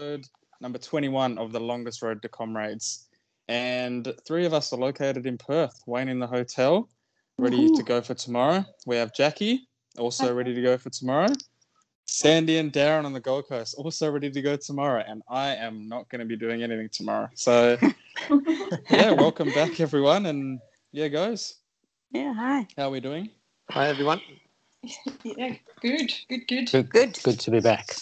episode number 21 of the longest road to comrades. And three of us are located in Perth. Wayne in the hotel, ready Woohoo. to go for tomorrow. We have Jackie, also ready to go for tomorrow. Sandy and Darren on the Gold Coast, also ready to go tomorrow. And I am not going to be doing anything tomorrow. So, yeah, welcome back, everyone. And yeah, guys, Yeah, hi. how are we doing? Hi everyone. Yeah, good, good, good. Good, Good. good to be back.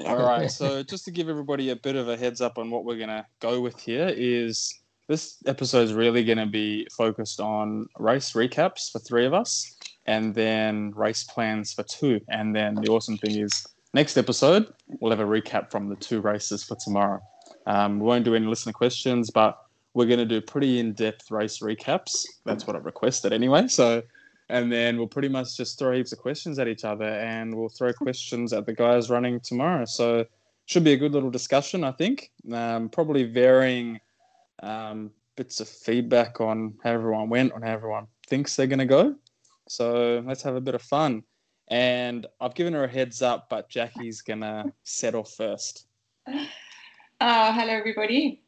All right. So just to give everybody a bit of a heads up on what we're gonna go with here is this episode is really gonna be focused on race recaps for three of us, and then race plans for two. And then the awesome thing is next episode we'll have a recap from the two races for tomorrow. Um, we won't do any listener questions, but we're gonna do pretty in-depth race recaps. That's what I've requested anyway. So. And then we'll pretty much just throw heaps of questions at each other, and we'll throw questions at the guys running tomorrow. So should be a good little discussion, I think. Um, probably varying um, bits of feedback on how everyone went, on how everyone thinks they're going to go. So let's have a bit of fun. And I've given her a heads up, but Jackie's going to set off first. Uh, hello, everybody.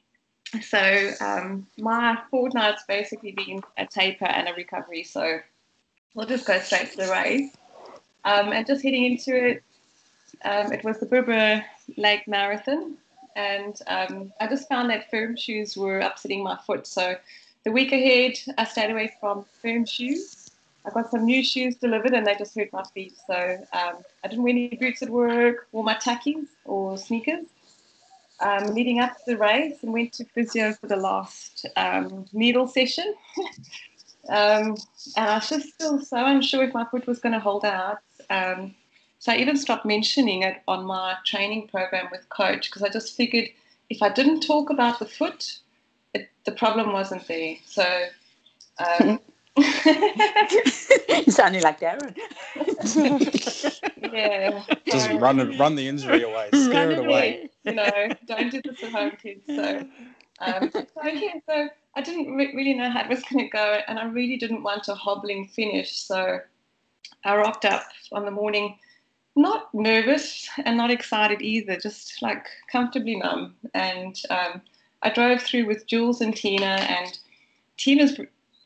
So, um, my fortnight's basically been a taper and a recovery. So, we'll just go straight to the race. Um, and just heading into it, um, it was the Bibra Lake Marathon. And um, I just found that firm shoes were upsetting my foot. So, the week ahead, I stayed away from firm shoes. I got some new shoes delivered and they just hurt my feet. So, um, I didn't wear any boots at work, or my tackies or sneakers um, leading up to the race and went to physio for the last um, needle session. um, and I was just still so unsure if my foot was going to hold out. Um, so I even stopped mentioning it on my training program with coach because I just figured if I didn't talk about the foot, it, the problem wasn't there. So. Um, you sounding like Darren. yeah. Just run run the injury away, scare it Run away. you know, don't do this at home, kids. So, um, so, I didn't re- really know how it was going to go, and I really didn't want a hobbling finish. So I rocked up on the morning, not nervous and not excited either, just like comfortably numb. And um, I drove through with Jules and Tina, and Tina's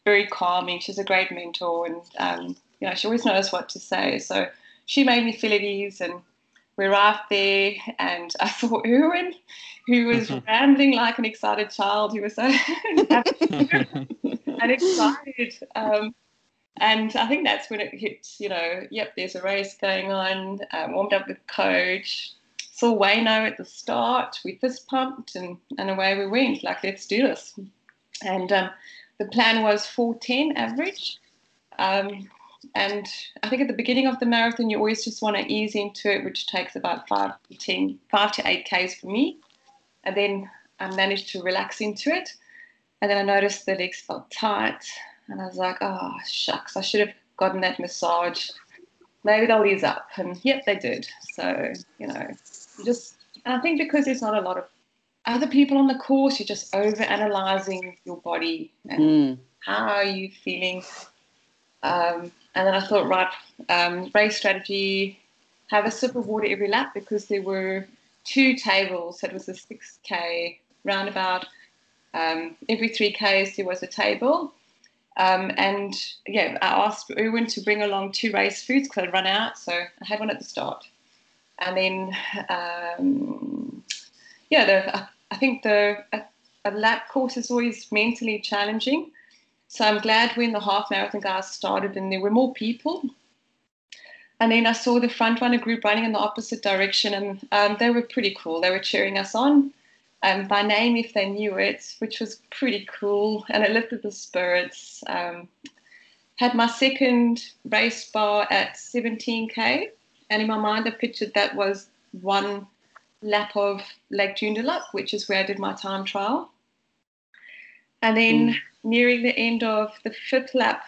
very calming. She's a great mentor, and um, you know, she always knows what to say. So she made me feel at ease, and we arrived there, and I saw Erwin, who was rambling like an excited child. He was so and excited. Um, and I think that's when it hits, you know, yep, there's a race going on, um, warmed up with coach, saw Wayno at the start, we fist pumped, and, and away we went, like, let's do this. And um, the plan was 410 average. Um, and I think at the beginning of the marathon, you always just want to ease into it, which takes about five to 10, five to eight Ks for me. And then I managed to relax into it. And then I noticed the legs felt tight. And I was like, oh, shucks, I should have gotten that massage. Maybe they'll ease up. And yep, they did. So, you know, you just, and I think because there's not a lot of other people on the course, you're just over analyzing your body and Mm. how are you feeling? Um, and then I thought, right, um, race strategy, have a sip of water every lap because there were two tables. It was a 6K roundabout. Um, every 3Ks there was a table. Um, and yeah, I asked Erwin to bring along two race foods because I'd run out. So I had one at the start. And then, um, yeah, the, I- I think the a, a lap course is always mentally challenging. So I'm glad when the half marathon guys started and there were more people. And then I saw the front runner group running in the opposite direction, and um, they were pretty cool. They were cheering us on um, by name if they knew it, which was pretty cool. And it lifted the spirits. Um, had my second race bar at 17k, and in my mind I pictured that was one lap of Lake Joondalup, which is where I did my time trial. And then nearing the end of the fifth lap,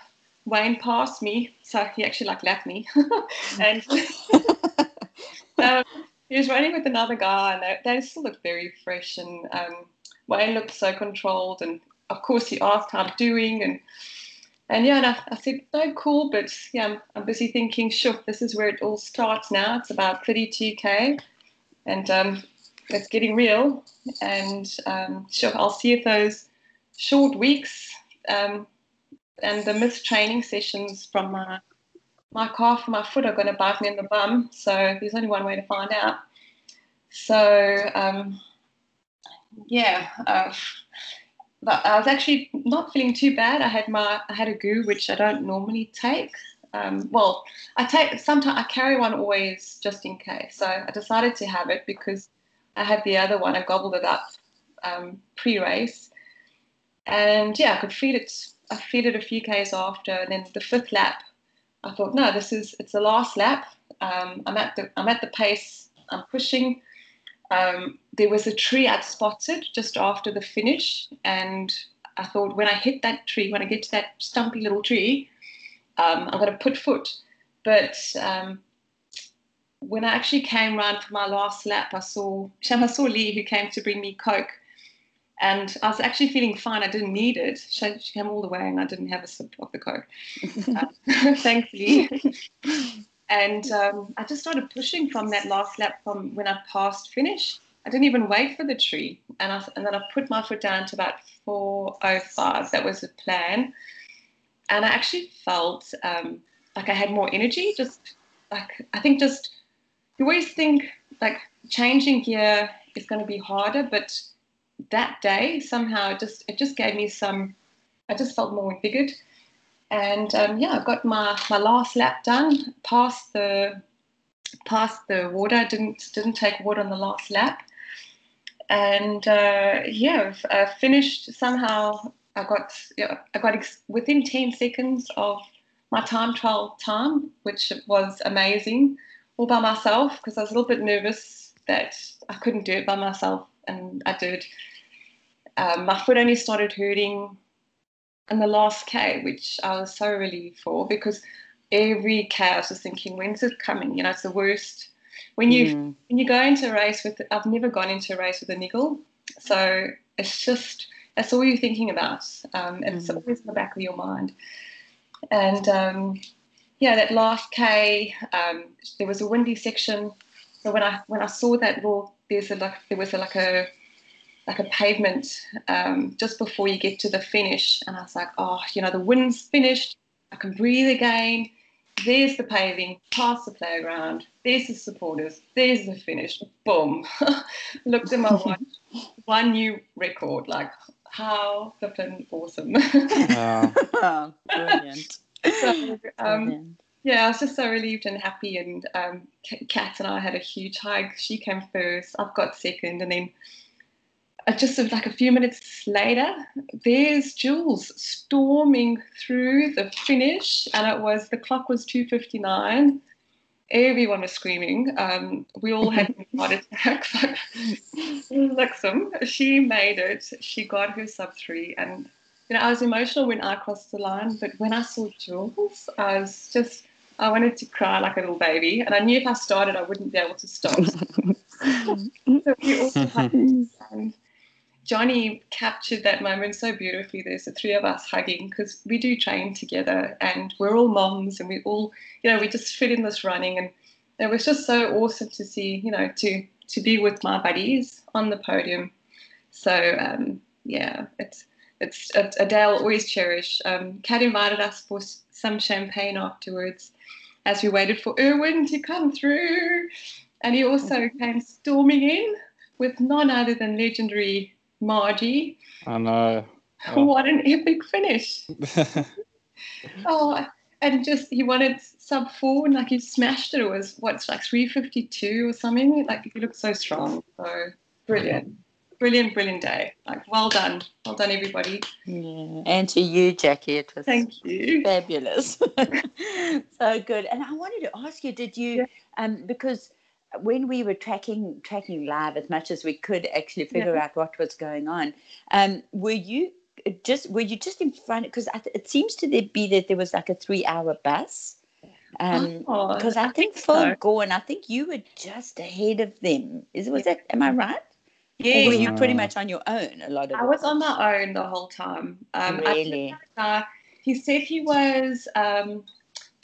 Wayne passed me, so he actually like left me, and um, he was running with another guy, and they, they still looked very fresh. And um, Wayne looked so controlled, and of course he asked how I'm doing, and and yeah, and I, I said, no, cool, but yeah, I'm, I'm busy thinking, sure, this is where it all starts now. It's about 32k, and um, it's getting real, and um, sure, I'll see if those short weeks um, and the missed training sessions from my my calf and my foot are going to bite me in the bum. So there's only one way to find out. So um, yeah, uh, but I was actually not feeling too bad. I had my I had a goo which I don't normally take. Um, well, I take sometimes I carry one always just in case. So I decided to have it because I had the other one. I gobbled it up um, pre-race, and yeah, I could feel it. I it a few k's after, and then the fifth lap, I thought, no, this is it's the last lap. Um, I'm at the I'm at the pace. I'm pushing. Um, there was a tree I'd spotted just after the finish, and I thought when I hit that tree, when I get to that stumpy little tree, um, I'm going to put foot. But um, when I actually came round for my last lap, I saw I saw Lee who came to bring me coke, and I was actually feeling fine. I didn't need it. She, she came all the way, and I didn't have a sip of the coke. uh, thankfully. And um, I just started pushing from that last lap from when I passed finish. I didn't even wait for the tree. And, I, and then I put my foot down to about 4.05. That was the plan. And I actually felt um, like I had more energy. Just like, I think just, you always think like changing gear is going to be harder, but that day somehow it just, it just gave me some, I just felt more invigorated and um, yeah, I got my, my last lap done. Passed the passed the water. Didn't didn't take water on the last lap, and uh, yeah, I finished somehow. I got yeah, I got ex- within ten seconds of my time trial time, which was amazing, all by myself because I was a little bit nervous that I couldn't do it by myself, and I did. Um, my foot only started hurting and the last K, which I was so relieved for because every K I was just thinking, when's it coming? You know, it's the worst. When you mm. when you go into a race with, I've never gone into a race with a niggle, so it's just that's all you're thinking about. Um, and mm. it's always in the back of your mind. And um, yeah, that last K, um, there was a windy section. So when I when I saw that, well, there's a like there was a, like a like a pavement um, just before you get to the finish. And I was like, oh, you know, the wind's finished. I can breathe again. There's the paving, past the playground. There's the supporters. There's the finish. Boom. Looked at my watch. One new record. Like, how flippin' awesome. wow. Brilliant. So, um, Brilliant yeah, I was just so relieved and happy. And um, Kat and I had a huge hug. She came first. I've got second, and then just like a few minutes later, there's Jules storming through the finish, and it was the clock was two fifty nine. Everyone was screaming. Um, we all had heart attacks. like some, she made it. She got her sub three, and you know I was emotional when I crossed the line, but when I saw Jules, I was just I wanted to cry like a little baby, and I knew if I started, I wouldn't be able to stop. so we also had Johnny captured that moment so beautifully. There's the three of us hugging because we do train together and we're all moms and we all, you know, we just fit in this running. And it was just so awesome to see, you know, to to be with my buddies on the podium. So um, yeah, it's it's a, a day I'll always cherish. Um, Kat invited us for some champagne afterwards as we waited for Erwin to come through. And he also mm-hmm. came storming in with none other than legendary Margie. I know. Oh. What an epic finish. oh, and just he wanted sub four and like he smashed it. It was what's like 352 or something. Like he looked so strong. So brilliant. Brilliant, brilliant day. Like well done. Well done everybody. Yeah. And to you, Jackie. It was Thank you. Fabulous. so good. And I wanted to ask you, did you yeah. um because when we were tracking tracking live as much as we could actually figure yeah. out what was going on, um, were you just were you just in front? Because it seems to be that there was like a three hour bus. Um, because oh, I, I, think, think Phil so. Gore, I think you were just ahead of them. Is was yeah. that? Am I right? Yeah. Or were you pretty much on your own a lot of? I was on my own the whole time. Um, really? uh, he said he was um,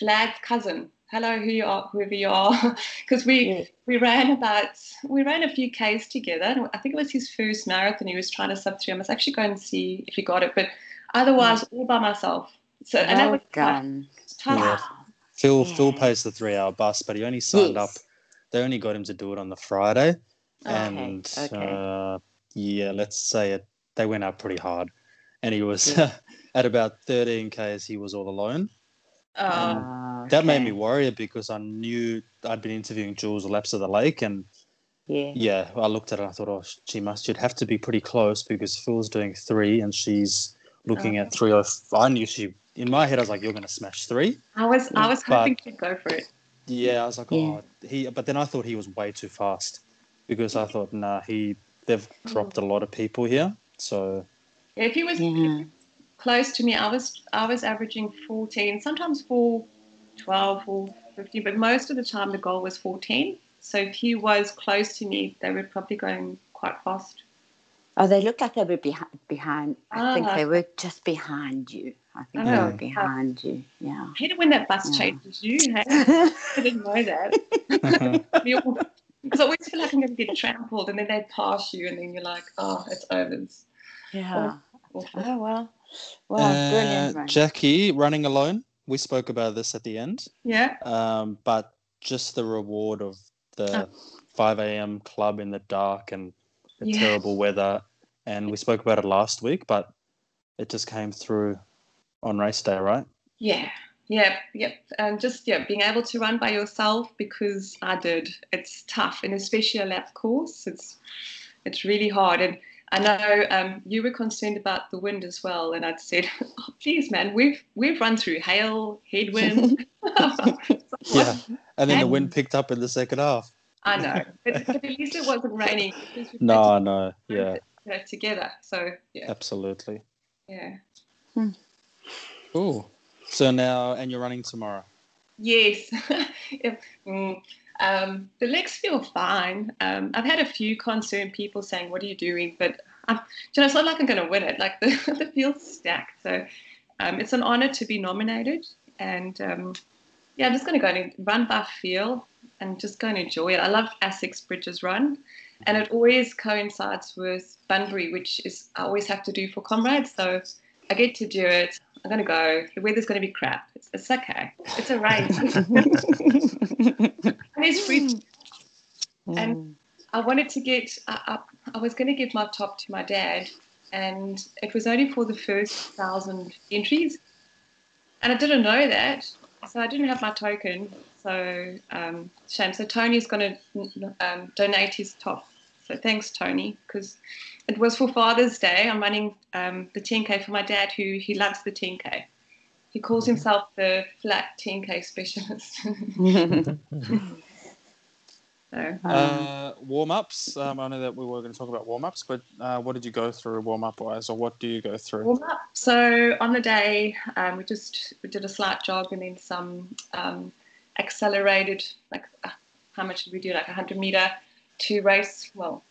Vlad's cousin. Hello, who you are, whoever you are, because we Yeah. we ran about we ran a few k's together. And I think it was his first marathon. He was trying to sub three. I must actually go and see if he got it, but otherwise all by myself. So and that Well was tough. done. tough. Yeah. Wow. Phil Phil pays the three hour bus, but he only signed Yes. up. They only got him to do it on the Friday, Okay, and okay. Uh, yeah, let's say it. They went out pretty hard, and he was at about 13 k's. He was all alone. Uh, Ah, That made me worry because I knew I'd been interviewing Jules Laps of the Lake, and Yeah. yeah, I looked at it. and I thought, oh, she must. She'd have to be pretty close because Phil's doing three, and she's looking at three. Or I knew she. In my head, I was like, "You're going to smash three. I was I was But- hoping he'd go for it. Yeah, I was like, Yeah. oh, he. But then I thought he was way too fast because I thought, nah, he. They've dropped a lot of people here, so Yeah, if he was Yeah. Close to me, I was I was averaging 14, sometimes 4, 12 or 15, but most of the time the goal was 14. So if he was close to me, they were probably going quite fast. Oh, they looked like they were behind. behind. I think Ah. they were just behind you. I think they were behind you. Yeah. I hate it when that bus Yeah. chases you. Hey? I didn't know that. Because I always feel like I'm going to get trampled, and then they pass you, and then you're like, oh, it's over. Yeah. awful. Oh well. Well, Uh, brilliant. Ryan. Jackie running alone. We spoke about this at the end, Yeah. um, but just the reward of the 5 a.m. club in the dark and the Yeah. terrible weather, and we spoke about it last week, but it just came through on race day, right? Yeah, yeah, yep. And just yeah, being able to run by yourself because I did. It's tough, and especially a lap course. It's it's really hard. And I know um, you were concerned about the wind as well, and I'd said, oh, "Please, man, we've we've run through hail, headwind." Yeah, and then the wind picked up in the second half. I know, but, but at least it wasn't raining. No, had no, yeah, together. So yeah, absolutely. yeah. Cool. So now, and you're running tomorrow. Yes. If- mm, um, the legs feel fine. Um, I've had a few concerned people saying, "What are you doing?" But I'm, you know, it's not like I'm going to win it. Like the the field's stacked, so um, it's an honor to be nominated. And um, yeah, I'm just going to go and run by feel and just go and enjoy it. I love Essex Bridges Run, and it always coincides with Bunbury, which is I always have to do for comrades. So I get to do it. I'm going to go. The weather's going to be crap. It's, it's okay. It's a race. and it's free. And I wanted to get, up. I, I was going to give my top to my dad, and it was only for the first thousand entries. And I didn't know that, so I didn't have my token. So, um, shame. So, Tony's going to um, donate his top. So, thanks, Tony, because it was for Father's Day. I'm running um, the 10K for my dad, who he loves the 10K. He calls himself the flat 10K specialist. so, Uh, warm ups. Um, I know that we were going to talk about warm ups, but uh, what did you go through warm up wise, or what do you go through? warm up. So on the day, um, we just we did a slight jog and then some um, accelerated. Like uh, how much did we do? Like 100 meter, two race. Well,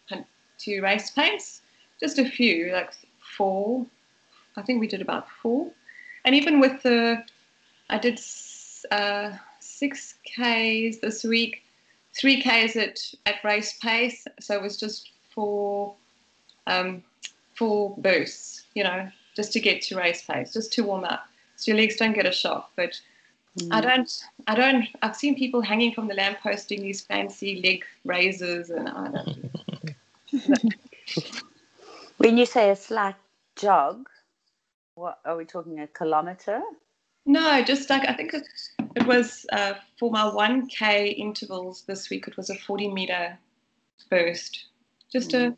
two race pace. Just a few, like four. I think we did about four. And even with the, I did uh, six k's this week, three k's at at race pace. So it was just four. Um, full bursts, you know, just to get to race pace, just to warm up. So your legs don't get a shock. But I don't, I don't, I've seen people hanging from the lamppost doing these fancy leg raises and I don't. When you say a slight jog, what are we talking? A kilometer? No, just like I think it, it was uh, for my 1K intervals this week, it was a 40 meter burst. Just a,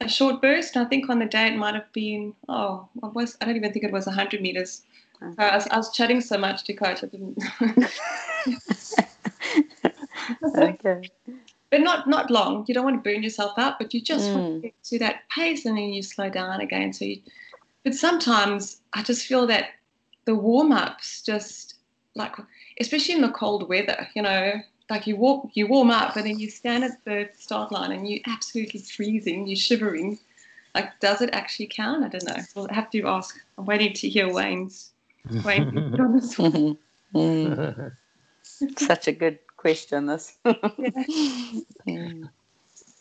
a short burst. I think on the day it might have been, oh, what was, I don't even think it was 100 meters. Okay. I, was, I was chatting so much to coach, I didn't. okay. but not not long. You don't want to burn yourself out, but you just want Mm. to get to that pace, and then you slow down again. So, you, but sometimes I just feel that the warm ups just like, especially in the cold weather, you know, like you walk, you warm up, and then you stand at the start line, and you're absolutely freezing, you're shivering. Like, does it actually count? I don't know. We'll have to ask. I'm waiting to hear Wayne's Wayne's on this one. Mm. Such a good question, this.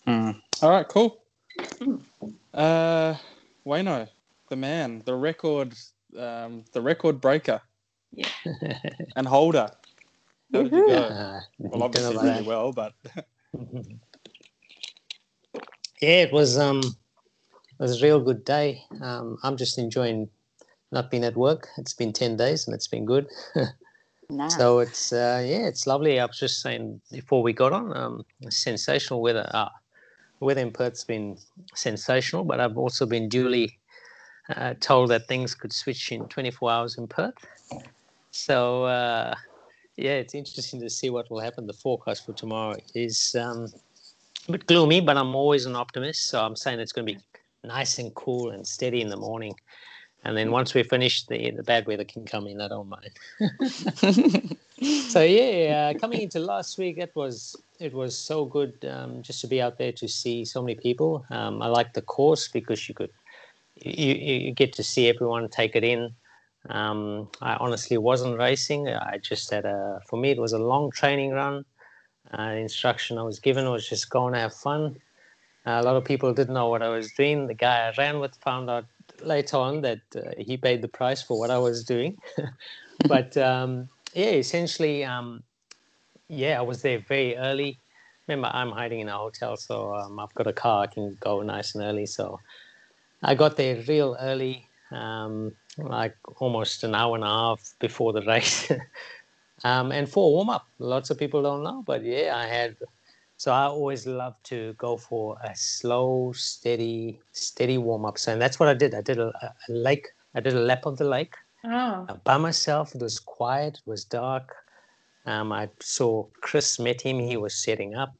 Mm. All right, cool. Uh, Wayno, the man, the record, um, the record breaker Yeah. and holder. How did you go? Uh, Well, obviously don't really well, but yeah, it was um, it was a real good day. Um, I'm just enjoying not being at work. It's been ten days and it's been good. Nice. So it's uh, yeah, it's lovely. I was just saying before we got on, um, sensational weather. Uh, weather in Perth's been sensational, but I've also been duly uh, told that things could switch in 24 hours in Perth. So uh, yeah, it's interesting to see what will happen. The forecast for tomorrow is um, a bit gloomy, but I'm always an optimist, so I'm saying it's going to be nice and cool and steady in the morning. And then once we finish, the the bad weather can come in. I don't mind. so yeah, uh, coming into last week, it was it was so good um, just to be out there to see so many people. Um, I liked the course because you could you you get to see everyone take it in. Um, I honestly wasn't racing. I just had a for me it was a long training run. Uh, the instruction I was given was just go and have fun. Uh, a lot of people didn't know what I was doing. The guy I ran with found out later on that uh, he paid the price for what I was doing. but um, yeah, essentially, um, yeah, I was there very early. Remember, I'm hiding in a hotel, so um, I've got a car. I can go nice and early. So I got there real early, um, like almost an hour and a half before the race. um, and for warm up, lots of people don't know, but yeah, I had. So I always love to go for a slow, steady, steady warm up. So and that's what I did. I did a, a lake. I did a lap of the lake Oh. uh, by myself. It was quiet. It was dark. Um, I saw Chris met him. He was setting up.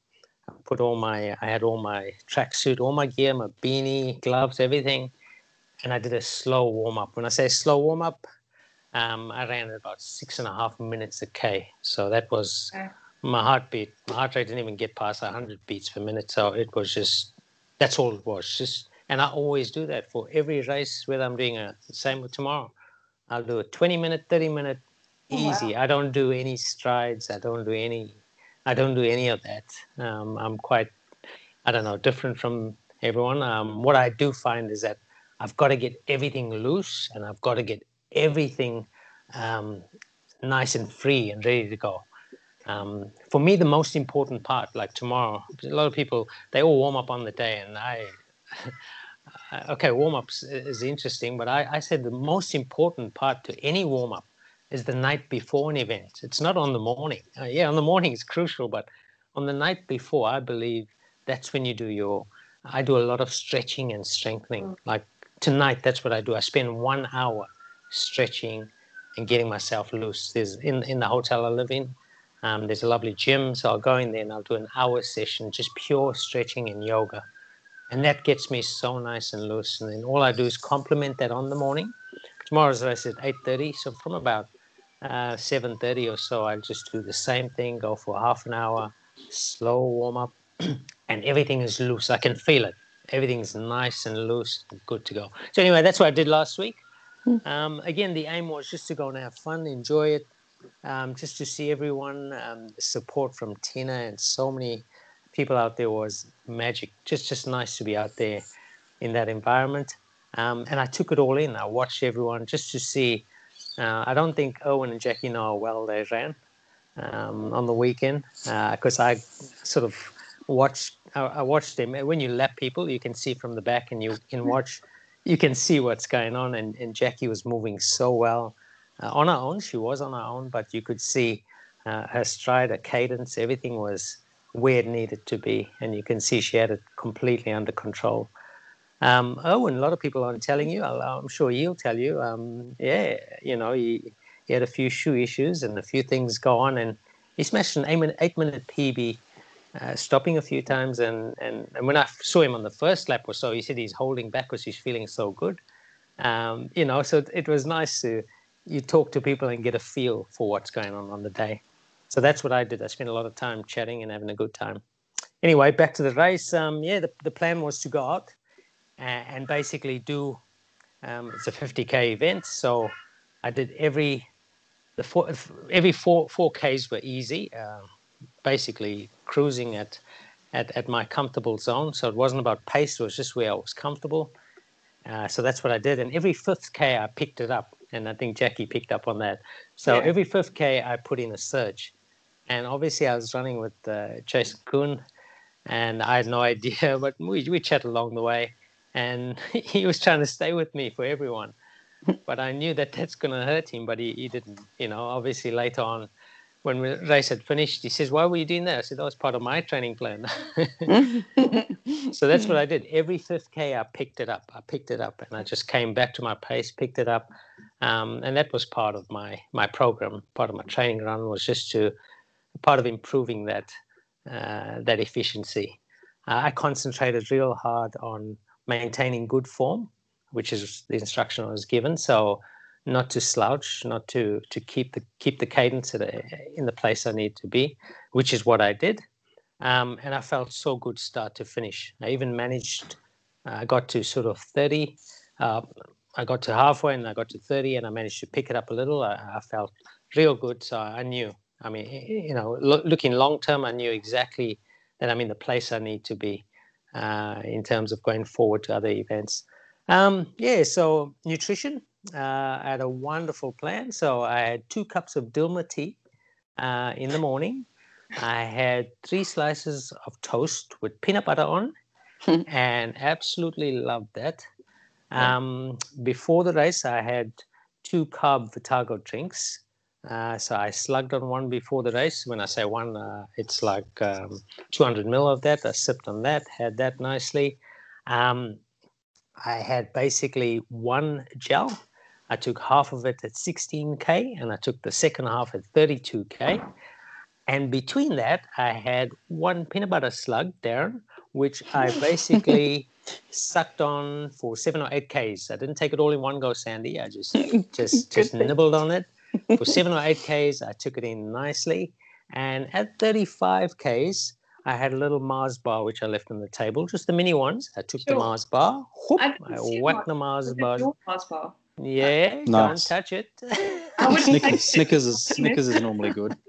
I put all my. I had all my tracksuit, all my gear, my beanie, gloves, everything, and I did a slow warm up. When I say slow warm up, um, I ran at about six and a half minutes a k. So that was my heartbeat. My heart rate didn't even get past hundred beats per minute. So it was just. That's all it was. Just and I always do that for every race. Whether I'm doing a same with tomorrow, I'll do a 20 minute, 30 minute, Oh, wow. easy. I don't do any strides. I don't do any. I don't do any of that. Um, I'm quite, I don't know, different from everyone. Um, what I do find is that I've got to get everything loose and I've got to get everything um, nice and free and ready to go. Um, for me, the most important part, like tomorrow, a lot of people they all warm up on the day, and I, okay, warm ups is interesting, but I, I said the most important part to any warm up is the night before an event. It's not on the morning. Uh, yeah, on the morning is crucial, but on the night before, I believe that's when you do your. I do a lot of stretching and strengthening. Like tonight, that's what I do. I spend one hour stretching and getting myself loose. There's in in the hotel I live in. Um, there's a lovely gym, so I'll go in there and I'll do an hour session, just pure stretching and yoga, and that gets me so nice and loose. And then all I do is complement that on the morning. Tomorrow's race at eight thirty, so from about uh, seven thirty or so, I'll just do the same thing. Go for half an hour, slow warm up, and everything is loose. I can feel it. Everything's nice and loose, and good to go. So anyway, that's what I did last week. Um, again, the aim was just to go and have fun, enjoy it, um, just to see everyone. Um, the support from Tina and so many people out there was magic. Just, just nice to be out there in that environment. Um, and I took it all in. I watched everyone just to see. Uh, I don't think Owen and Jackie know how well they ran um, on the weekend because I sort of watched. I, I watched him. When you lap people, you can see from the back, and you can watch. You can see what's going on, and, and Jackie was moving so well uh, on her own. She was on her own, but you could see uh, her stride, her cadence, everything was where it needed to be, and you can see she had it completely under control. Um, oh, and a lot of people aren't telling you. I'll, I'm sure he'll tell you. Um, yeah, you know, he, he had a few shoe issues and a few things go on, and he smashed an eight minute, eight minute PB, uh, stopping a few times. And, and, and when I saw him on the first lap or so, he said he's holding back because he's feeling so good. Um, you know, so it was nice to you talk to people and get a feel for what's going on on the day. So that's what I did. I spent a lot of time chatting and having a good time. Anyway, back to the race. Um, yeah, the, the plan was to go out and, and basically do um, it's a 50k event. So I did every the four, every four four Ks were easy, uh, basically cruising at, at at my comfortable zone. So it wasn't about pace; it was just where I was comfortable. Uh, so that's what I did. And every fifth K, I picked it up, and I think Jackie picked up on that. So Yeah. every fifth K, I put in a surge, and obviously I was running with uh, Jason Kuhn, and I had no idea, but we we chatted along the way, and he was trying to stay with me for everyone but I knew that that's going to hurt him. But he, he didn't, you know. Obviously, later on, when the race had finished, he says, "Why were you doing that?" I said, "That was part of my training plan." so that's what I did. Every fifth k, I picked it up. I picked it up, and I just came back to my pace, picked it up, um, and that was part of my my program. Part of my training run was just to part of improving that uh, that efficiency. Uh, I concentrated real hard on maintaining good form which is the instruction I was given. So not to slouch, not to to keep the keep the cadence in the place I need to be, which is what I did. Um, and I felt so good start to finish. I even managed. I got to sort of thirty. Uh, I got to halfway and I got to thirty, and I managed to pick it up a little. I, I felt real good, so I knew. I mean, you know, lo- looking long term, I knew exactly that I'm in the place I need to be uh, in terms of going forward to other events. Um, yeah, so nutrition. Uh, I had a wonderful plan. So I had two cups of Dilmah tea uh, in the morning. I had three slices of toast with peanut butter on, and absolutely loved that. Um, before the race, I had two carb Vitargo drinks. Uh, so I slugged on one before the race. When I say one, uh, it's like um, 200 mil of that. I sipped on that, had that nicely. Um, I had basically one gel. I took half of it at 16K and I took the second half at 32K. And between that, I had one peanut butter slug, Darren, which I basically sucked on for seven or eight Ks. I didn't take it all in one go, Sandy. I just just just nibbled on it. For seven or eight Ks, I took it in nicely. And at 35 Ks, I had a little Mars bar which I left on the table, just the mini ones. I took the Mars bar, whoop, I I, whacked the Mars bar. Mars bar? Yeah, don't touch it. I wouldn't take Snickers, it. Snickers is Snickers is normally good.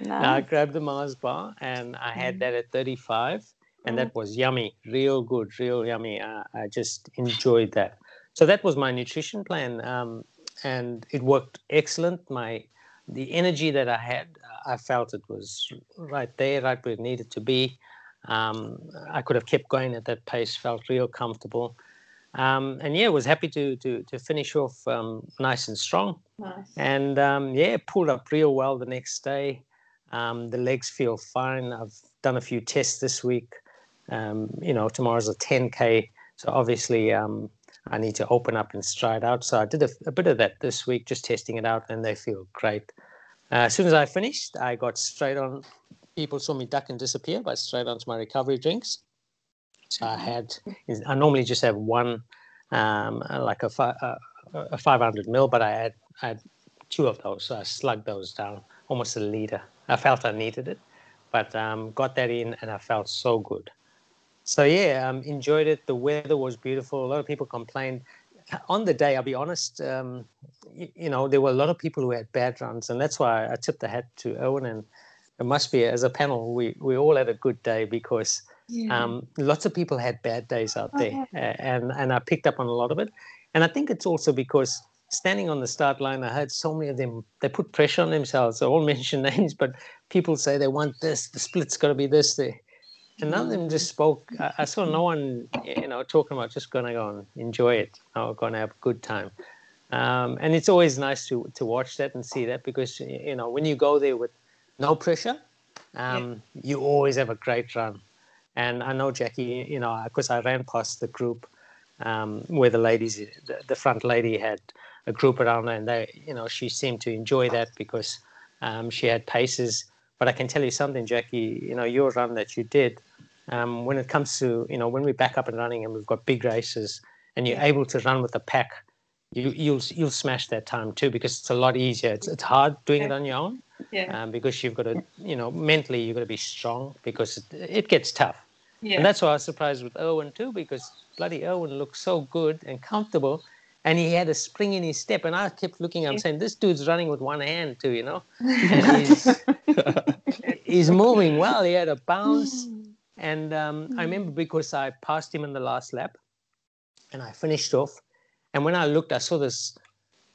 No, I grabbed the Mars bar and I had that at 35, and that was yummy, real good, real yummy. Uh, I just enjoyed that. So that was my nutrition plan, um, and it worked excellent. My the energy that I had, I felt it was right there, right where it needed to be. Um, I could have kept going at that pace, felt real comfortable. Um, and yeah, was happy to to to finish off um, nice and strong Nice. and um, yeah, pulled up real well the next day. Um, the legs feel fine. I've done a few tests this week. Um, you know, tomorrow's a 10k, so obviously um, I need to open up and stride out. So I did a, a bit of that this week, just testing it out, and they feel great. Uh, as soon as I finished, I got straight on. People saw me duck and disappear, but straight onto my recovery drinks. So I had, I normally just have one, um, like a, fi- uh, a 500 mil, but I had, I had two of those. So I slugged those down, almost a liter. I felt I needed it, but um, got that in and I felt so good. So yeah, um, enjoyed it. The weather was beautiful. A lot of people complained. On the day, I'll be honest, um, you, you know, there were a lot of people who had bad runs, and that's why I tipped the hat to Owen. And it must be, as a panel, we, we all had a good day because Yeah. um, lots of people had bad days out there, and and I picked up on a lot of it. And I think it's also because standing on the start line, I heard so many of them. They put pressure on themselves. They all mention names, but people say they want this. The split's got to be this. There. And none of them just spoke. I, I saw no one, you know, talking about just going to go and enjoy it. Know, going to have a good time. Um, and it's always nice to to watch that and see that because you know when you go there with no pressure, um, you always have a great run. And I know Jackie, you know, because I ran past the group um, where the ladies, the, the front lady had a group around her, and they, you know, she seemed to enjoy that because um, she had paces. But I can tell you something, Jackie, you know, your run that you did, um, when it comes to, you know, when we're back up and running and we've got big races and you're able to run with a pack, you, you'll you'll smash that time too because it's a lot easier. It's, it's hard doing it on your own yeah. um, because you've got to, you know, mentally you've got to be strong because it, it gets tough. Yeah. And that's why I was surprised with Owen too because bloody Owen looked so good and comfortable, and he had a spring in his step. And I kept looking, I'm saying, this dude's running with one hand too, you know? He's, he's moving well. He had a bounce. And um, I remember because I passed him in the last lap and I finished off. And when I looked, I saw this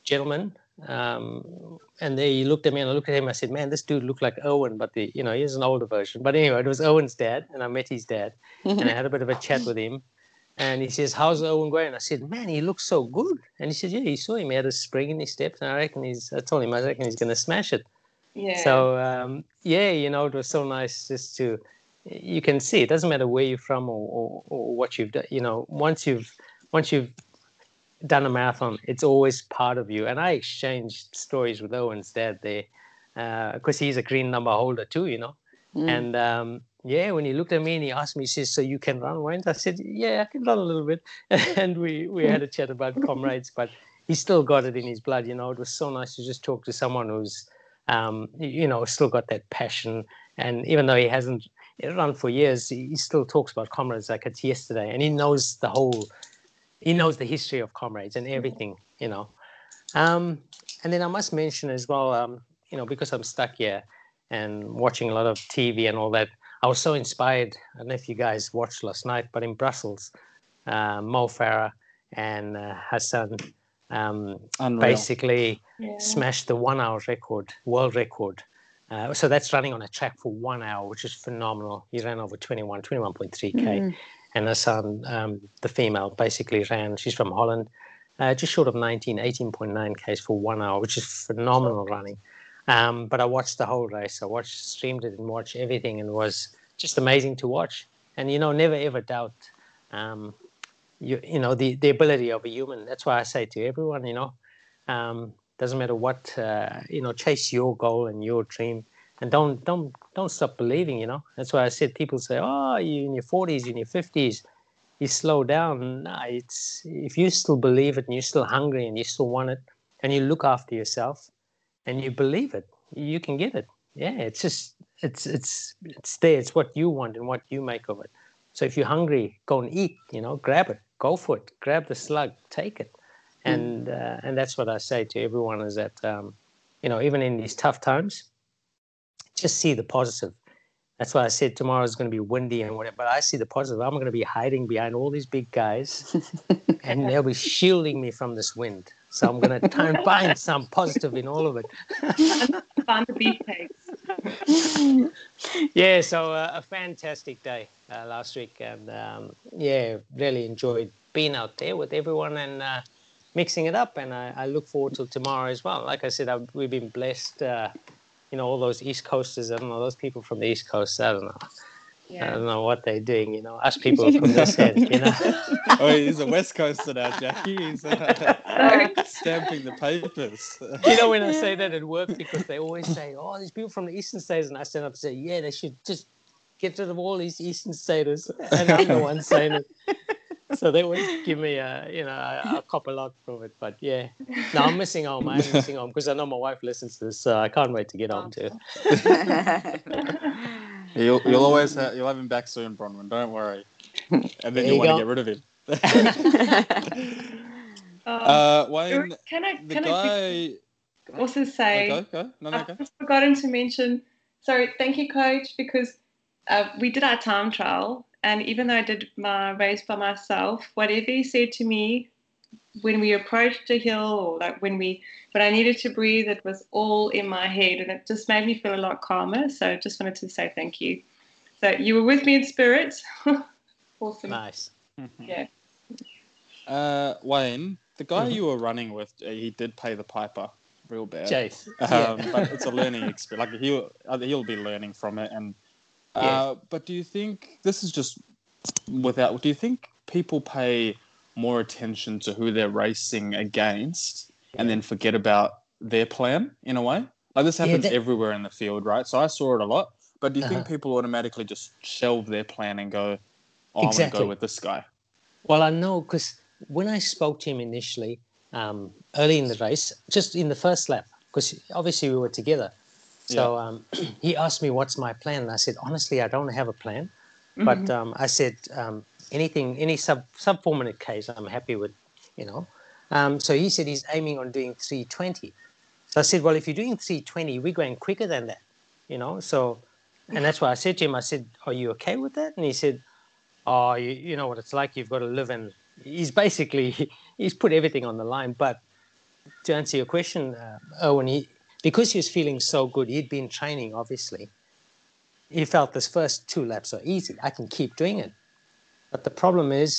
gentleman. Um, and they looked at me and I looked at him. I said, man, this dude looked like Owen, but the, you know, he's an older version. But anyway, it was Owen's dad. And I met his dad and I had a bit of a chat with him. And he says, How's Owen going? I said, Man, he looks so good. And he said, Yeah, you saw him. He had a spring in his step, And I reckon he's, I told him, I reckon he's going to smash it. Yeah. So, um, yeah, you know, it was so nice just to, you can see it doesn't matter where you're from or, or, or what you've done. You know, once you've, once you've done a marathon, it's always part of you. And I exchanged stories with Owen's dad there because uh, he's a green number holder too, you know. Mm. And um, yeah, when he looked at me and he asked me, he says, "So you can run, Wayne?" I said, "Yeah, I can run a little bit." and we we had a chat about comrades, but he still got it in his blood. You know, it was so nice to just talk to someone who's, um, you know, still got that passion. And even though he hasn't run for years, he still talks about comrades like it's yesterday, and he knows the whole, he knows the history of comrades and everything. You know, um, and then I must mention as well, um, you know, because I'm stuck here and watching a lot of TV and all that. I was so inspired. I don't know if you guys watched last night, but in Brussels, uh, Mo Farah and uh, Hassan um, basically yeah. smashed the one hour record, world record. Uh, so that's running on a track for one hour, which is phenomenal. He ran over 21, 21.3K. Mm. And Hassan, um, the female, basically ran, she's from Holland, uh, just short of 19, 18.9 Ks for one hour, which is phenomenal running. Um, but I watched the whole race. I watched, streamed it, and watched everything, and it was just amazing to watch. And you know, never ever doubt, um, you you know, the the ability of a human. That's why I say to everyone, you know, um, doesn't matter what, uh, you know, chase your goal and your dream, and don't don't don't stop believing. You know, that's why I said people say, oh, you're in your forties, in your fifties. You slow down. Nah, it's if you still believe it and you're still hungry and you still want it, and you look after yourself, and you believe it, you can get it. Yeah, it's just it's it's it's there. It's what you want and what you make of it. So if you're hungry, go and eat. You know, grab it, go for it, grab the slug, take it, hmm. and uh, and that's what I say to everyone is that um, you know even in these tough times, just see the positive. That's why I said tomorrow is going to be windy and whatever. But I see the positive. I'm going to be hiding behind all these big guys, and they'll be shielding me from this wind. So I'm going to try and find some positive in all of it. Find the beefcakes. yeah, so uh, a fantastic day uh, last week, and um, yeah, really enjoyed being out there with everyone and uh, mixing it up. And I, I, look forward to tomorrow as well. Like I said, I've, we've been blessed. You know, all those East Coasters. I don't know those people from the East Coast. I don't know. Yeah. I don't know what they're doing, you know. Us people from this end, you know. oh, he's a West Coaster now, Jackie. He's uh, stamping the papers. you know, when I say that at work, because they always say, "Oh, these people from the Eastern states," and I stand up and say, "Yeah, they should just get rid of all these Eastern staters," and I'm the one saying it. So they always give me a, you know, a, a cop a lot from it. But yeah, no, I'm missing home. I'm missing home because I know my wife listens to this, so I can't wait to get home too. You'll, you'll always have, you'll have him back soon, Bronwyn. Don't worry. And then you'll you want to get rid of him. um, uh, Wayne, can I, the can guy... I also say, go, go. No, no, I've forgotten to mention, sorry, thank you, coach, because uh, we did our time trial. And even though I did my race by myself, whatever he said to me when we approached a hill or like when we when I needed to breathe, it was all in my head and it just made me feel a lot calmer. So I just wanted to say thank you. So you were with me in spirit. awesome. Nice. Yeah. Uh, Wayne, the guy mm-hmm. you were running with, uh, he did pay the piper real bad. Jace. Um, yeah. but it's a learning experience. Like he'll uh, he'll be learning from it. And uh, but do you think this is just without? Do you think people pay more attention to who they're racing against and then forget about their plan in a way. Like this happens yeah, that... everywhere in the field, right? So I saw it a lot. But do you uh-huh. think people automatically just shelve their plan and go, oh, exactly. I'm going to go with this guy? Well, I know because when I spoke to him initially, um, early in the race, just in the first lap, because obviously we were together. So yeah. um, he asked me, what's my plan? And I said, honestly, I don't have a plan. Mm-hmm. But um, I said, um, anything, any sub sub four minute case, I'm happy with, you know. Um, so he said he's aiming on doing 320. So I said, well, if you're doing 320, we're going quicker than that, you know. So, and that's why I said to him, I said, are you okay with that? And he said, oh, you, you know what it's like. You've got to live in." he's basically he's put everything on the line. But to answer your question, uh, Owen, he because he was feeling so good, he'd been training obviously. He felt this first two laps are easy. I can keep doing it. But the problem is,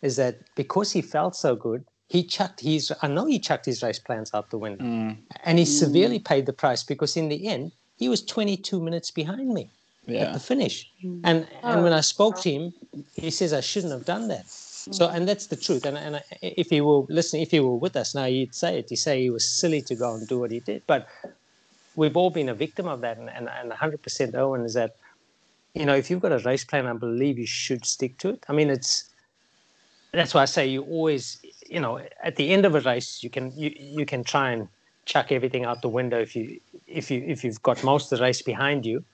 is that because he felt so good, he chucked his. I know he chucked his race plans out the window, Mm. and he severely paid the price because in the end he was 22 minutes behind me at the finish. And and when I spoke to him, he says I shouldn't have done that. So and that's the truth. And and uh, if he were listening, if he were with us now, he'd say it. He'd say he was silly to go and do what he did. But we've all been a victim of that. And and, and 100% Owen is that, you know, if you've got a race plan, I believe you should stick to it. I mean, it's that's why I say you always, you know, at the end of a race, you can you you can try and chuck everything out the window if you if you if you've got most of the race behind you,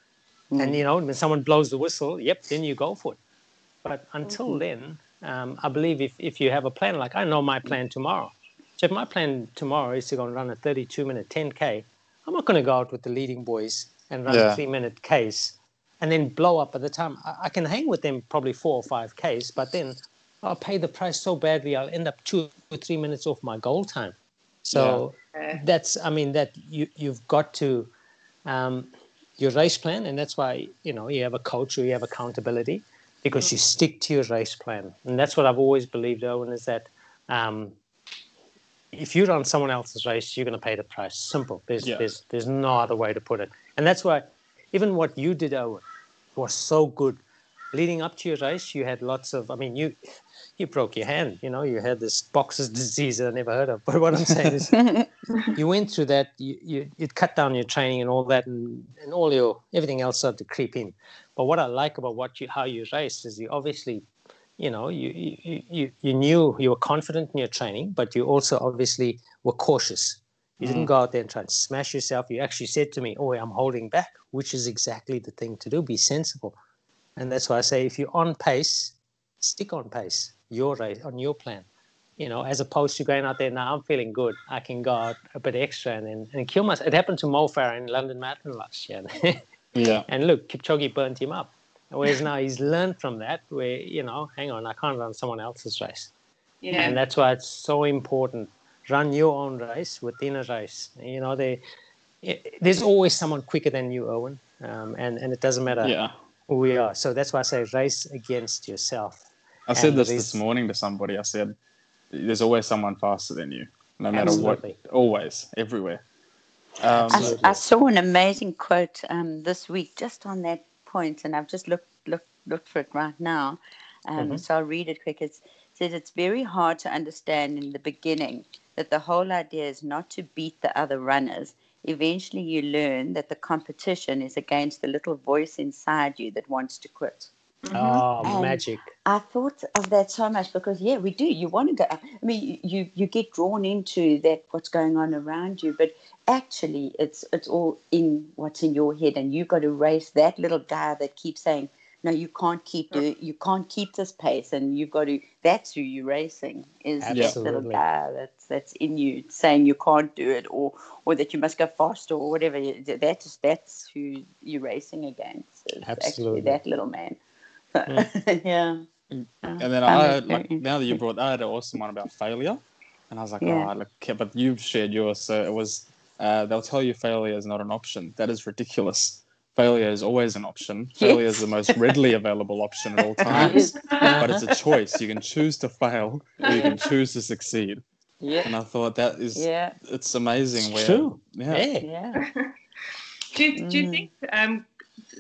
and mm. you know when someone blows the whistle, yep, then you go for it. But until mm-hmm. then, um, I believe if if you have a plan, like I know my plan tomorrow. So if my plan tomorrow is to go and run a 32 minute 10k, I'm not going to go out with the leading boys and run Yeah. a three minute case and then blow up at the time I, I can hang with them probably four or five Ks, but then I'll pay the price so badly I'll end up two or three minutes off my goal time. So Yeah. that's I mean that you you've got to um, your race plan, and that's why you know you have a coach or you have accountability because you stick to your race plan, and that's what I've always believed. Owen is that um, if you run someone else's race, you're going to pay the price. Simple. There's Yeah. there's there's no other way to put it, and that's why even what you did, Owen, was so good. Leading up to your race, you had lots of. I mean, you you broke your hand. You know, you had this boxer's disease that I never heard of. But what I'm saying is, you went through that. You you it cut down your training and all that, and, and all your everything else started to creep in. But what I like about what you how you raced is you obviously, you know, you you you, you knew you were confident in your training, but you also obviously were cautious. You didn't mm. go out there and try and smash yourself. You actually said to me, "Oh, I'm holding back," which is exactly the thing to do. Be sensible, and that's why I say if you're on pace, stick on pace. Your race on your plan you know, as opposed to going out there now, I'm feeling good. I can go out a bit extra and and, and kill myself. It happened to Mo Farah in London Marathon last year. Yeah. and look, Kipchoge burnt him up. Whereas now he's learned from that, where, you know, hang on, I can't run someone else's race. Yeah. And that's why it's so important. Run your own race within a race. You know, they, it, there's always someone quicker than you, Owen. Um, and, and it doesn't matter Yeah. who we are. So that's why I say race against yourself. I said And this this morning to somebody. I said, "There's always someone faster than you, no matter Absolutely. what. Always, everywhere." Um, I, I saw an amazing quote um, this week just on that point, and I've just looked looked looked for it right now. Um, Mhm. So I'll read it quick. It says it's very hard to understand in the beginning that the whole idea is not to beat the other runners. Eventually, you learn that the competition is against the little voice inside you that wants to quit. Oh, And magic. I thought of that so much because yeah, we do. You want to go. I mean, you you get drawn into that what's going on around you, but actually, it's it's all in what's in your head, and you've got to race that little guy that keeps saying, "No, you can't keep do you can't keep this pace," and you've got to. That's who you're racing is that little guy that's that's in you saying you can't do it, or or that you must go faster, or whatever. That's that's who you're racing against. Is Absolutely. actually that little man. So, yeah. And Uh, then found I had, like now that you brought, I had an awesome one about failure, and I was like, Yeah. oh, look, okay, but you've shared yours, so it was. Uh, they'll tell you failure is not an option. That is ridiculous. Failure is always an option. Failure is the most readily available option at all times. but it's a choice. You can choose to fail, or you can choose to succeed. Yeah. And I thought that is, Yeah. it's amazing. It's where, true. Yeah. Yeah. Yeah. Do you, do you Mm. think? Um,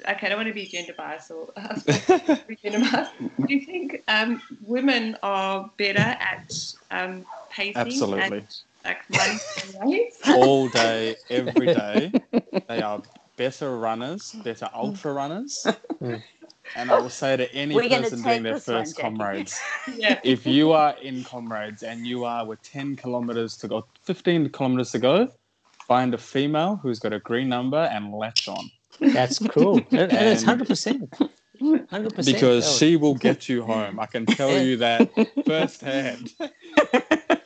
okay, I don't want to be gender biased or be gender biased. Do you think um, women are better at um, pacing Absolutely. and like running? All day, every day, they are better runners, better ultra runners. And I will say to any We're person take doing their first one, first Jackie. comrades, Yeah. if you are in comrades and you are with 10 kilometers to go, 15 kilometers to go, find a female who's got a green number and latch on That's cool. And, and it's 100%. 100%. because Oh, she will get you home. I can tell you that firsthand.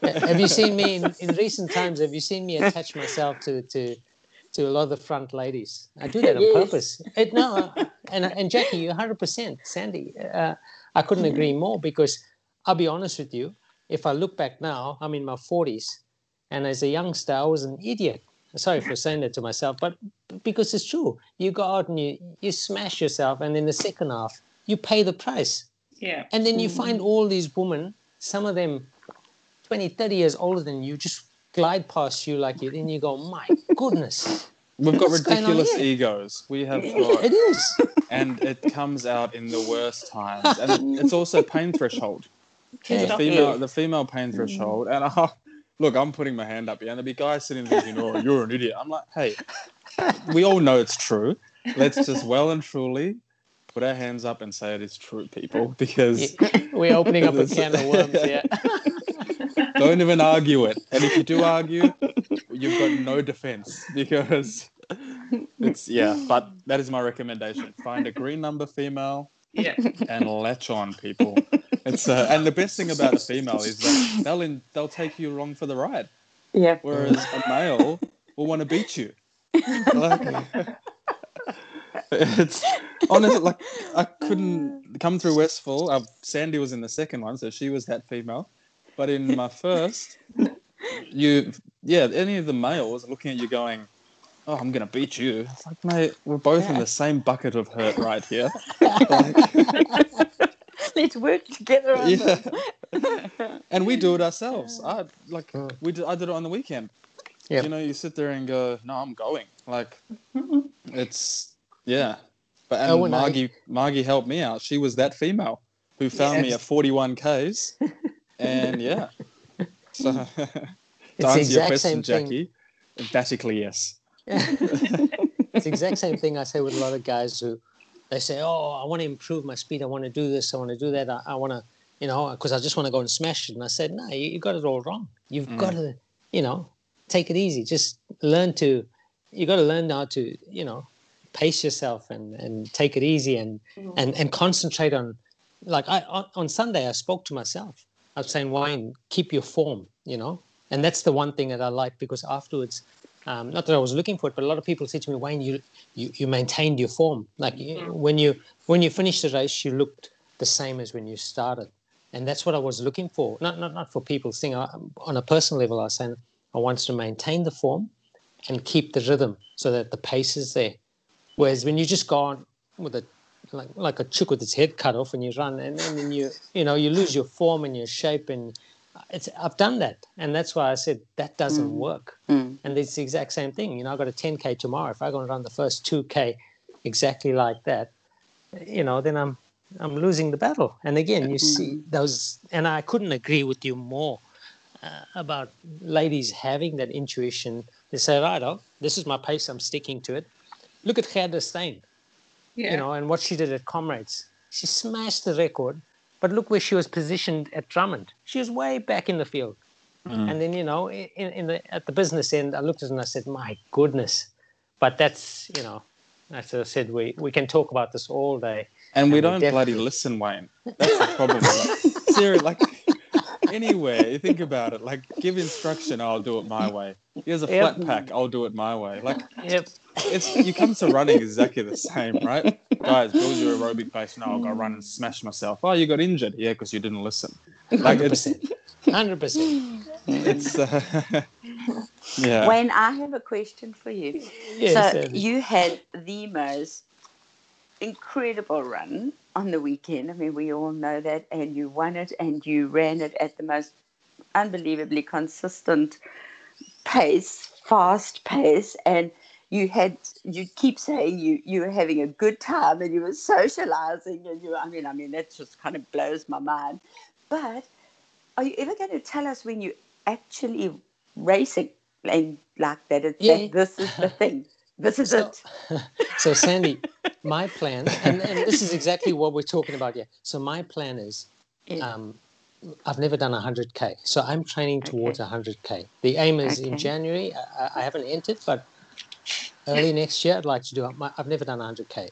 have you seen me in, in recent times? Have you seen me attach myself to to to a lot of the front ladies? I do that on Yes. purpose. It, no, and and Jackie, you're 100 percent. Sandy, uh, I couldn't agree more because I'll be honest with you. If I look back now, I'm in my 40s, and as a youngster, I was an idiot. Sorry for saying that to myself, but because it's true. You go out and you you smash yourself, and in the second half, you pay the price. Yeah. And then you mm-hmm. find all these women, some of them 20, 30 years older than you, just glide past you like you. Then you go, my goodness, We've got What's going on ridiculous egos. We have got, it is. and it comes out in the worst times. And it's also pain threshold. Yeah. The female, the female pain mm. threshold. And I, look, I'm putting my hand up here, and there'll be guys sitting there thinking, "Oh, you're an idiot." I'm like, hey, we all know it's true. Let's just well and truly put our hands up and say it is true, people, because We're opening up a can of worms here. don't even argue it. And if you do argue, you've got no defense because it's yeah. But that is my recommendation: find a green number female Yeah. and latch on, people. It's uh, and the best thing about a female is that they'll in, they'll take you along for the ride, Yeah. whereas a male will want to beat you. Like, it's honestly like I couldn't come through Westfall. Uh, Sandy was in the second one, so she was that female. But in my first, you yeah, any of the males looking at you going, "Oh, I'm gonna beat you." It's like, mate, we're both in the same bucket of hurt right here. Like, Let's work together on yeah, and we do it ourselves. I like Mm. we did, I did it on the weekend. Yep. You know, you sit there and go, "No, I'm going." Like it's yeah. But and Oh, and I- Margie Margie helped me out. She was that female who found me Yes. at 41 k's, and yeah. So to It's the answer your exact question, same thing. Jackie, emphatically yes. it's the exact same thing I say with a lot of guys who they say, "Oh, I want to improve my speed. I want to do this. I want to do that. I, I want to, you know, because I just want to go and smash it." And I said, "No, you, you got it all wrong. You've Mm. got to, you know, take it easy. Just learn to. You got to learn how to, you know, pace yourself and and take it easy and and and concentrate on. Like I on, on Sunday, I spoke to myself. I was saying, Wayne, keep your form. You know, and that's the one thing that I like because afterwards um, not that I was looking for it, but a lot of people say to me, Wayne, you you, you maintained your form. Like when you when you finished the race, you looked the same as when you started, and that's what I was looking for. Not not not for people saying I, on a personal level. I was saying I wanted to maintain the form and keep the rhythm so that the pace is there. Whereas when you just go on with a like like a chick with its head cut off and you run and, and then you you know you lose your form and your shape and it's I've done that and that's why I said that doesn't work. Mm. And it's the exact same thing. You know, I've got a 10K tomorrow. If I go and run the first 2K exactly like that, you know, then I'm I'm losing the battle. And again, you see those, and I couldn't agree with you more uh, about ladies having that intuition. They say, right, oh, this is my pace. I'm sticking to it. Look at Gerda Steyn, Yeah. you know, and what she did at Comrades. She smashed the record, but look where she was positioned at Drummond. She was way back in the field. Mm. And then, you know, in, in the, at the business end, I looked at it and I said, my goodness. But that's, you know, as I said, we, we can talk about this all day. And we And we don't bloody listen, Wayne. That's the problem. like, seriously, like anywhere, think about it. Like give instruction, I'll do it my way. Here's a Yep. flat pack, I'll do it my way. Like Yep. It's you come to running exactly the same, right? Guys, build your aerobic base. Now I'll go run and smash myself. Oh, you got injured. Yeah, because you didn't listen. Like 100%. 100%. it's uh, yeah. Wayne, I have a question for you. Yes, so Sandy. you had the most incredible run on the weekend. I mean, we all know that, and you won it, and you ran it at the most unbelievably consistent pace, fast pace, and you had you keep saying you you were having a good time and you were socializing and you I mean I mean that just kind of blows my mind. But are you ever going to tell us when you actually racing and like that? It's Yeah. that this is the thing. This is So- it. So, Sandy, my plan, and, and this is exactly what we're talking about here. So, my plan is Yeah. um, I've never done 100K. So, I'm training towards 100K. The aim is in January. I, I haven't entered, but early next year, I'd like to do it. My, I've never done 100K.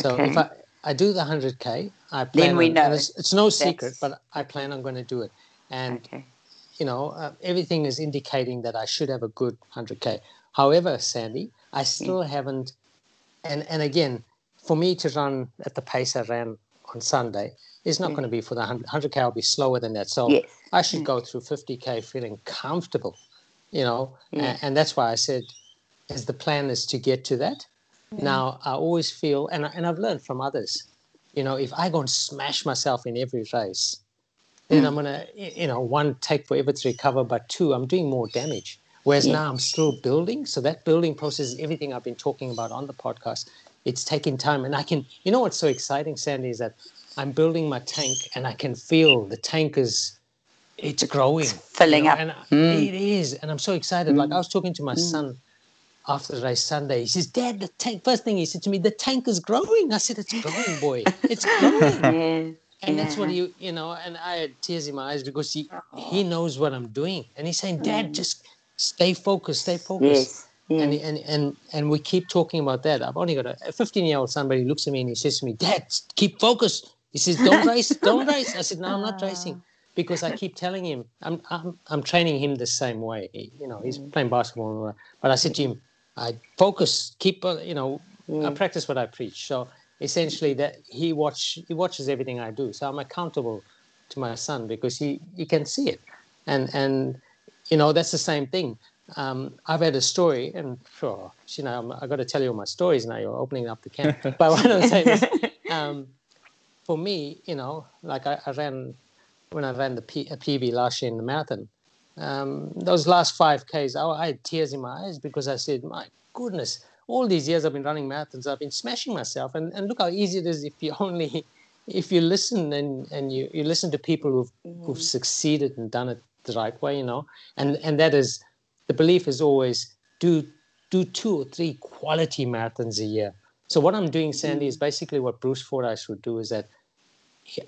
So, if I, I do the 100K, I plan Then we on- know it's, it's no secret, that's- but I plan on going to do it. And okay. you know, uh, everything is indicating that I should have a good 100k. However, Sandy, I still haven't. And and again, for me to run at the pace I ran on Sunday is not Mm. going to be for the 100, 100k. I'll be slower than that. So Yes. I should Mm. go through 50k feeling comfortable, you know. Yeah. And, and that's why I said, as the plan is to get to that. Now I always feel, and I- and I've learned from others, you know, if I go and smash myself in every race, then Mm. I'm gonna, you know, one take forever to recover, but two, I'm doing more damage. Whereas Yeah. now I'm still building, so that building process is everything I've been talking about on the podcast. It's taking time, and I can, you know, what's so exciting, Sandy, is that I'm building my tank, and I can feel the tank is, it's growing, you filling know, up. and Mm. it is, and I'm so excited. Like I was talking to my son after the race Sunday. He says, "Dad, the tank." First thing he said to me, "The tank is growing." I said, "It's growing, boy. It's growing." And that's what you, you know, and I had tears in my eyes because he he knows what I'm doing, and he's saying, "Dad, just stay focused, stay focused." Yes. And, Yeah. and and and we keep talking about that. I've only got a 15 year old son, but he looks at me and he says to me, "Dad, keep focused." He says, "Don't race, don't race." I said, "No, I'm not ah. racing." Because I keep telling him, I'm, I'm, I'm training him the same way. You know, he's mm. playing basketball, and but I said to him, I focus, keep, uh, you know, I Mm. practice what I preach. So essentially, that he watch he watches everything I do. So I'm accountable to my son because he he can see it, and and you know that's the same thing. Um, I've had a story, and sure, you know, I'm, I got to tell you all my stories now. You're opening up the can, but what I'm saying is, um, for me, you know, like I, I ran when I ran the P, PB last year in the marathon. Um, those last five Ks, I, I had tears in my eyes because I said, "My goodness, all these years I've been running marathons, I've been smashing myself, and, and look how easy it is if you only if you listen and, and you, you listen to people who've who've succeeded and done it the right way, you know, and and that is the belief is always do do two or three quality marathons a year. So what I'm doing, Sandy, is basically what Bruce Fordyce would do is that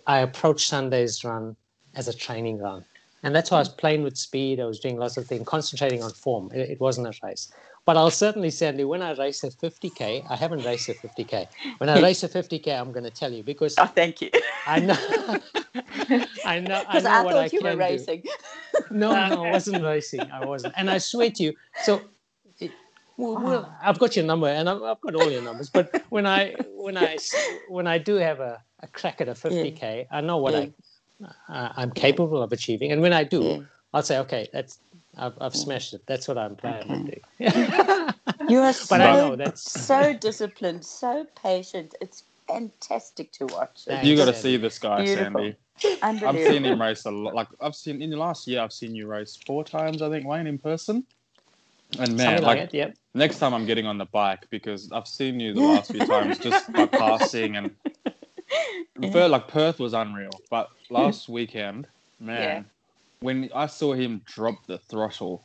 I approach Sunday's run as a training run. And that's why I was playing with speed. I was doing lots of things, concentrating on form. It, it wasn't a race. But I'll certainly, Sandy, when I race a 50K, I haven't raced a 50K. When I race a 50K, I'm going to tell you because Oh, thank you. I know, I know, I know I, what thought I you can were do. racing. No, no, I wasn't racing. I wasn't. And I swear to you, so well, well, ah. I've got your number and I've, I've got all your numbers. But when I when I when I do have a, a crack at a 50k, I know what I uh, I'm capable of achieving. And when I do, Yeah. I'll say, okay, that's I've, I've smashed it. That's what I'm planning to do. You are so, But I know that's- so disciplined, so patient. It's fantastic to watch. Thanks. You got to see this guy, Beautiful. Sandy. I've seen him race a lot. Like I've seen in the last year, I've seen you race four times. I think Wayne in person. And man, Something like like it. Yep. next time I'm getting on the bike because I've seen you the last few times just by passing and. Felt like Perth was unreal, but last weekend, man, Yeah. when I saw him drop the throttle,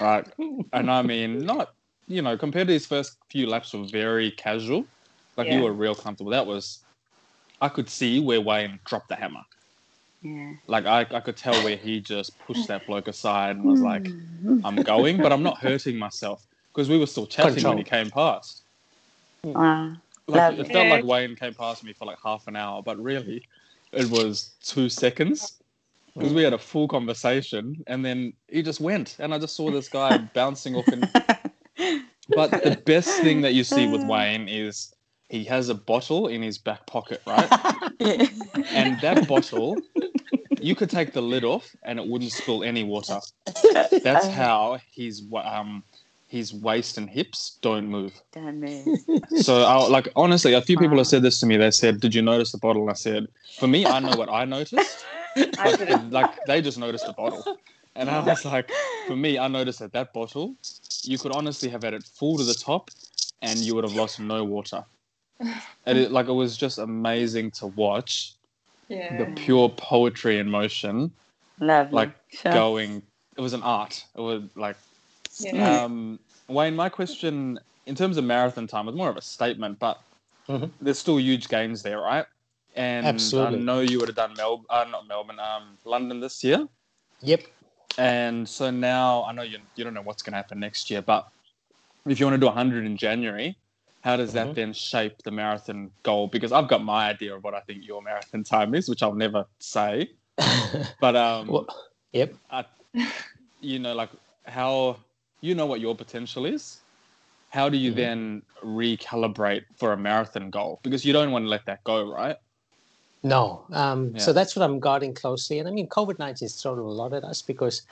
right, and I mean, not you know, compared to his first few laps were very casual, like you Yeah. were real comfortable. That was, I could see where Wayne dropped the hammer. Yeah. Like I, I could tell where he just pushed that bloke aside and was like, hmm. "I'm going, but I'm not hurting myself," because we were still chatting Control. when he came past. Wow. Like it felt like Wayne came past me for like half an hour, but really, it was two seconds because we had a full conversation, and then he just went, and I just saw this guy bouncing off. And but the best thing that you see with Wayne is he has a bottle in his back pocket, right? Yeah. and that bottle, you could take the lid off, and it wouldn't spill any water. That's how he's um his waist and hips don't move. Damn it. So, I, like honestly, a few people have said this to me. They said, "Did you notice the bottle?" And I said, "For me, I know what I noticed. I But like they just noticed the bottle." And I was like, "For me, I noticed that that bottle, you could honestly have had it full to the top, and you would have lost no water." And it, like it was just amazing to watch Yeah. the pure poetry in motion, Lovely. like Sure. going. It was an art. It was like yeah. um, Wayne, my question in terms of marathon time was more of a statement, but Mhm. there's still huge gains there, right? And Absolutely. I know you would have done Mel, uh, not Melbourne, um, London this year, Yep. and so now I know you you don't know what's going to happen next year, but if you want to do 100 in January, how does that Mhm. then shape the marathon goal? Because I've got my idea of what I think your marathon time is, which I'll never say, but um, Well, yep. I, you know, like how you know what your potential is. How do you Mhm. then recalibrate for a marathon goal? Because you don't want to let that go, right? No. Um, Yeah. So that's what I'm guarding closely. And I mean, COVID 19 has thrown a lot at us because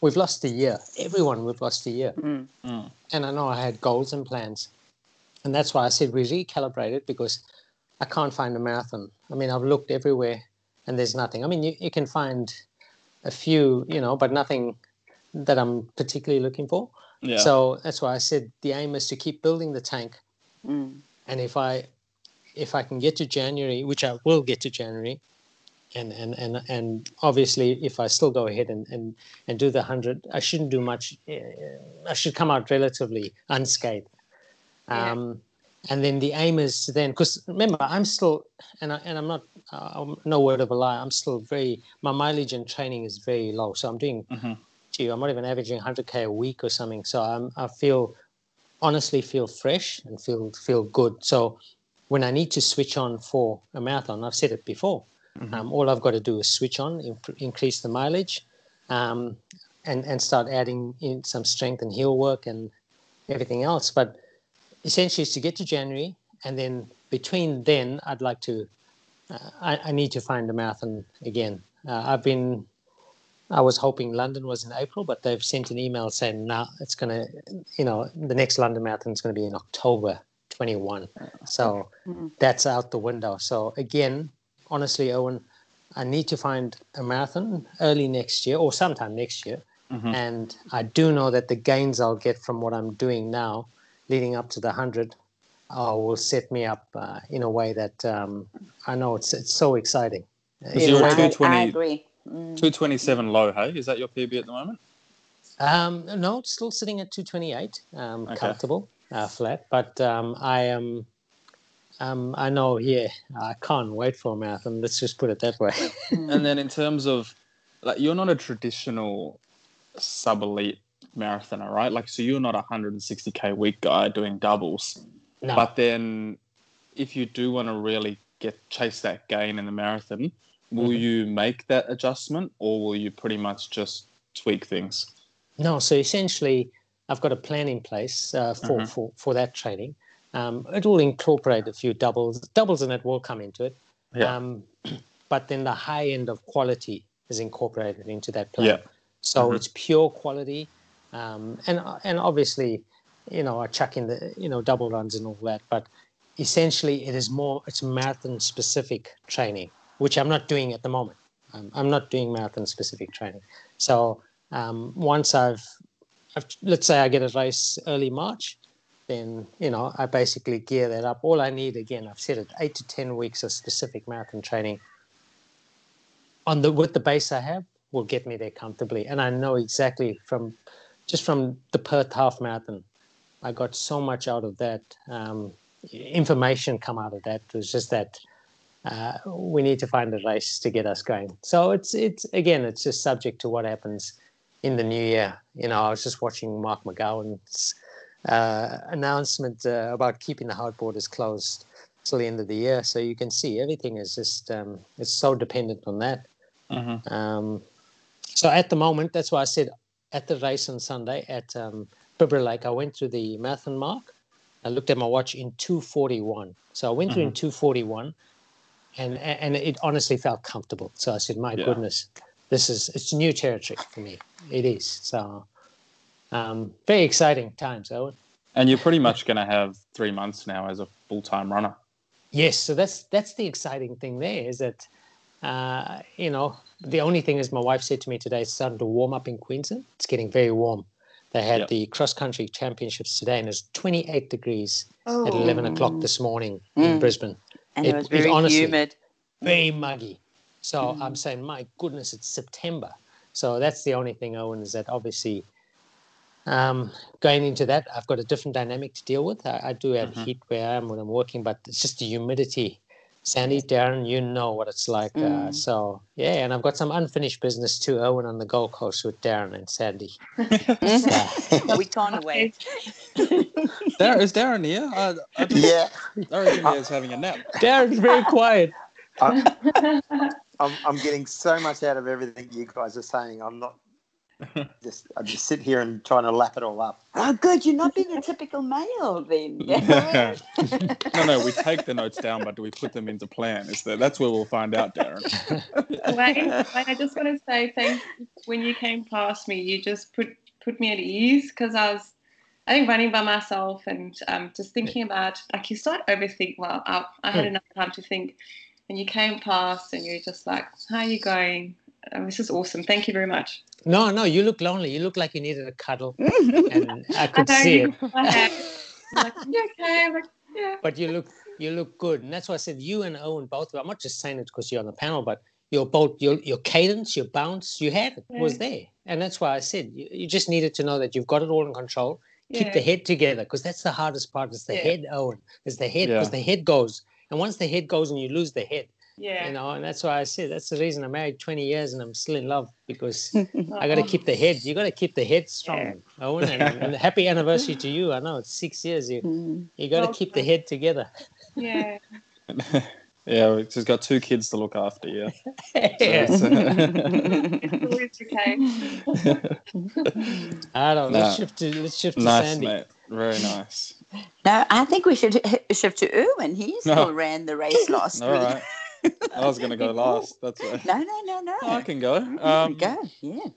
we've lost a year. Everyone, we've lost a year. Mm. Mm. And I know I had goals and plans. And that's why I said we recalibrate it because I can't find a marathon. I mean, I've looked everywhere and there's nothing. I mean, you, you can find a few, you know, but nothing that I'm particularly looking for. Yeah. So that's why I said the aim is to keep building the tank Mm. and if I if I can get to January, which I will get to January, and and and and obviously if I still go ahead and and, and do the hundred, I shouldn't do much. Uh, I should come out relatively unscathed. Yeah. Um, And then the aim is to then, because remember, I'm still, and I and I'm not, uh, no word of a lie. I'm still very, my mileage and training is very low. So I'm doing, I'm not even averaging 100k a week or something. So I'm, I feel, honestly, feel fresh and feel feel good. So when I need to switch on for a marathon, I've said it before. Mhm. Um, all I've got to do is switch on, imp- increase the mileage, um, and and start adding in some strength and heel work and everything else. But essentially, it's to get to January, and then between then, I'd like to. Uh, I, I need to find a marathon again. Uh, I've been. I was hoping London was in April, but they've sent an email saying now it's going to, you know, the next London Marathon is going to be in October 21. So Mhm. that's out the window. So again, honestly, Owen, I need to find a marathon early next year or sometime next year. Mhm. And I do know that the gains I'll get from what I'm doing now, leading up to the 100, uh, will set me up uh, in a way that um, I know it's it's so exciting. Because In you're way at I, that- 220 Agree. Mm. 227 low, hey? Is that your PB at the moment? Um, no, it's still sitting at 228, um, Okay. comfortable, uh, flat. But um, I am, um, I know, yeah, I can't wait for a marathon. Let's just put it that way. And then in terms of, like, you're not a traditional sub elite marathoner, right? Like, so you're not a 160k week guy doing doubles. no, But then, if you do want to really get chase that gain in the marathon, will Mhm. you make that adjustment, or will you pretty much just tweak things? no. So essentially, I've got a plan in place uh, for, Mhm. for for that training. Um, it will incorporate a few doubles. Doubles in it will come into it. Yeah. Um, but then the high end of quality is incorporated into that plan. Yeah. So Mhm. it's pure quality, um, and and obviously, you know, I chuck in the you know double runs and all that. But essentially, it is more it's marathon specific training, which I'm not doing at the moment. I'm, I'm not doing marathon specific training. So um, once I've, I've let's say I get a race early March, then you know I basically gear that up. All I need again, I've said it, eight to ten weeks of specific marathon training. On the with the base I have, will get me there comfortably, and I know exactly from just from the Perth half marathon, I got so much out of that. Um, information come out of that. It was just that uh, we need to find a race to get us going. So it's it's again, it's just subject to what happens in the new year. You know, I was just watching Mark McGowan's uh, announcement uh, about keeping the hard borders closed till the end of the year. So you can see everything is just um, it's so dependent on that. Mm-hmm. Um, so at the moment, that's why I said at the race on Sunday at um, Bibra Lake, I went through the marathon mark. I looked at my watch in 241. So I went through in 241 and, and it honestly felt comfortable. So I said, my Yeah. goodness, this is, it's new territory for me. It is. So um, very exciting times, Owen. And you're pretty much going to have three months now as a full time runner. Yes, so that's that's the exciting thing there is that uh, you know the only thing is my wife said to me today it's starting to warm up in Queensland. It's getting very warm. They had Yep. the cross country championships today and it's 28 degrees Oh, at 11 o'clock this morning in Mm. Brisbane. And It- it, was very honestly- humid. Very muggy. So Mm. I'm saying, my goodness, it's September. So that's the only thing, Owen, is that obviously um, going into that, I've got a different dynamic to deal with. I, I do have Mhm. heat where I am when I'm working, but it's just the humidity. Sandy, Darren, you know what it's like. Uh, Mm. so, yeah, and I've got some unfinished business too, Owen, on the Gold Coast with Darren and Sandy. we can't wait. Dar- is Darren here? I, I, just, Yeah, darren reckon is having a nap. Darren's very quiet. I'm, I'm, I'm getting so much out of everything you guys are saying. I'm not just I just sit here and trying to lap it all up. Oh, good. You're not being a typical male then. No, no, we take the notes down, but do we put them into plan? Is that that's where we'll find out, Darren. Wayne, Wayne, I just want to say thank you. When you came past me, you just put put me at ease because I was, I think, running by myself and um, just thinking about like you start overthink. Well, I, I had Hmm. enough time to think, and you came past and you're just like, "How are you going?" Um, this is awesome. Thank you very much. No, no, you look lonely. You look like you needed a cuddle, and I I could know see you it. put my hand. I'm like, you okay? I'm like, yeah. But you look, you look good, and that's why I said you and Owen both. I'm not just saying it because you're on the panel, but your both your your cadence, your bounce, you had it was there, and that's why I said you, you just needed to know that you've got it all in control. Keep yeah. the head together because that's the hardest part. Is the Yeah. head, Owen. Is the head because Yeah. the head goes, and once the head goes, and you lose the head, yeah. you know, and that's why I said that's the reason I'm married 20 years and I'm still in love because I got to keep the head. You got to keep the head strong, Owen. And, and happy anniversary to you. I know it's six years. You Mm. you got to Well keep the head together. Yeah. yeah, we've just got two kids to look after. Yeah. Yeah. So It's always okay. I don't. know. Let's shift to let's shift to nice, Sandy. mate. Very nice. No, I think we should h- shift to Erwin. He No. still ran the race last All week. right. I was going to go last. That's why. No, no, no, no. I can go. Um, Go. Yeah.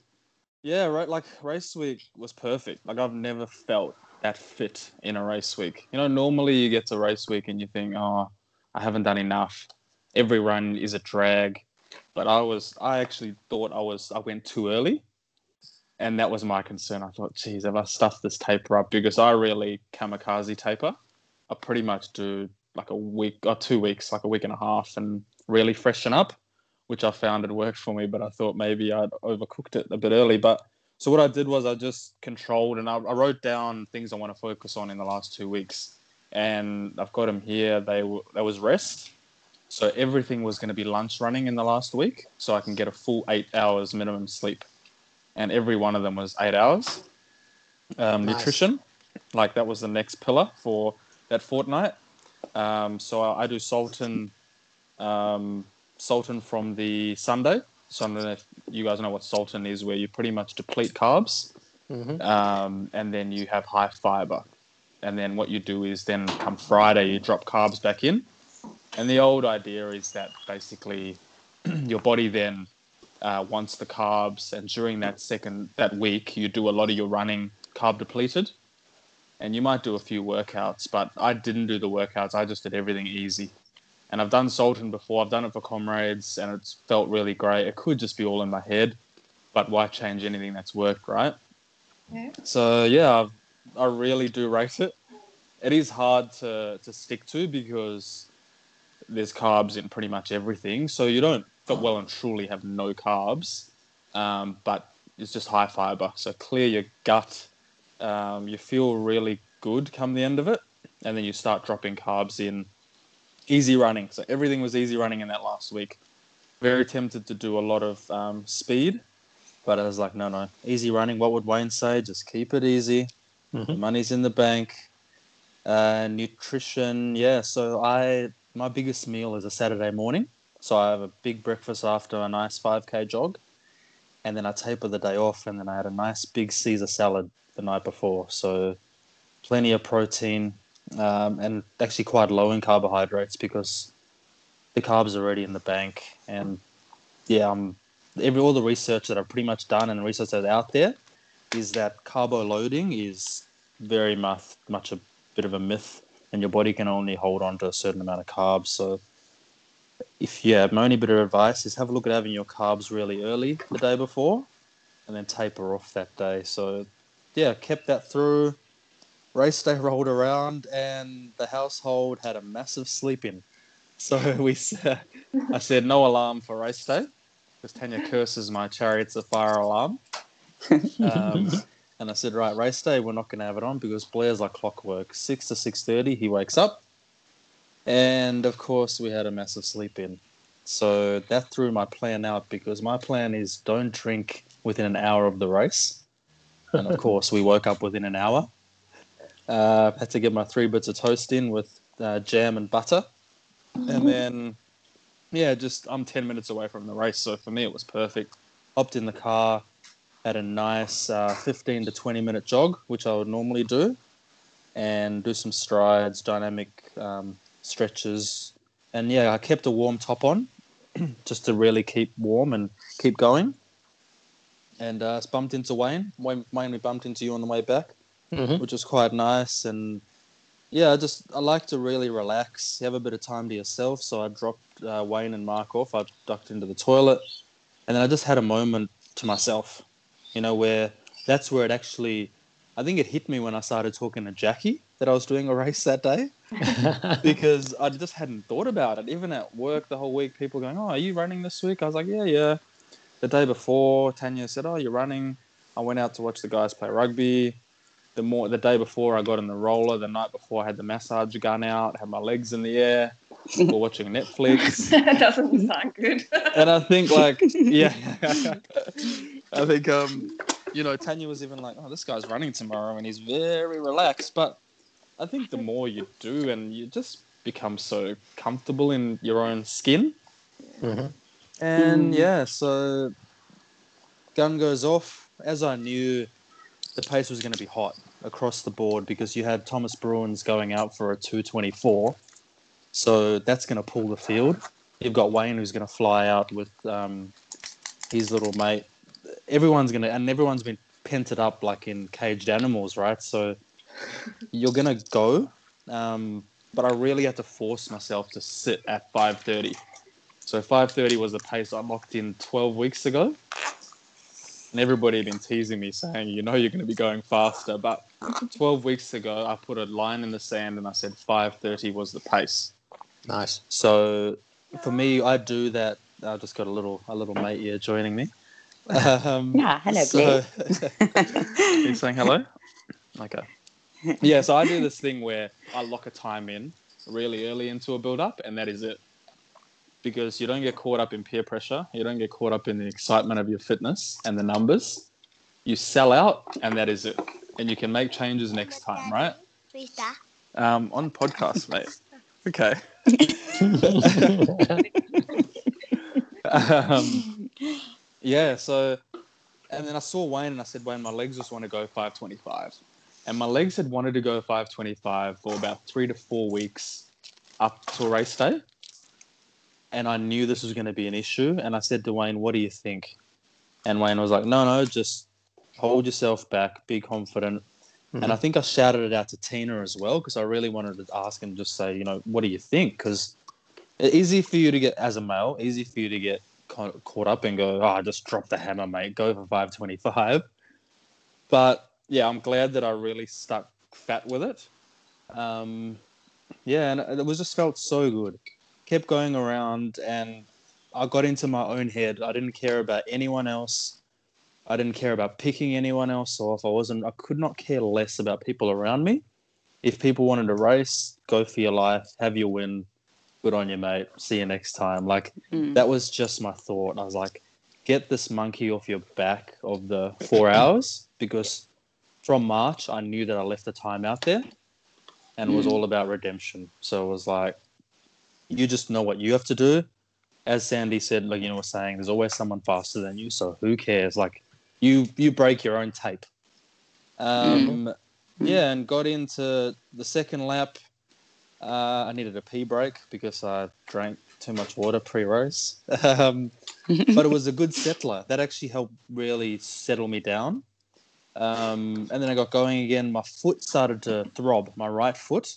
Yeah, right. Like race week was perfect. Like I've never felt that fit in a race week. You know, normally you get to race week and you think, oh, I haven't done enough. Every run is a drag. But I was, I actually thought I was, I went too early. And that was my concern. I thought, geez, have I stuffed this taper up? Because I really kamikaze taper. I pretty much do like a week or two weeks, like a week and a half, and really freshen up which I found had worked for me, but I thought maybe I'd overcooked it a bit early. But so what I did was I just controlled and I, I wrote down things I want to focus on in the last two weeks, and I've got them here. They w- there was rest, so everything was going to be lunch running in the last week, so I can get a full eight hours minimum sleep, and every one of them was eight hours. Um, Nice. Nutrition, like that was the next pillar for that fortnight. Um, so I, I do Saltin. Um, Saltin from the Sunday. So I don't know if you guys know what Saltin is, where you pretty much deplete carbs Mhm. um, and then you have high fiber. And then what you do is then come Friday, you drop carbs back in. And the old idea is that basically your body then uh, wants the carbs, and during that second that week, you do a lot of your running carb depleted. And you might do a few workouts, but I didn't do the workouts. I just did everything easy. And I've done Saltin before. I've done it for comrades, and it's felt really great. It could just be all in my head, but why change anything that's worked, right? Yeah. So yeah, I've, I really do rate it. It is hard to to stick to because there's carbs in pretty much everything. So you don't well and truly have no carbs, um, but it's just high fiber. So clear your gut. Um, you feel really good come the end of it, and then you start dropping carbs in. Easy running. So everything was easy running in that last week. Very tempted to do a lot of um, speed, but I was like, no, no, easy running. What would Wayne say? Just keep it easy. Mhm. money's in the bank. Uh, nutrition, yeah. So I, my biggest meal is a Saturday morning. So I have a big breakfast after a nice 5k jog, and then I taper the day off, and then I had a nice big Caesar salad the night before. So plenty of protein, um, and actually quite low in carbohydrates because the carbs are already in the bank. And yeah, um, every all the research that I've pretty much done and the research that's out there is that carbo loading is very much much a bit of a myth, and your body can only hold on to a certain amount of carbs. So, if yeah, my only bit of advice is have a look at having your carbs really early the day before, and then taper off that day. So, yeah, kept that through. Race day rolled around, and the household had a massive sleep in. So we I said no alarm for race day because Tanya curses my chariots of fire alarm. Um, and I said, right, race day, we're not going to have it on because Blair's like clockwork. Six to six thirty, he wakes up, and of course we had a massive sleep in. So that threw my plan out because my plan is don't drink within an hour of the race, and of course we woke up within an hour. Uh, had to get my three bits of toast in with uh, jam and butter, and then yeah, just I'm ten minutes away from the race, so for me it was perfect. Hopped in the car, had a nice uh, 15 to 20 minute jog, which I would normally do, and do some strides, dynamic um, stretches. And yeah, I kept a warm top on just to really keep warm and keep going. And uh, bumped into Wayne. Wayne, Wayne, we bumped into you on the way back, Mhm. which was quite nice. And yeah, I just I like to really relax, have a bit of time to yourself. So I dropped uh, Wayne and Mark off. I ducked into the toilet, and then I just had a moment to myself. You know, where that's where it actually, I think it hit me when I started talking to Jackie that I was doing a race that day because I just hadn't thought about it. Even at work the whole week, people going, "Oh, are you running this week?" I was like, "Yeah, yeah." The day before, Tanya said, "Oh, you're running." I went out to watch the guys play rugby. The more the day before, I got in the roller. The night before, I had the massage gun out, had my legs in the air, we're watching Netflix. that doesn't sound good. and I think like yeah, I think um, you know Tanya was even like, oh, this guy's running tomorrow and he's very relaxed. But I think the more you do, and you just become so comfortable in your own skin. Mhm. And Mm. yeah, so gun goes off. As I knew, the pace was going to be hot across the board because you had Thomas Bruins going out for a 224. So that's going to pull the field. You've got Wayne who's going to fly out with um, his little mate. Everyone's going to, and everyone's been pented up like in caged animals, right? So you're going to go. Um, but I really had to force myself to sit at 5:30. So 5:30 was the pace I locked in 12 weeks ago, and everybody had been teasing me saying, "You know, you're going to be going faster." But 12 weeks ago, I put a line in the sand and I said 5:30 was the pace. Nice. So for me, I do that. I just got a little a little mate here joining me. Um, Yeah, hello, so, He's saying hello. Okay. Yeah, so I do this thing where I lock a time in really early into a build up, and that is it. Because you don't get caught up in peer pressure, you don't get caught up in the excitement of your fitness and the numbers. You sell out, and that is it. And you can make changes next time, right? Um, on podcast, mate. Okay. um, yeah, so, and then I saw Wayne and I said, Wayne, my legs just want to go 525. And my legs had wanted to go 525 for about three to four weeks up to race day. And I knew this was going to be an issue. And I said to Wayne, what do you think? And Wayne was like, no, no, just hold yourself back, be confident. And I think I shouted it out to Tina as well because I really wanted to ask and just say, you know, what do you think? Because it's easy for you to get, as a male, easy for you to get caught up and go, oh, I just dropped the hammer, mate, go for 525. But yeah, I'm glad that I really stuck fat with it. Um, yeah, and it was just felt so good. Kept going around and I got into my own head. I didn't care about anyone else. I didn't care about picking anyone else off. I wasn't. I could not care less about people around me. If people wanted to race, go for your life, have your win. Good on you, mate. See you next time. Like Mm. that was just my thought. I was like, get this monkey off your back of the four hours because from March I knew that I left the time out there, and it was all about redemption. So it was like, you just know what you have to do. As Sandy said, like you know, was saying, there's always someone faster than you. So who cares? Like you you break your own tape. Um, Yeah, and got into the second lap. Uh, I needed a pee break because I drank too much water pre-race. um, but it was a good settler. That actually helped really settle me down. Um, and then I got going again. My foot started to throb, my right foot.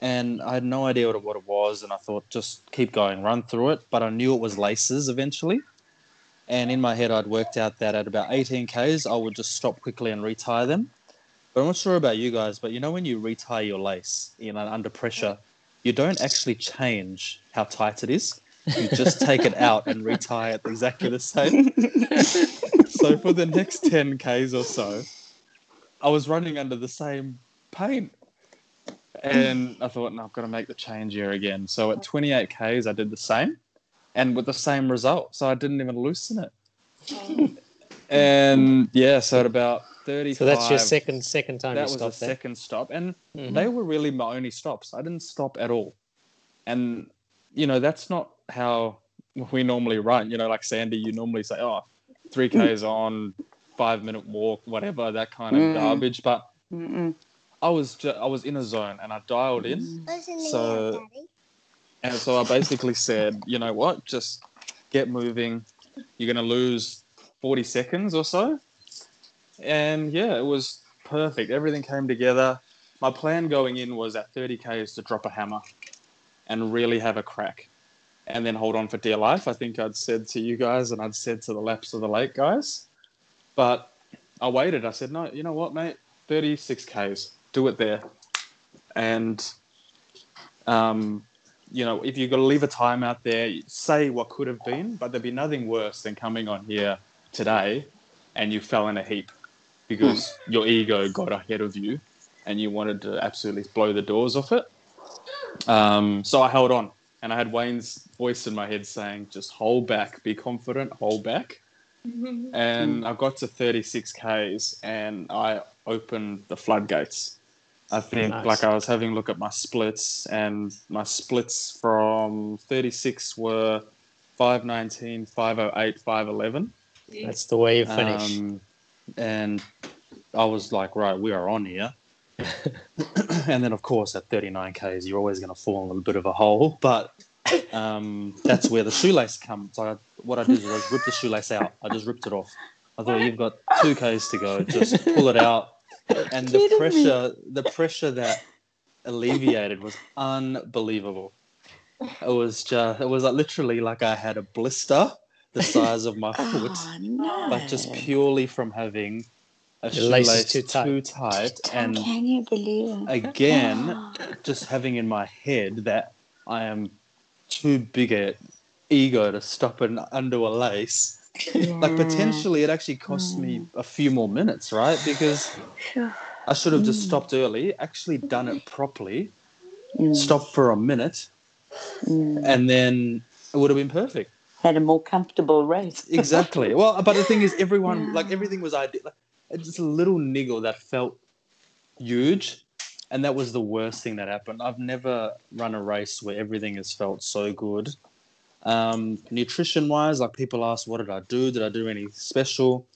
And I had no idea what it, what it was. And I thought, just keep going, run through it. But I knew it was laces eventually. And in my head, I'd worked out that at about 18 Ks, I would just stop quickly and retie them. But I'm not sure about you guys, but you know when you retie your lace, you know, under pressure, you don't actually change how tight it is. You just take it out and retie it exactly the same. so for the next 10 Ks or so, I was running under the same pain. And I thought, no, I've got to make the change here again. So at 28 Ks, I did the same and with the same result. So I didn't even loosen it. And yeah, so at about 35. So that's your second second time That you was the there. second stop. And Mhm. they were really my only stops. I didn't stop at all. And, you know, that's not how we normally run. You know, like Sandy, you normally say, oh, three Ks on, five minute walk, whatever that kind of Mm. garbage. But Mm-mm. I was ju- I was in a zone and I dialed in, mm. So- and so I basically said, you know what, just get moving. You're gonna lose 40 seconds or so, and yeah, it was perfect. Everything came together. My plan going in was at 30 k's to drop a hammer and really have a crack, and then hold on for dear life. I think I'd said to you guys and I'd said to the laps of the lake guys, but I waited. I said, no, you know what, mate, 36 k's, do it there, and um, you know, if you've got to leave a time out there, say what could have been, but there'd be nothing worse than coming on here today and you fell in a heap because your ego got ahead of you and you wanted to absolutely blow the doors off it. Um, so I held on and I had Wayne's voice in my head saying, just hold back, be confident, hold back. And I got to 36 Ks and I opened the floodgates. I think Nice. like I was having a look at my splits and my splits from 36 were 519, 508, 511. That's the way you finish. Um, and I was like, right, we are on here. and then, of course, at 39 Ks, you're always going to fall in a little bit of a hole. But um, that's where the shoelace comes. So I, what I did is I just ripped the shoelace out. I just ripped it off. I thought, you've got two Ks to go. Just pull it out. And the kidding me? pressure, the pressure that alleviated was unbelievable. It was just, it was like literally like I had a blister the size of my oh, foot Oh, no. but just purely from having a The lace is shoelace too tight. too tight, oh, and Can you believe it? again, oh. just having in my head that I am too big a ego to stop and undo a lace. Like potentially, it actually cost me a few more minutes, right? Because Sure. I should have just stopped early, actually done it properly, Mm, stopped for a minute, mm. and then it would have been perfect. Had a more comfortable race. exactly. Well, but the thing is, everyone Yeah. like everything was ideal. Like, it's just a little niggle that felt huge, and that was the worst thing that happened. I've never run a race where everything has felt so good. Um, nutrition wise, like people ask, what did I do? Did I do any special?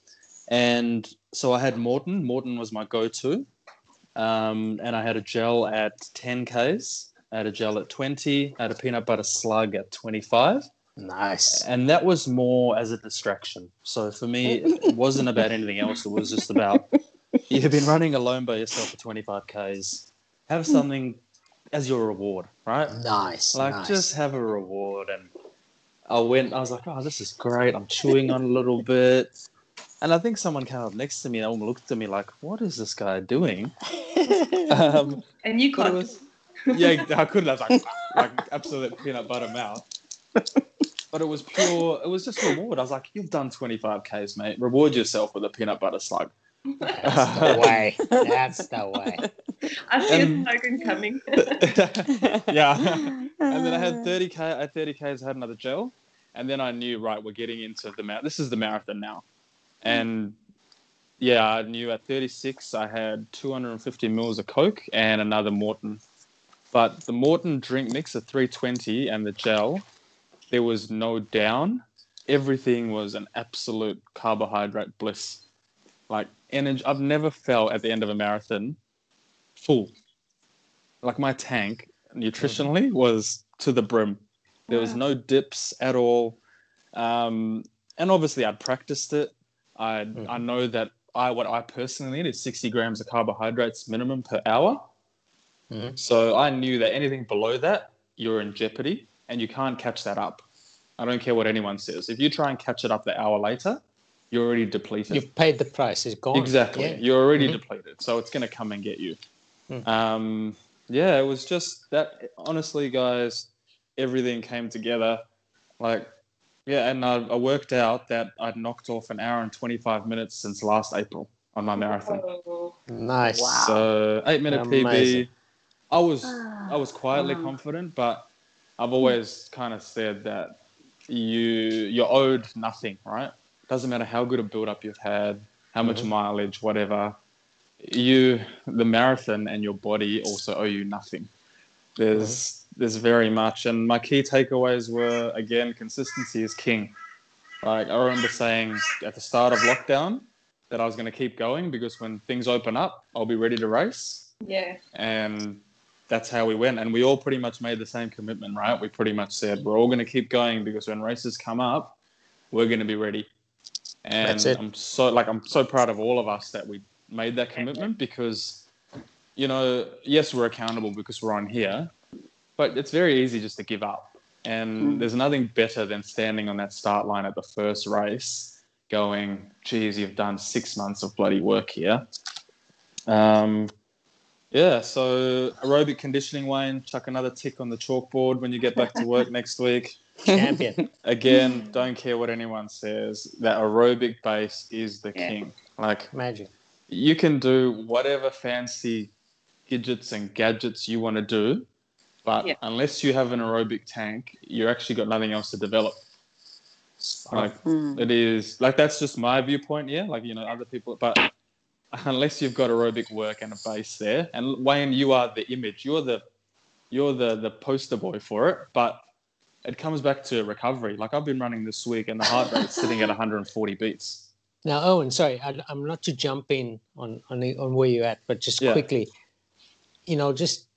And so I had Maurten. Maurten was my go-to, um, and I had a gel at 10 k's. I had a gel at 20. I had a peanut butter slug at 25 Nice. and that was more as a distraction. So for me, it wasn't about anything else. It was just about you've been running alone by yourself for 25 k's. Have something as your reward, right? Nice. Like nice. just have a reward. And I went. I was like, oh, this is great. I'm chewing on a little bit. And I think someone came up next to me and looked at me like, what is this guy doing? Um, And you but it was, yeah, I couldn't. I was like, like absolute peanut butter mouth. But it was pure. It was just reward. I was like, you've done 25 k's, mate. Reward yourself with a peanut butter slug. That's the way. That's the way. I see Um, a slogan coming. yeah. And then I had 30k. At 30 k's, I had another gel, and then I knew right, we're getting into the marathon. This is the marathon now, and yeah, I knew at 36 I had 250 mils of Coke and another Maurten, but the Maurten drink mix at 320 and the gel, there was no down. Everything was an absolute carbohydrate bliss, like energy. I've never felt at the end of a marathon full. Like my tank nutritionally was to the brim. There was no dips at all. Um, and obviously I'd practiced it. I I Mhm. know that I what I personally need is 60 grams of carbohydrates minimum per hour. Mhm. So I knew that anything below that, you're in jeopardy and you can't catch that up. I don't care what anyone says. If you try and catch it up the hour later, you're already depleted. You've paid the price. It's gone. Exactly. Yeah. You're already Mhm. depleted, so it's going to come and get you. Mm. Um, yeah, it was just that. Honestly, guys, everything came together. Like, yeah, and I, I worked out that I'd knocked off an hour and 25 minutes since last April on my marathon. Nice. Wow. So eight minute PB. I was I was quietly Wow. confident, but I've always kind of said that you you're owed nothing, right? Doesn't matter how good a build up you've had, how much Mhm. mileage, whatever. You the marathon and your body also owe you nothing. There's there's very much, and my key takeaways were again consistency is king. Like I remember saying at the start of lockdown, that I was going to keep going because when things open up, I'll be ready to race. Yeah. And that's how we went. And we all pretty much made the same commitment, right? We pretty much said we're all going to keep going because when races come up, we're going to be ready. And That's it. I'm so like I'm so proud of all of us that we made that commitment because you know, yes, we're accountable because we're on here, but it's very easy just to give up. And Mm. there's nothing better than standing on that start line at the first race going, geez, you've done six months of bloody work here. Um, yeah, so aerobic conditioning, Wayne, chuck another tick on the chalkboard when you get back to work next week. Champion. Again, don't care what anyone says. That aerobic base is the Yeah. king. Like Magic. You can do whatever fancy gadgets and gadgets you want to do, but Yeah. unless you have an aerobic tank, you're actually got nothing else to develop. Like Mm. it is like that's just my viewpoint, yeah. Like you know, other people, but unless you've got aerobic work and a base there, and Wayne, you are the image. You're the you're the the poster boy for it, but it comes back to recovery. Like I've been running this week, and the heart rate's sitting at 140 beats. Now, Owen, sorry, I, I'm not to jump in on on, the, on where you're at, but just Yeah. quickly, you know, just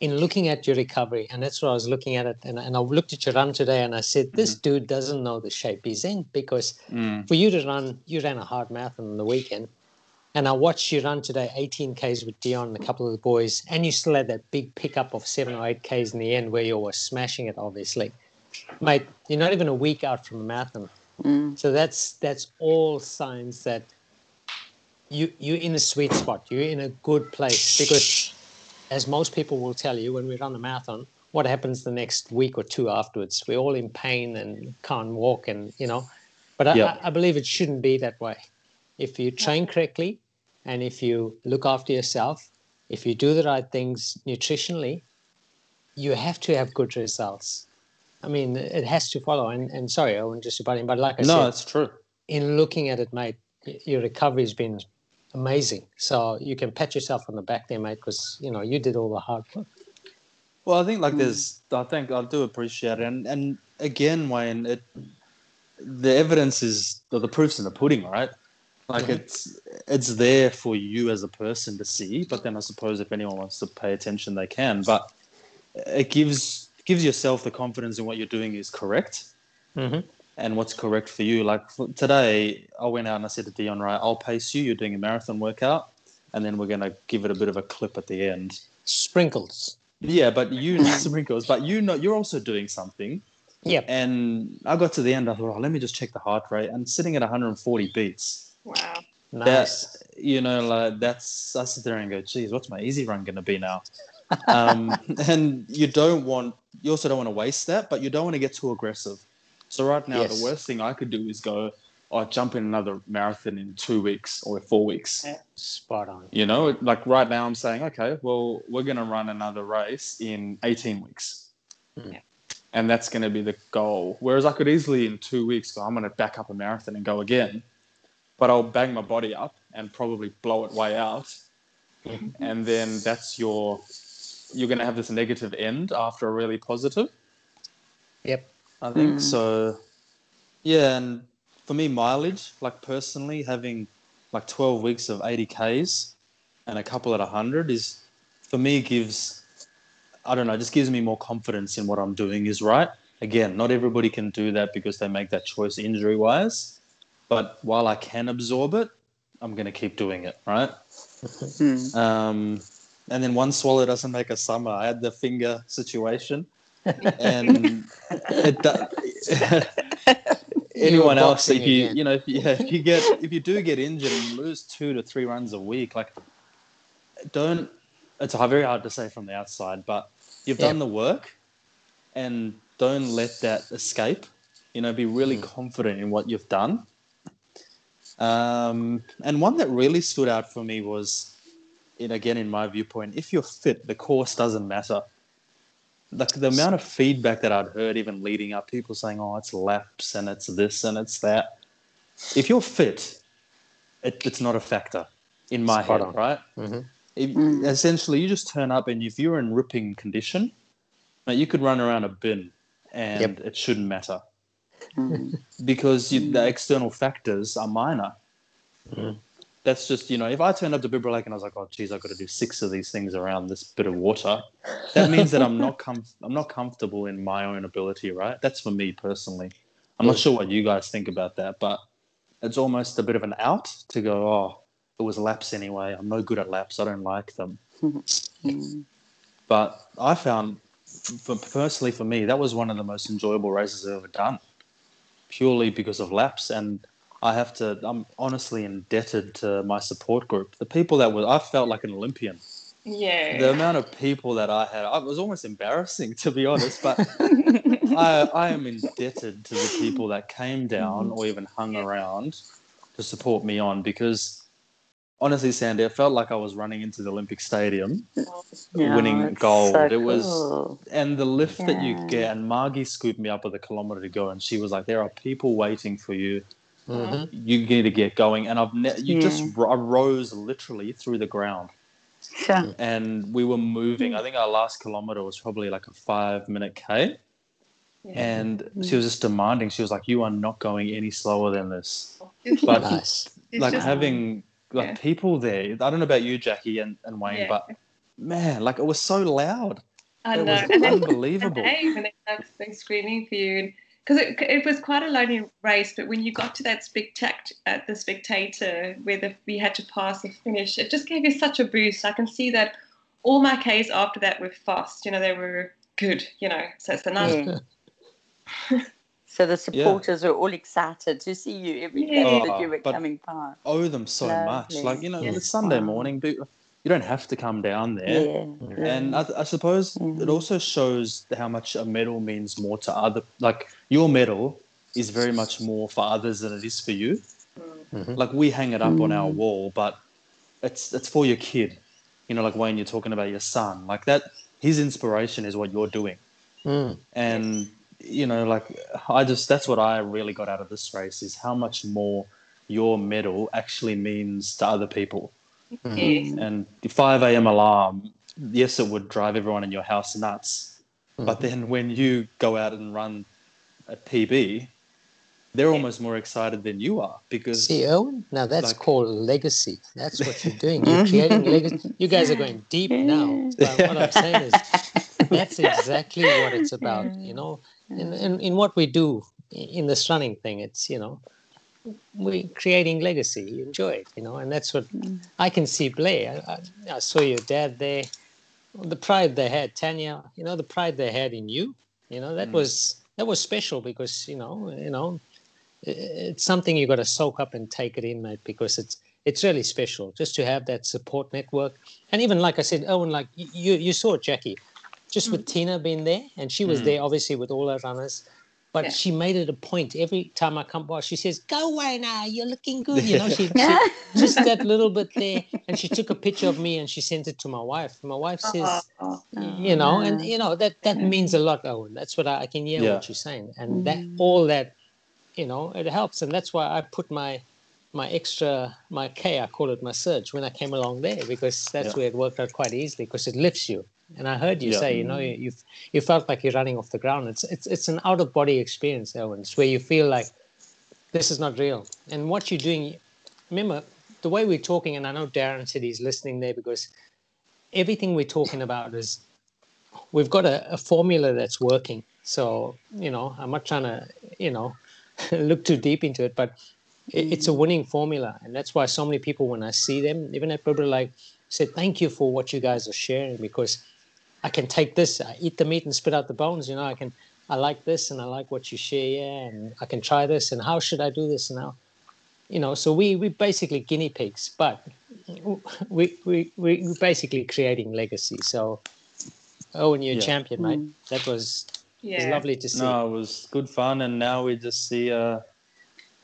in looking at your recovery, and that's what I was looking at it, and, and I looked at your run today, and I said, this dude doesn't know the shape he's in because Mm. for you to run, you ran a hard marathon on the weekend, and I watched you run today 18 k's with Dion and a couple of the boys, and you still had that big pickup of seven or eight k's in the end where you were smashing it, obviously, mate. You're not even a week out from a marathon. Mm. So that's that's all signs that you you're in a sweet spot. You're in a good place because, as most people will tell you, when we run a marathon, what happens the next week or two afterwards? We're all in pain and can't walk, and you know. But I, Yeah. I, I believe it shouldn't be that way. If you train correctly, and if you look after yourself, if you do the right things nutritionally, you have to have good results. I mean, it has to follow. And, and sorry, Owen, just about him, but like I No, said, it's true. in looking at it, mate, your recovery has been amazing. So you can pat yourself on the back there, mate, because you know you did all the hard work. Well, I think like hmm. there's, I think I do appreciate it, and and again, Wayne, it, the evidence is, or the proof's in the pudding, right? Like it's it's there for you as a person to see, but then I suppose if anyone wants to pay attention, they can. But it gives gives yourself the confidence in what you're doing is correct Mm-hmm. and what's correct for you. Like for today, I went out and I said to Dion, right, I'll pace you. You're doing a marathon workout, and then we're gonna give it a bit of a clip at the end. Sprinkles. Yeah, but you sprinkles, but you know you're also doing something. Yeah. And I got to the end, I thought, oh, let me just check the heart rate. And sitting at 140 beats. Wow. Nice. That, you know, like that's I sit there and go, geez, what's my easy run gonna be now? Um, and you don't want you also don't want to waste that, but you don't want to get too aggressive. So right now Yes. the worst thing I could do is go, I jump in another marathon in two weeks or four weeks. Yeah. Spot on. You know, like right now I'm saying, okay, well, we're going to run another race in 18 weeks. Mm. And that's going to be the goal. Whereas I could easily in two weeks go, I'm going to back up a marathon and go again. But I'll bang my body up and probably blow it way out. Mhm. And then that's your, you're going to have this negative end after a really positive. Yep. I think Mm. so. Yeah, and for me, mileage, like personally, having like 12 weeks of 80 Ks and a couple at 100 is, for me, gives, I don't know, just gives me more confidence in what I'm doing is right. Again, not everybody can do that because they make that choice injury wise. But while I can absorb it, I'm going to keep doing it, right? Mm. Um, and then one swallow doesn't make a summer. I had the finger situation, and it, do- anyone else, if you again. you know, if you, yeah, if you get if you do get injured and lose two to three runs a week, like don't. It's very hard to say from the outside, but you've Yeah. done the work, and don't let that escape. You know, be really Mm. confident in what you've done. Um, and one that really stood out for me was, in again in my viewpoint, if you're fit, the course doesn't matter. Like the amount of feedback that I'd heard, even leading up, people saying, "Oh, it's laps and it's this and it's that." If you're fit, it, it's not a factor in my Spot head, on. right? Mhm. If- Mm. Essentially, you just turn up, and if you're in ripping condition, now you could run around a bin, and Yep. it shouldn't matter Mm. because you, the external factors are minor. Mhm. That's just you know, if I turned up to Bibra Lake and I was like, oh, geez, I've got to do six of these things around this bit of water, that means that I'm not com- I'm not comfortable in my own ability, right? That's for me personally. I'm not sure what you guys think about that, but it's almost a bit of an out to go, oh, it was laps anyway. I'm no good at laps. I don't like them. But I found, for, personally for me, that was one of the most enjoyable races I've ever done, purely because of laps. And I have to, I'm honestly indebted to my support group. The people that were, I felt like an Olympian. Yeah. The amount of people that I had, I was almost embarrassing to be honest, but I, I am indebted to the people that came down or even hung around to support me on because honestly, Sandy, it felt like I was running into the Olympic Stadium, Yeah, winning gold. so it was, cool. and the lift that you get, and Margie scooped me up with a kilometer to go, and she was like, "There are people waiting for you. Mhm. You need to get going." And I've ne- you Yeah. just I rose literally through the ground, Sure. and we were moving. I think our last kilometer was probably like a five minute k. Yeah. And she was just demanding. She was like, "You are not going any slower than this." But Nice. like just- having like Yeah. people there. I don't know about you, Jackie and, and Wayne, Yeah. but man, like it was so loud. I It know. was And then unbelievable. And they, when they screaming for you, because it, it was quite a lonely race. But when you got to that spectac- uh, the spectator where the, we had to pass the finish, it just gave you such a boost. I can see that all my Ks after that were fast. You know, they were good. You know, so it's a nice. Yeah. so the supporters were all excited to see you every day Yeah. that you were But- coming past. Owe them so much. Like you know, Yes. it's Sunday morning, but you don't have to come down Yeah. there. And I, I suppose it Mhm. also shows how much a medal means more to other. Like your medal is very much more for others than it is for you. Mhm. Like we hang it up on our Mm. wall, but it's it's for your kid. You know, like Wayne, you're talking about your son. Like that, his inspiration is what you're doing. Mm. and you know like i just that's what i really got out of this race is how much more your medal actually means to other people Mm-hmm. Yes. and the 5 a.m alarm yes it would drive everyone in your house nuts but mm-hmm. then when you go out and run a pb they're almost more excited than you are because See, Owen, now that's Like- called legacy. That's what you're doing. You're creating legacy. You guys are going deep now. But what I'm saying is, that's exactly what it's about. You know, in, in, in what we do in this running thing, it's you know, we're creating legacy. You enjoy it, you know, and that's what I can see. Blair, I, I, I saw your dad there. The pride they had, Tanya. You know, the pride they had in you. You know, that Mm. was that was special because you know, you know, it's something you got to soak up and take it in, mate, because it's it's really special just to have that support network. And even like I said, Owen, like you you saw Jackie, just with Tina being there, and she was Mm. there obviously with all her runners. But Yeah. she made it a point every time I come by. She says, "Go away now, you're looking good." You know, she, she just that little bit there, and she took a picture of me and she sent it to my wife. My wife oh, says, Oh, you know, and ah. you know that that mm. means a lot, Owen. That's what I, I can hear Yeah. what you're saying, and that mm. all that, you know, it helps, and that's why I put my my extra my K, I call it my surge when I came along there because that's Yeah. where it worked out quite easily because it lifts you. And I heard you Yeah. say, you know, you you've, felt like you're running off the ground. It's it's it's an out of body experience, Owen. It's where you feel like this is not real, and what you're doing. Remember the way we're talking, and I know Darren said he's listening there because everything we're talking about is we've got a, a formula that's working. So, you know, I'm not trying to, you know, look too deep into it, but it, it's a winning formula. And that's why so many people, when I see them, even at Bibra, like, say, thank you for what you guys are sharing because I can take this, I eat the meat and spit out the bones. You know, I can, I like this and I like what you share, yeah, and I can try this. And how should I do this now? You know, so we we basically guinea pigs, but we we we we're basically creating legacy. So, oh, and you're a champion, mate. That was it was yeah. lovely to see. no it was good fun and now we just see uh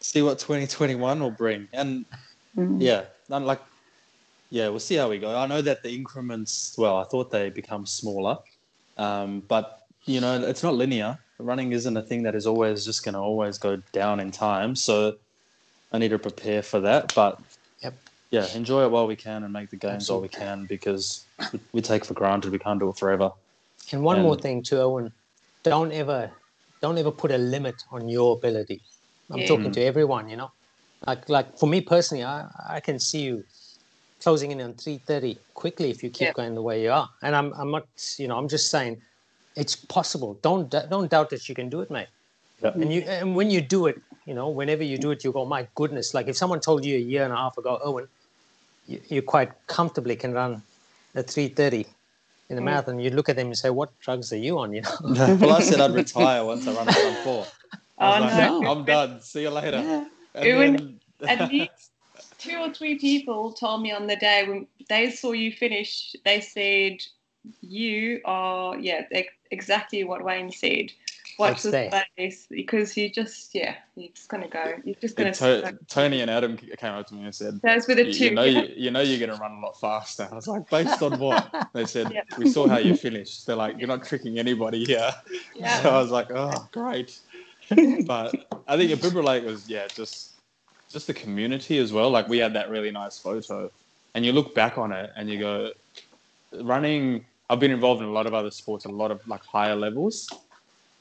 see what 2021 will bring and Mm. yeah I'm like yeah we'll see how we go i know that the increments well i thought they become smaller um, but you know it's not linear running isn't a thing that is always just going to always go down in time so i need to prepare for that but Yep. yeah enjoy it while we can and make the games while we can because we, we take for granted we can't do it forever And one more thing too, Owen, don't ever, don't ever put a limit on your ability. I'm Yeah. talking to everyone, you know. Like like for me personally, I, I can see you closing in on three thirty quickly if you keep Yeah. going the way you are. And I'm I'm not you know I'm just saying it's possible. Don't don't doubt that you can do it, mate. Yeah. And you and when you do it, you know, whenever you do it, you go, my goodness. Like if someone told you a year and a half ago, Owen, you, you quite comfortably can run a three thirty in the Mm. marathon, you look at them and say, what drugs are you on? You know. well, I said I'd retire once I run a run four. I Oh, was like, no. I'm done. See you later. Yeah. And Ewan- then- At least two or three people told me on the day when they saw you finish, they said, You are, yeah, exactly what Wayne said. Watch I'd this space because you just, yeah, you're just going to go. You're just going And to. To- Tony and Adam came up to me and said, Those were you, the two. you know, you, you know, you're going to run a lot faster. I was like, based on what? They said, Yeah. we saw how you finished. They're like, you're not tricking anybody here. Yeah. So I was like, oh, great. but I think Abibra Lake was, yeah, just just the community as well. Like we had that really nice photo, and you look back on it and you go, running. I've been involved in a lot of other sports, a lot of like higher levels,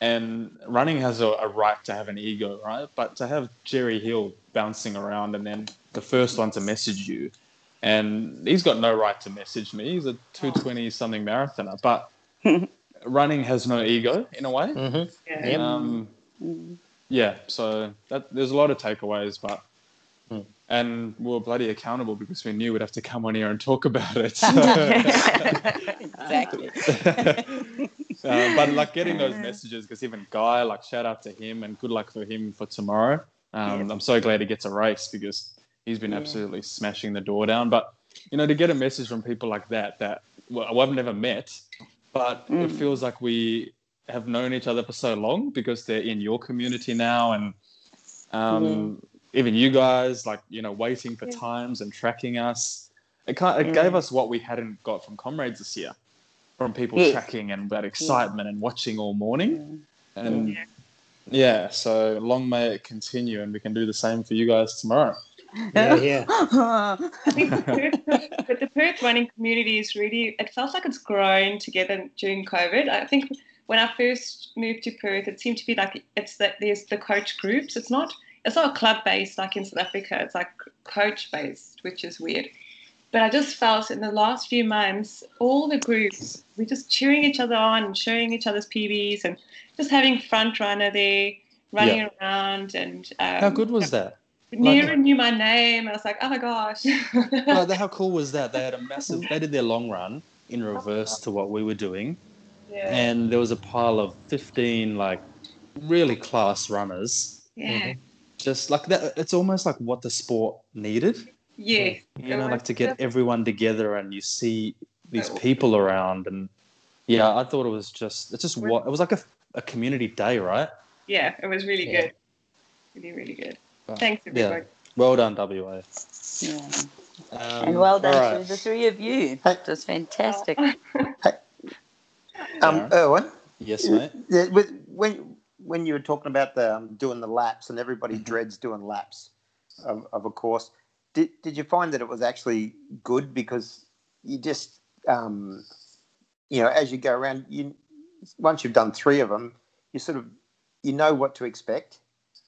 and running has a, a right to have an ego, right? But to have Jerry Hill bouncing around and then the first one to message you, and he's got no right to message me. He's a two twenty something marathoner, but running has no ego in a way. hmm Yeah. Um, Mm. yeah, so that there's a lot of takeaways, but. And we we're bloody accountable because we knew we'd have to come on here and talk about it. So, exactly. uh, but like getting those messages, because even Guy, like shout out to him and good luck for him for tomorrow. Um, I'm so glad he gets a race because he's been Yeah. absolutely smashing the door down. But you know, to get a message from people like that, that well, I've never met, but it Mm. feels like we have known each other for so long because they're in your community now, and um, even you guys, like you know, waiting for Yeah. times and tracking us. It, kind it Mm. gave us what we hadn't got from comrades this year, from people Yes. tracking and that excitement and watching all morning. And Yeah. yeah, so long may it continue, and we can do the same for you guys tomorrow. Yeah, yeah. I think the Perth, but the Perth running community is really, it felt like it's grown together during COVID. I think when I first moved to Perth, it seemed to be like it's that there's the coach groups. It's not, it's not club based like in South Africa. It's like coach based, which is weird. But I just felt in the last few months, all the groups, we're just cheering each other on and showing each other's PBs and just having front runner there, running around. And um, How good was that? Nira knew my name. I was like, oh my gosh. like, how cool was that? They had a massive. They did their long run in reverse to what we were doing, yeah. and there was a pile of fifteen like really class runners. yeah. Just like that, it's almost like what the sport needed. Yeah. You know, like to get everyone together and you see these Oh. people around, and yeah, I thought it was just. It's just what it was like a, a community day, right? Yeah, it was really Yeah. good. Really, really good. Wow. Thanks, Yeah. Well done, WA. Yeah. Um, And well done all to the three of you. that was fantastic. Um, Darren? Erwin, Yes, mate. yeah, with, when when you were talking about the um, doing the laps and everybody Mm-hmm. dreads doing laps of, of a course, did did you find that it was actually good because you just um, you know as you go around you once you've done three of them you sort of you know what to expect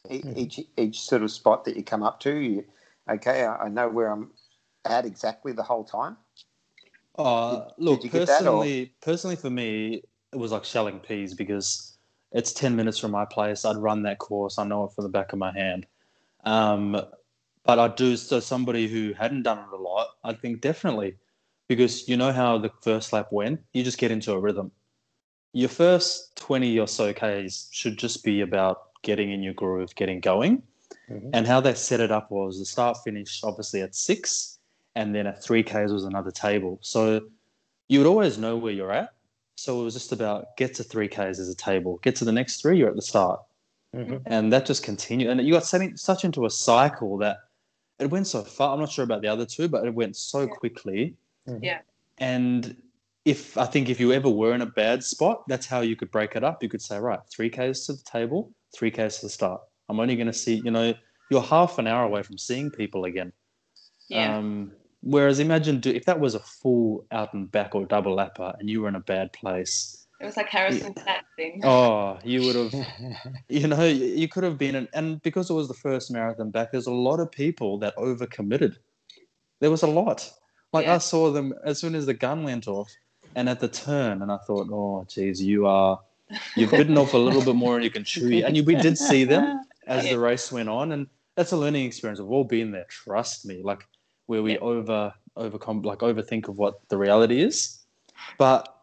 e- Mm-hmm. each each sort of spot that you come up to you okay I, I know where I'm at exactly the whole time Uh, Did- look, did you get that, personally, personally for me, it was like shelling peas because it's ten minutes from my place. I'd run that course. I know it from the back of my hand. Um, but I do. So somebody who hadn't done it a lot, I think definitely, because you know how the first lap went. You just get into a rhythm. Your first twenty or so k's should just be about getting in your groove, getting going. Mhm. And how they set it up was the start finish obviously at six, and then at three Ks was another table. So you would always know where you're at. So it was just about get to three Ks as a table, get to the next three, you're at the start. Mhm. And that just continued. And you got setting, such into a cycle that it went so far. I'm not sure about the other two, but it went so Yeah. quickly. Mhm. Yeah. And if I think if you ever were in a bad spot, that's how you could break it up. You could say, right, three Ks to the table, three Ks to the start. I'm only going to see, you know, you're half an hour away from seeing people again. Yeah. Um, whereas imagine do, if that was a full out and back or double lapper and you were in a bad place, It was like Harrison Flat thing. Oh, you would have, you know, you could have been, an, and because it was the first marathon back, there's a lot of people that overcommitted. There was a lot. Like Yeah. I saw them as soon as the gun went off, and at the turn, and I thought, oh, geez, you are, you've bitten off a little bit more than you can chew. And you, we did see them as Yeah. the race went on, and that's a learning experience. We've all been there. Trust me, like where we Yeah. over overcome, like overthink of what the reality is. But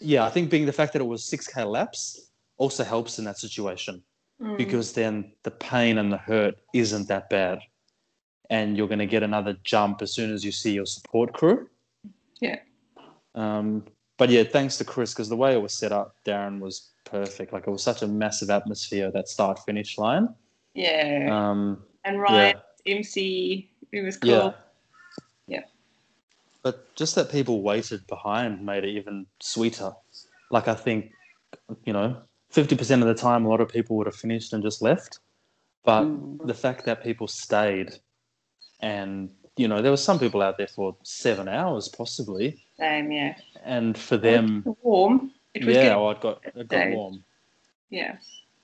yeah, I think being the fact that it was six k laps also helps in that situation Mm. because then the pain and the hurt isn't that bad, and you're going to get another jump as soon as you see your support crew. Yeah. Um, but yeah, thanks to Chris because the way it was set up, Darren was perfect. Like it was such a massive atmosphere that start finish line. yeah. Um, and yeah, MC, it was cool. Yeah. But just that people waited behind made it even sweeter. Like I think, you know, fifty percent of the time, a lot of people would have finished and just left. But Mm. the fact that people stayed, and you know, there were some people out there for seven hours possibly, Same, yeah. and for them, warm. It was yeah, getting, oh, it got it got warm. yeah.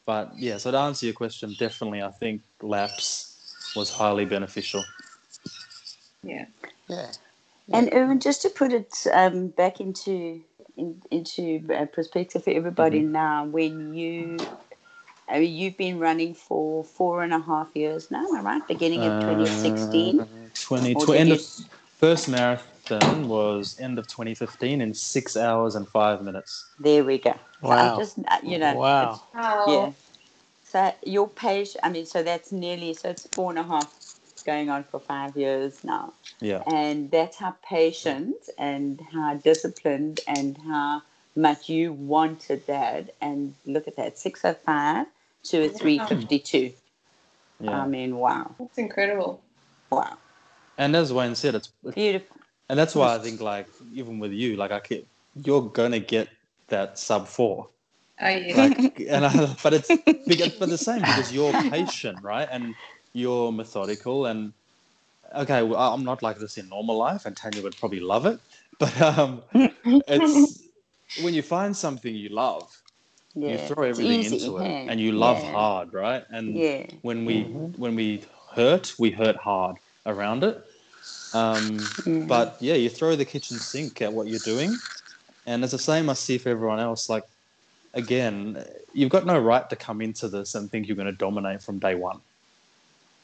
But yeah, so to answer your question, definitely, I think laps was highly beneficial. Yeah. Yeah. And Erwin, just to put it um, back into in, into uh, perspective for everybody Mm-hmm. now, when you, I mean, you've been running for four and a half years now, am I right? Beginning of 2016. Uh, 20, Or tw- did end you- of first marathon was end of 2015 in six hours and five minutes. There we go. So I Wow. just, uh, you know, Wow. Yeah. So your page, I mean, so that's nearly, so it's four and a half going on for five years now. Yeah, And that's how patient and how disciplined and how much you wanted that. And look at that 605 to a 352. yeah. I mean, wow. That's incredible. Wow. and as Wayne said, it's Beautiful. and that's why I think like even with you, like I keep, you're gonna get that sub four. Oh, yeah. Like, and I, but it's because, but the same because you're patient, right? And you're methodical. And okay, well, I'm not like this in normal life, and Tanya would probably love it. But um, it's when you find something you love, Yeah. you throw everything easy, into it, hey? and you love Yeah. hard, right? And Yeah. when we when we hurt, we hurt hard around it. Um, Mhm. but yeah, you throw the kitchen sink at what you're doing, and it's the same I see for everyone else. Like again, you've got no right to come into this and think you're going to dominate from day one,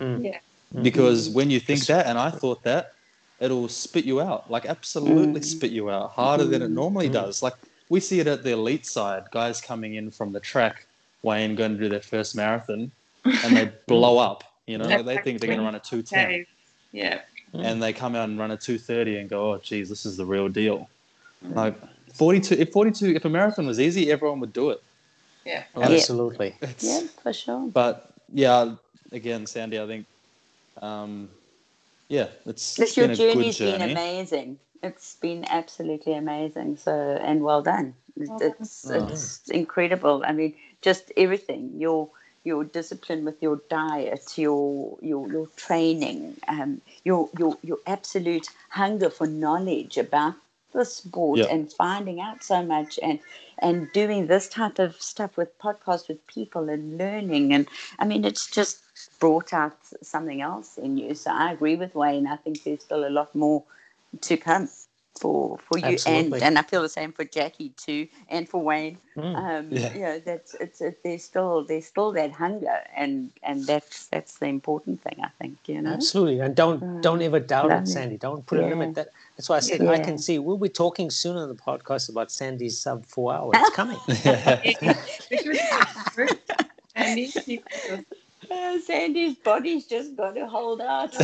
Mm. Yeah. because when you think that, and I thought that, it'll spit you out, like absolutely Mm. spit you out harder than it normally Mm. does. Like we see it at the elite side, guys coming in from the track, Wayne going to do their first marathon, and they blow up. You know, That's they think they're going to run a two ten Okay. Yeah. and they come out and run a 230 and go, oh, geez, this is the real deal. Like 42, if 42, if a marathon was easy, everyone would do it. Yeah. Absolutely. It's, Yeah, for sure. But yeah, again, Sandy, I think, um, yeah, it's, This it's your been a good journey's been amazing. It's been absolutely amazing. So and well done. It's Oh, it's, Oh. it's incredible. I mean, just everything. Your your discipline with your diet, your your your training, um, your your your absolute hunger for knowledge about the sport Yeah. and finding out so much and and doing this type of stuff with podcasts with people and learning and I mean it's just brought out something else in you. So I agree with Wayne. I think there's still a lot more to come for for you Absolutely. and and I feel the same for Jackie too and for Wayne. Mm. Um, Yeah. You know that's it's it, there's still there's still that hunger and and that's that's the important thing I think. You know. Absolutely, and don't Mm. don't ever doubt it, Sandy. Don't put a limit. That that's why I said I can see. We'll be talking soon on the podcast about Sandy's sub four hours. It's coming. Which was good. And these people- Uh, Sandy's body's just got to hold out.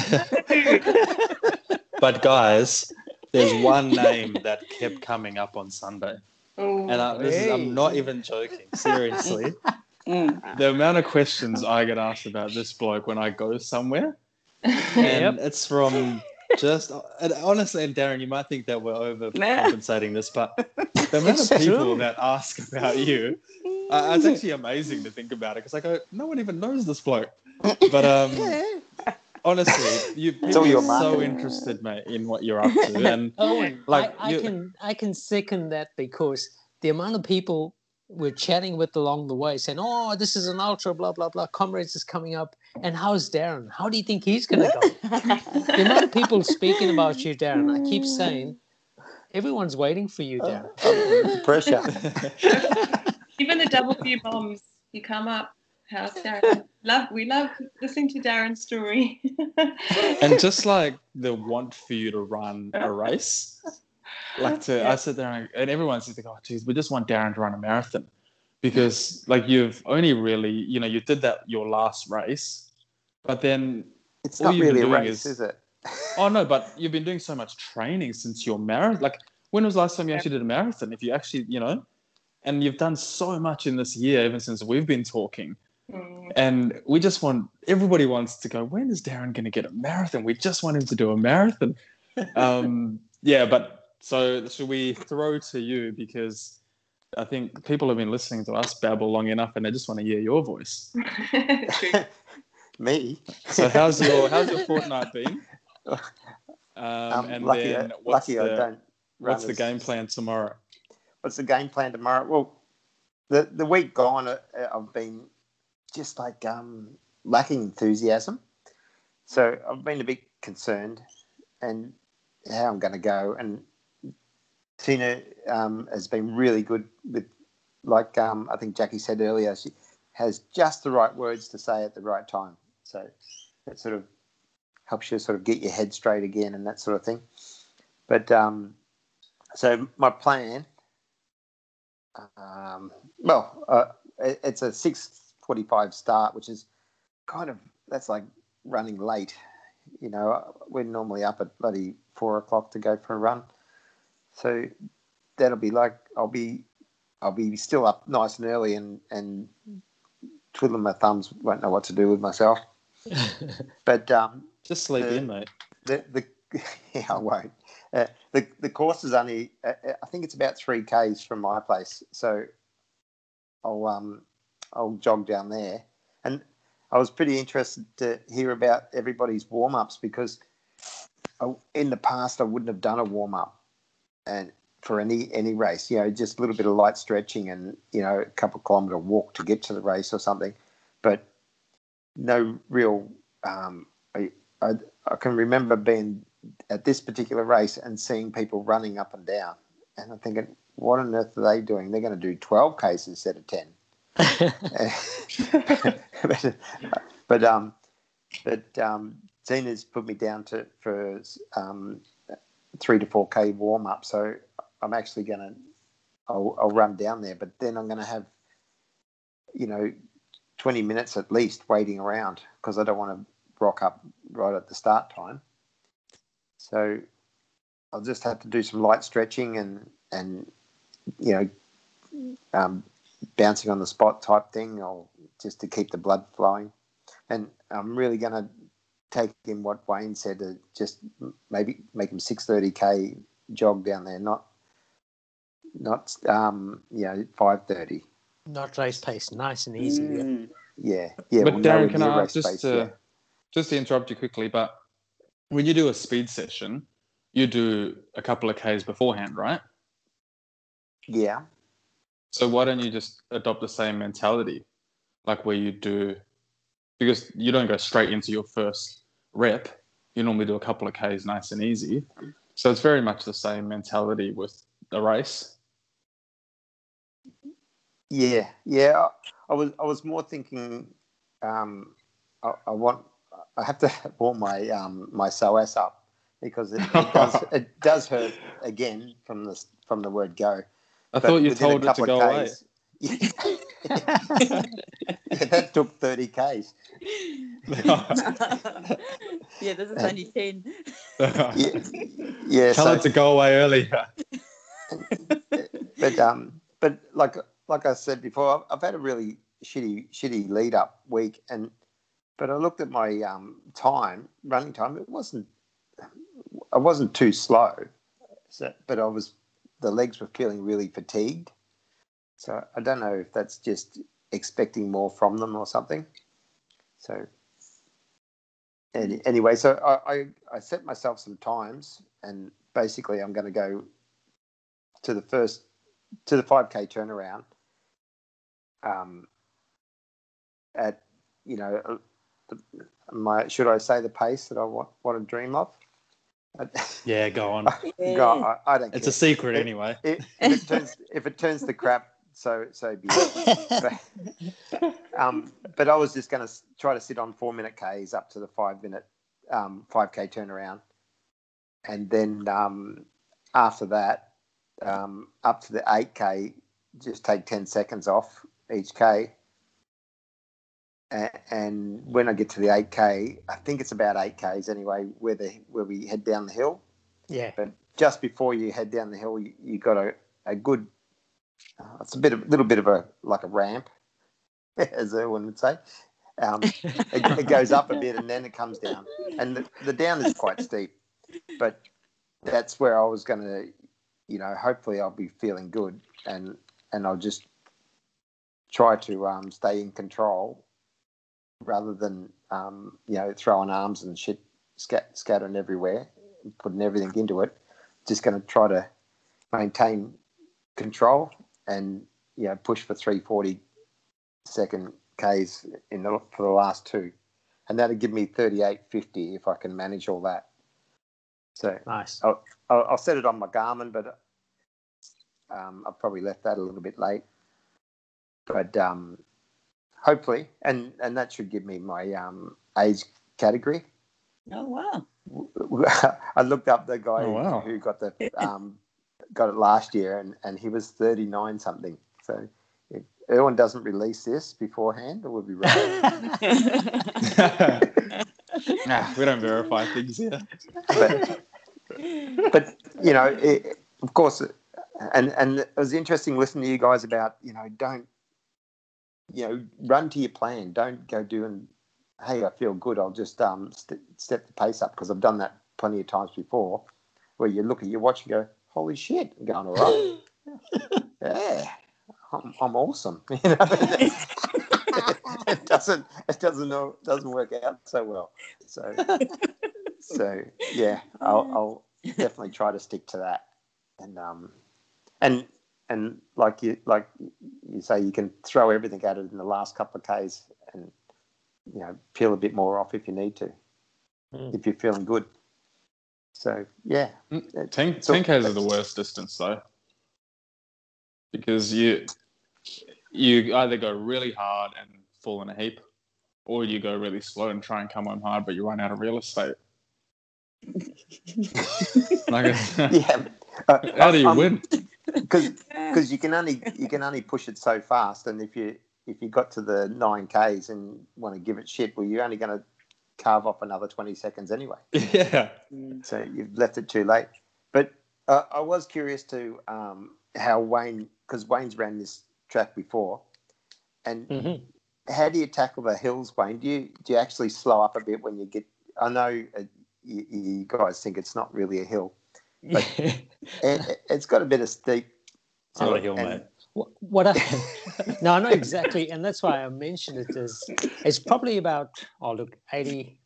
but guys, there's one name that kept coming up on Sunday. Oh, And I, this is, I'm not even joking. Seriously. Mm. the amount of questions I get asked about this bloke when I go somewhere, and Yep. it's from just and honestly, and Darren, you might think that we're overcompensating this, but the amount of people true. that ask about you, uh, it's actually amazing to think about it because I go, no one even knows this bloke. But um, honestly, you It's all people your are so marketing. interested, mate, in what you're up to, and Owen, Like, I, I can I can second that because the amount of people we're chatting with along the way saying, "Oh, this is an ultra, blah blah blah. Comrades is coming up, and how's Darren? How do you think he's going to go?" the amount of people speaking about you, Darren. I keep mm. saying, everyone's waiting for you, oh, Darren. Oh, pressure. Even the double few bombs, you come up. How's Darren? love, we love listening to Darren's story. and just like the want for you to run a race, like to, Yeah. I sit there and, and everyone's just like, oh, geez, we just want Darren to run a marathon because like you've only really, you know, you did that your last race, but then, It's All not you've been really a doing race, is- is it? oh no, but you've been doing so much training since your marathon. Like, when was the last time you actually did a marathon? If you actually, you know, and you've done so much in this year, even since we've been talking. Mm. And we just want everybody wants to go. When is Darren going to get a marathon? We just want him to do a marathon. um, yeah, but so should we throw to you because I think people have been listening to us babble long enough, and they just want to hear your voice. Me? So how's your how's your fortnight been? Um, Um, and lucky then I, what's lucky I the don't. what's the game plan tomorrow? What's the game plan tomorrow? Well, the the week gone, uh, I've been just like um, lacking enthusiasm. So I've been a bit concerned, and how I'm going to go. And Tina um, has been really good with, like um, I think Jackie said earlier, she has just the right words to say at the right time. So it sort of helps you sort of get your head straight again and that sort of thing. But um, so my plan, um, well, uh, it- it's a six forty-five start, which is kind of that's like running late. You know, we're normally up at bloody four o'clock to go for a run, so that'll be like I'll be I'll be still up nice and early and and twiddling my thumbs, won't know what to do with myself. But um, Just sleep Uh, in, mate. the the yeah, I won't. Uh, the the course is only uh, uh, I think it's about three k's from my place, so I'll um I'll jog down there. And I was pretty interested to hear about everybody's warm ups because I, in the past I wouldn't have done a warm up and for any any race, you know, just a little bit of light stretching and you know a couple of kilometre walk to get to the race or something, but no real. Um, I, I I can remember being at this particular race and seeing people running up and down, and I'm thinking, what on earth are they doing? They're going to do 12 k's instead of 10. but, but um, but um, Tina's put me down to for um, three to four k warm up, so I'm actually going to I'll, I'll run down there, but then I'm going to have you know 20 minutes at least waiting around because I don't want to rock up right at the start time. So I'll just have to do some light stretching and and you know um, bouncing on the spot type thing, or just to keep the blood flowing. And I'm really going to take in what Wayne said to just maybe make him 6:30k jog down there, not not um, you know 5:30. Not race pace, nice and easy. yeah. Mm. Yeah, yeah. but well, Darren, can I race just pace, to yeah. just to interrupt you quickly? But when you do a speed session, you do a couple of k's beforehand, right? yeah. So why don't you just adopt the same mentality, like where you do, because you don't go straight into your first rep. You normally do a couple of k's, nice and easy. So it's very much the same mentality with the race. Yeah, yeah. I, I was I was more thinking. Um, I, I want I have to warm my um my psoas up because it, it does it does hurt again from the from the word go. I But thought you told it to go of away. Ks- yeah, that took thirty k's. yeah, this is only 10. Yeah, yeah. Tell so, it to go away earlier. but um, but like like I said before, I've, had a really shitty shitty lead up week, and but I looked at my um time running time. It wasn't I wasn't too slow, so but I was the legs were feeling really fatigued. So I don't know if that's just expecting more from them or something. So any, anyway, so I, I I set myself some times, and basically I'm going to go to the first to the 5K turnaround. Um, at you know, uh, the, my should I say the pace that I want, want to dream of? Yeah, go on. Yeah. God, I, I don't. It's care. a secret anyway. If, if it turns if it turns to crap, so so be it. But, um, but I was just going to try to sit on four minute Ks up to the five minute um, 5K turnaround. And then um, after that, um, up to the 8K, just take 10 seconds off each K. And when I get to the 8K, I think it's about 8Ks anyway, where, the, where we head down the hill Yeah. but just before you head down the hill, you, you got a, a good. Uh, it's a bit of a little bit of a like a ramp, as Erwin would say. Um, it, it goes up a bit and then it comes down, and the, the down is quite steep. But that's where I was going to, you know, hopefully I'll be feeling good, and and I'll just try to um, stay in control rather than um, you know throwing arms and shit scat, scattering everywhere putting everything into it. Just going to try to maintain control and you know push for 340 second Ks in the, for the last two, and that'll give me 38.50 if I can manage all that. So Nice. I'll, I'll, I'll set it on my Garmin, but um, I probably left that a little bit late. But um, hopefully, and and that should give me my um, age category. Oh wow. I looked up the guy Oh, wow. who got the um, got it last year, and, and he was thirty nine something. So if Erwin doesn't release this beforehand, it would be right. nah, we don't verify things here. but, but you know, it, of course, and and it was interesting listening to you guys about you know don't you know run to your plan. Don't go doing. Hey, I feel good. I'll just um st- step the pace up because I've done that plenty of times before, where you look at your watch and go, "Holy shit!" I'm going all right. yeah, I'm, I'm awesome. You know, it doesn't it doesn't know doesn't work out so well. So so yeah, I'll, I'll definitely try to stick to that. And um, and and like you like you say, you can throw everything at it in the last couple of k's, and you know peel a bit more off if you need to, Mm. if you're feeling good. So yeah, Mm, 10, So- 10Ks are the worst distance though. Because you you either go really hard and fall in a heap, or you go really slow and try and come home hard, but you run out of real estate. like, yeah. Uh, how do you um, win? Because because you can only you can only push it so fast, and if you if you got to the nine k's and want to give it shit, well, you're only going to carve off another twenty seconds anyway. Yeah. So you've left it too late. But uh, I was curious to um, how Wayne, because Wayne's ran this track before, and Mhm. how do you tackle the hills, Wayne? Do you do you actually slow up a bit when you get? I know uh, you, you guys think it's not really a hill. But- It, it's got a bit of steep. It's not to a hill, mate. What, what I no, I know exactly, and that's why I mentioned it. Is it's probably about oh look 80,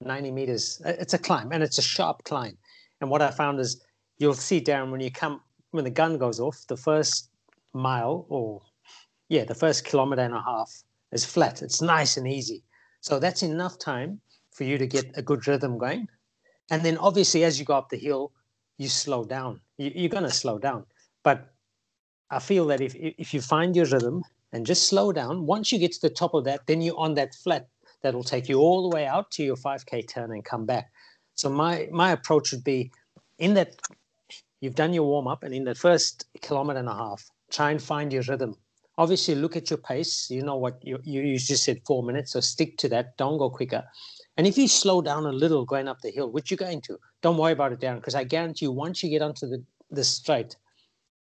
90 meters. It's a climb, and it's a sharp climb. And what I found is you'll see down when you come when the gun goes off, the first mile or yeah, the first kilometer and a half is flat. It's nice and easy. So that's enough time for you to get a good rhythm going. And then obviously as you go up the hill, you slow down. You, you're going to slow down. But I feel that if if you find your rhythm and just slow down, once you get to the top of that, then you're on that flat that will take you all the way out to your 5k turn and come back. So my my approach would be in that you've done your warm up and in the first kilometer and a half, try and find your rhythm. Obviously, look at your pace. You know what you you, you just said four minutes, so stick to that. Don't go quicker. And if you slow down a little going up the hill, which you're going to, don't worry about it, Darren, because I guarantee you, once you get onto the the straight,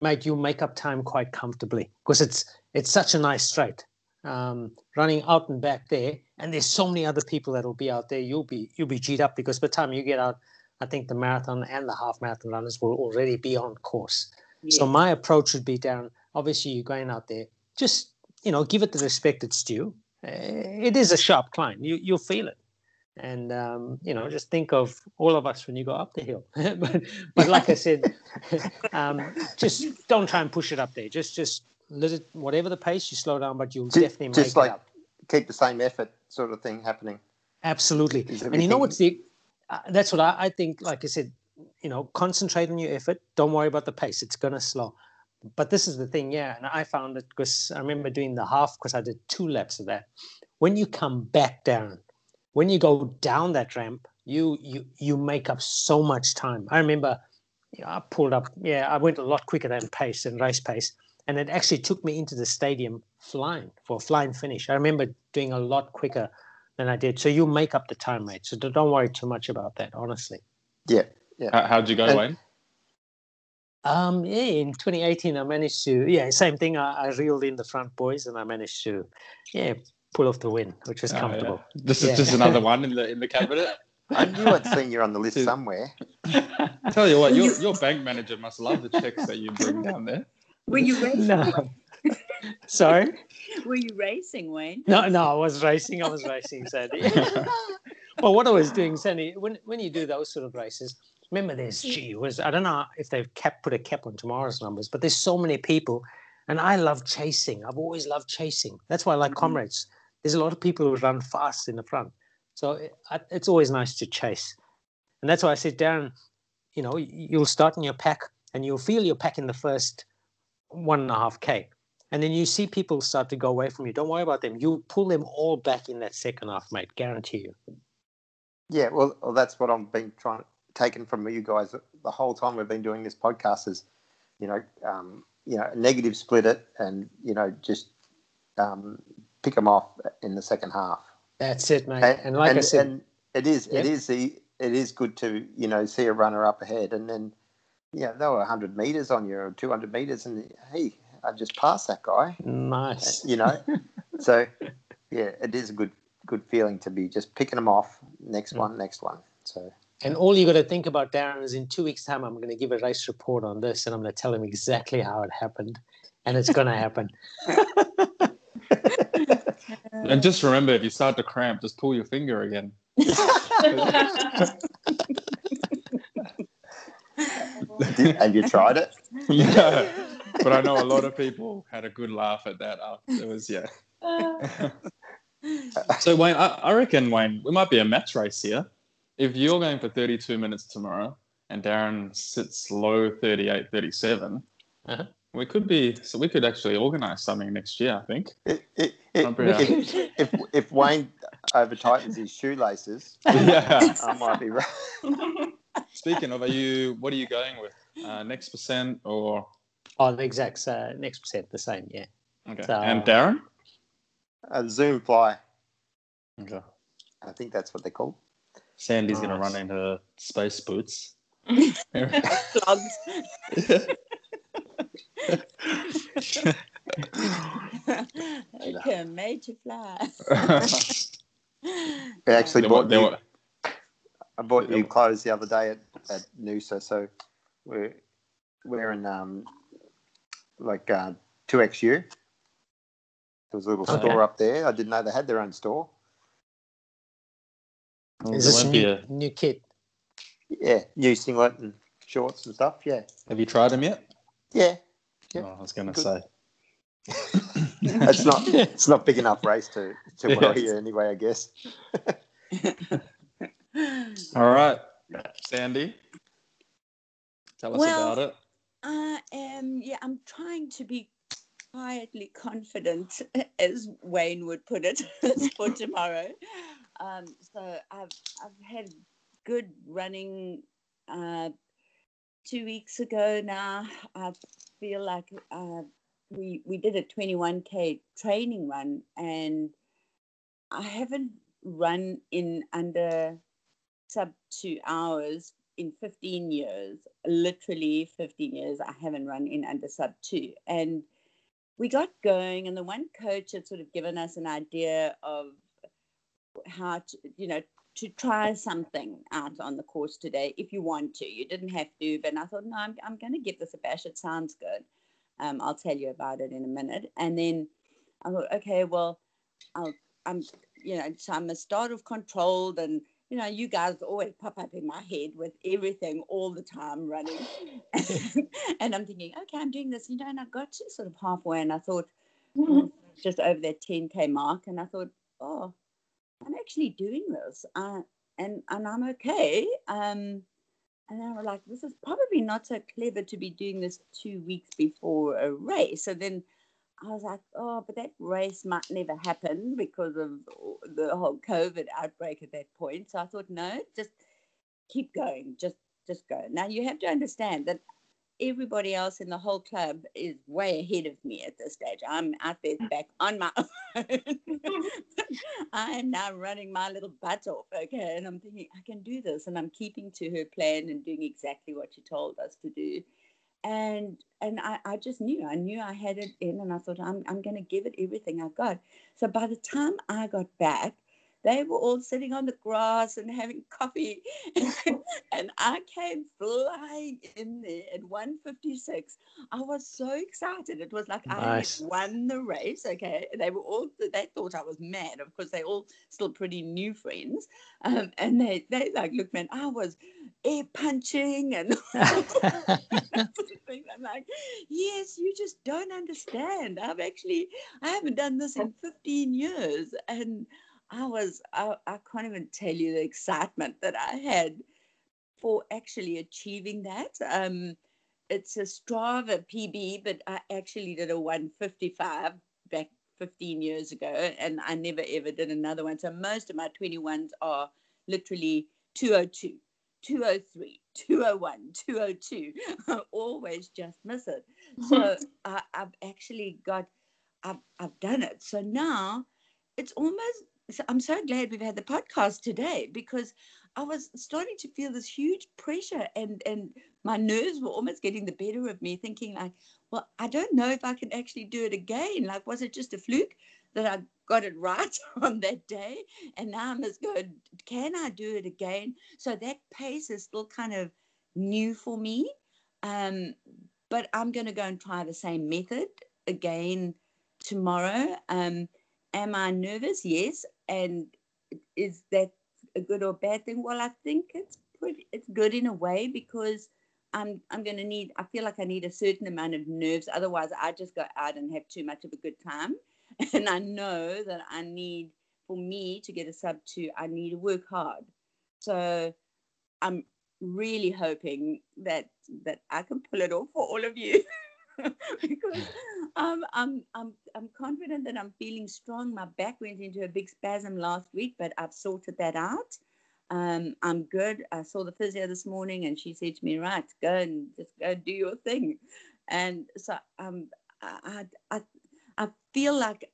mate, you'll make up time quite comfortably because it's it's such a nice straight. Um, running out and back there, and there's so many other people that'll be out there. You'll be you'll be G'd up because by the time you get out, I think the marathon and the half marathon runners will already be on course. So my approach would be down. Obviously, you're going out there. Just you know, give it the respect it's due. Uh, it is a sharp climb. You you'll feel it, and um, you know just think of all of us when you go up the hill. But but like i said um, just don't try and push it up there. Just just let it whatever the pace you slow down but you'll Ju- definitely just make like it up. keep the same effort sort of thing happening. absolutely. And you know what's the uh, that's what I, I think like i said you know concentrate on your effort. Don't worry about the pace. It's gonna slow. But this is the thing yeah and i found it because i remember doing the half because i did two laps of that. When you come back down when you go down that ramp you you you make up so much time i remember yeah, i pulled up yeah i went a lot quicker than pace and race pace and it actually took me into the stadium flying for a flying finish i remember doing a lot quicker than i did so you make up the time mate so don't don't worry too much about that honestly Yeah. How, how'd you go, And- Wayne? um, yeah, in 2018, I managed to, yeah, same thing. I, I reeled in the front boys and I managed to, yeah, pull off the win, which was Oh, yeah. comfortable. This Yeah. is just another one in the in the cabinet. I knew I'd seen you on the list Dude. somewhere. Tell you what, your your bank manager must love the checks that you bring down there. Were you racing? No. Sorry? Were you racing, Wayne? No, no, I was racing. I was racing, Sandy. well, what I was doing, Sandy, when, when you do those sort of races, remember there's, gee, was, I don't know if they've cap, put a cap on tomorrow's numbers, but there's so many people. And I love chasing. I've always loved chasing. That's why I like mm-hmm. comrades. There's a lot of people who run fast in the front. So it, it's always nice to chase. And that's why I sit down, you know, you'll start in your pack and you'll feel your pack in the first one and a half K. And then you see people start to go away from you. Don't worry about them. You pull them all back in that second half, mate. Guarantee you. Yeah, well, well, that's what I've been trying taken from you guys the whole time we've been doing this podcast is, you know, um, you know, negative split it and you know just um, pick them off in the second half. That's it, mate. And, like I said, and it is Yep. it is the it is good to you know see a runner up ahead and then yeah they were 100 meters on you or 200 meters and hey I just passed that guy nice. you know so yeah it is a good good feeling to be just picking them off next Mm. one next one so And all you got to think about, Darren, is in two weeks' time, I'm going to give a race report on this and I'm going to tell him exactly how it happened. And it's going to happen. And just remember, if you start to cramp, just pull your finger again. have you tried it yeah, but I know a lot of people had a good laugh at that. After. It was yeah. So Wayne, I, I reckon Wayne, we might be a match race here. If you're going for 32 minutes tomorrow and Darren sits low 38, 37, Uh-huh. We could be. So we could actually organise something next year. I think. it, it, it, I'll bring it if, if if Wayne over tightens his shoelaces yeah. I might be right Speaking of, are you? What are you going with? Uh, next percent or Oh, the exact uh, next percent, the same. Yeah. okay? So- and Darren. a zoom fly Okay. I think that's what they're called Sandy's gonna run in her space boots. Clogs. okay, major fly. I actually They bought they new, wa- I bought new wa- clothes the other day at, at Noosa, so we're we're in um like uh 2XU. There was a little Okay. store up there. I didn't know they had their own store. Well, Is this new, a- new kit? Yeah, new singlet and shorts and stuff. Yeah, Have you tried them yet? yeah. Yep. Oh, I was gonna say. It's not it's not big enough race to to Yeah. worry you anyway. I guess. All right, Sandy. Tell us Well- about it. I am, yeah, I'm trying to be quietly confident, as Wayne would put it, for tomorrow. Um, so I've, I've had good running uh, two weeks ago now. I feel like uh, we, we did a 21K training run, and I haven't run in under sub two hours in 15 years, literally 15 years, I haven't run in under sub two. And we got going, and the one coach had sort of given us an idea of how to, you know, to try something out on the course today if you want to. You didn't have to, but I thought, no, I'm, I'm going to give this a bash. It sounds good. Um, I'll tell you about it in a minute. And then I thought, okay, well, I'll, I'm, you know, so I'm a start of controlled and you know, you guys always pop up in my head with everything all the time running. and I'm thinking, okay, I'm doing this, you know, and I got to sort of halfway and I thought, oh, just over that 10K mark. And I thought, oh, I'm actually doing this. Uh, and, and I'm okay. Um, and I was like, this is probably not so clever to be doing this two weeks before a race. So then I was like, oh, but that race might never happen because of the whole COVID outbreak at that point. So I thought, no, just keep going, just just go. Now you have to understand that everybody else in the whole club is way ahead of me at this stage. I'm out there mm. back on my own. I am now running my little butt off, okay? And I'm thinking, I can do this. And I'm keeping to her plan and doing exactly what she told us to do and and I, I just knew I knew I had it in and I thought I'm I'm gonna give it everything I got. So by the time I got back, they were all sitting on the grass and having coffee and I came flying in there at 156. I was so excited. It was like nice. I had won the race. Okay. They were all they thought I was mad. Of course, they all still pretty new friends. Um, and they they like, look, man, I was air punching and I'm like, yes, you just don't understand. I've actually I haven't done this in 15 years. And I was I, I can't even tell you the excitement that I had for actually achieving that. Um, it's a Strava PB, but I actually did a 155 back 15 years ago, and I never ever did another one. So most of my 21s are literally 202, 203, 201, 202. I always just miss it. So I, I've actually got, I've, I've done it. So now it's almost, I'm so glad we've had the podcast today because I was starting to feel this huge pressure and and my nerves were almost getting the better of me, thinking like, well, I don't know if I can actually do it again. Like, was it just a fluke that I got it right on that day? And now I'm must go, can I do it again? So that pace is still kind of new for me. Um, but I'm going to go and try the same method again tomorrow. Um, am I nervous? Yes. And is that a good or bad thing? Well, I think it's pretty, it's good in a way because I'm I'm going to need. I feel like I need a certain amount of nerves. Otherwise, I just go out and have too much of a good time. And I know that I need for me to get a sub two. I need to work hard. So I'm really hoping that that I can pull it off for all of you. because um, I'm, I'm, I'm confident that I'm feeling strong. My back went into a big spasm last week, but I've sorted that out. Um, I'm good. I saw the physio this morning and she said to me, right, go and just go do your thing. And so um, I, I, I feel like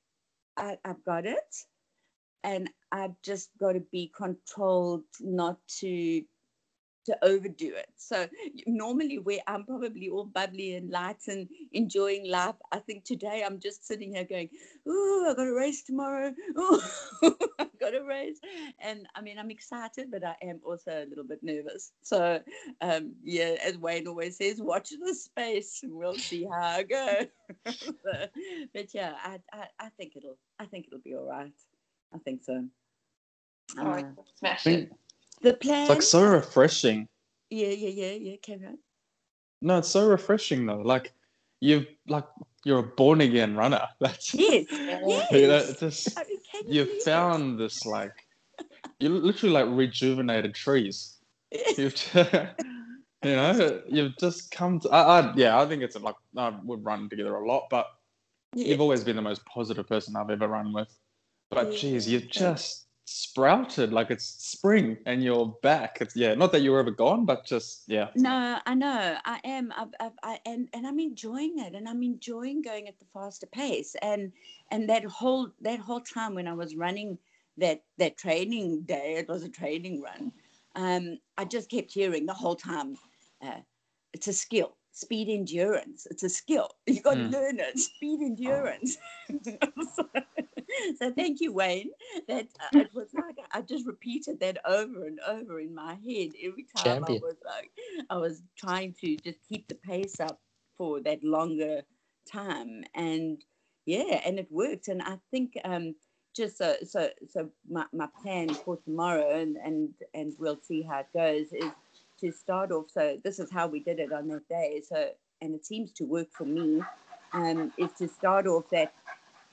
I, I've got it and I've just got to be controlled not to to overdo it. So normally where I'm probably all bubbly and light and enjoying life, I think today I'm just sitting here going, "Oh, I got a race tomorrow. Oh, I got a race," and I mean I'm excited, but I am also a little bit nervous. So um, yeah, as Wayne always says, watch the space, and we'll see how I go. but yeah, I, I I think it'll I think it'll be all right. I think so. All right, uh, smash it. The plan. It's like so refreshing. Yeah, yeah, yeah, yeah. Carry on. No, it's so refreshing though. Like you've like you're a born again runner. That's yes, yes. You know, just I mean, you have found it? this like you literally like rejuvenated trees. You've you know you've just come to. I, I yeah I think it's like I would run together a lot, but yeah. you've always been the most positive person I've ever run with. But yeah. geez, you've just sprouted like it's spring and you're back. It's yeah not that you were ever gone but just yeah. No i know. I am. I've, I've, I, and and i'm enjoying it and i'm enjoying going at the faster pace. And and that whole that whole time when i was running that that training day it was a training run um i just kept hearing the whole time uh, it's a skill speed endurance it's a skill you've got to mm. learn it speed endurance so, so thank you, Wayne. That uh, it was like I just repeated that over and over in my head every time Champion. I was like I was trying to just keep the pace up for that longer time, and yeah, and it worked. And I think um, just so so so my, my plan for tomorrow and and and we'll see how it goes is to start off so this is how we did it on that day so and it seems to work for me um is to start off that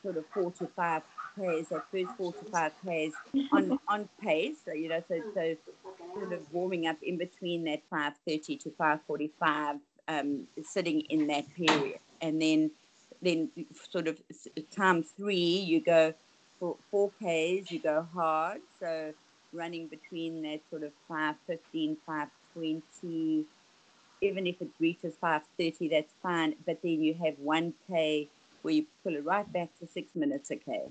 sort of four to five Ks, that first four to five Ks on on pace. So you know, so so sort of warming up in between that five thirty to five forty five, um, sitting in that period, and then then sort of time three, you go for four Ks, you go hard. So running between that sort of 515, 520, even if it reaches 530, that's fine. But then you have 1K where you pull it right back to six minutes a K.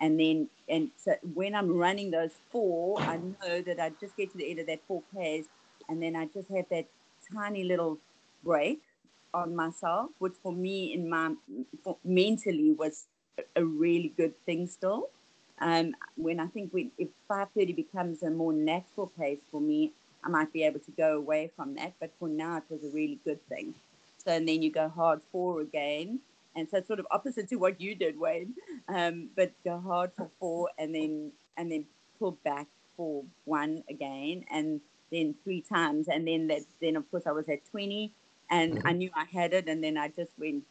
And then, and so when I'm running those four, I know that I just get to the end of that four Ks and then I just have that tiny little break on myself, which for me in my mentally was a really good thing still. Um, when I think when, if 5:30 becomes a more natural pace for me, I might be able to go away from that. But for now, it was a really good thing. So and then you go hard four again, and so it's sort of opposite to what you did, Wayne. Um, but go hard for four, and then and then pull back for one again, and then three times, and then that then of course I was at 20 and mm-hmm. I knew I had it, and then I just went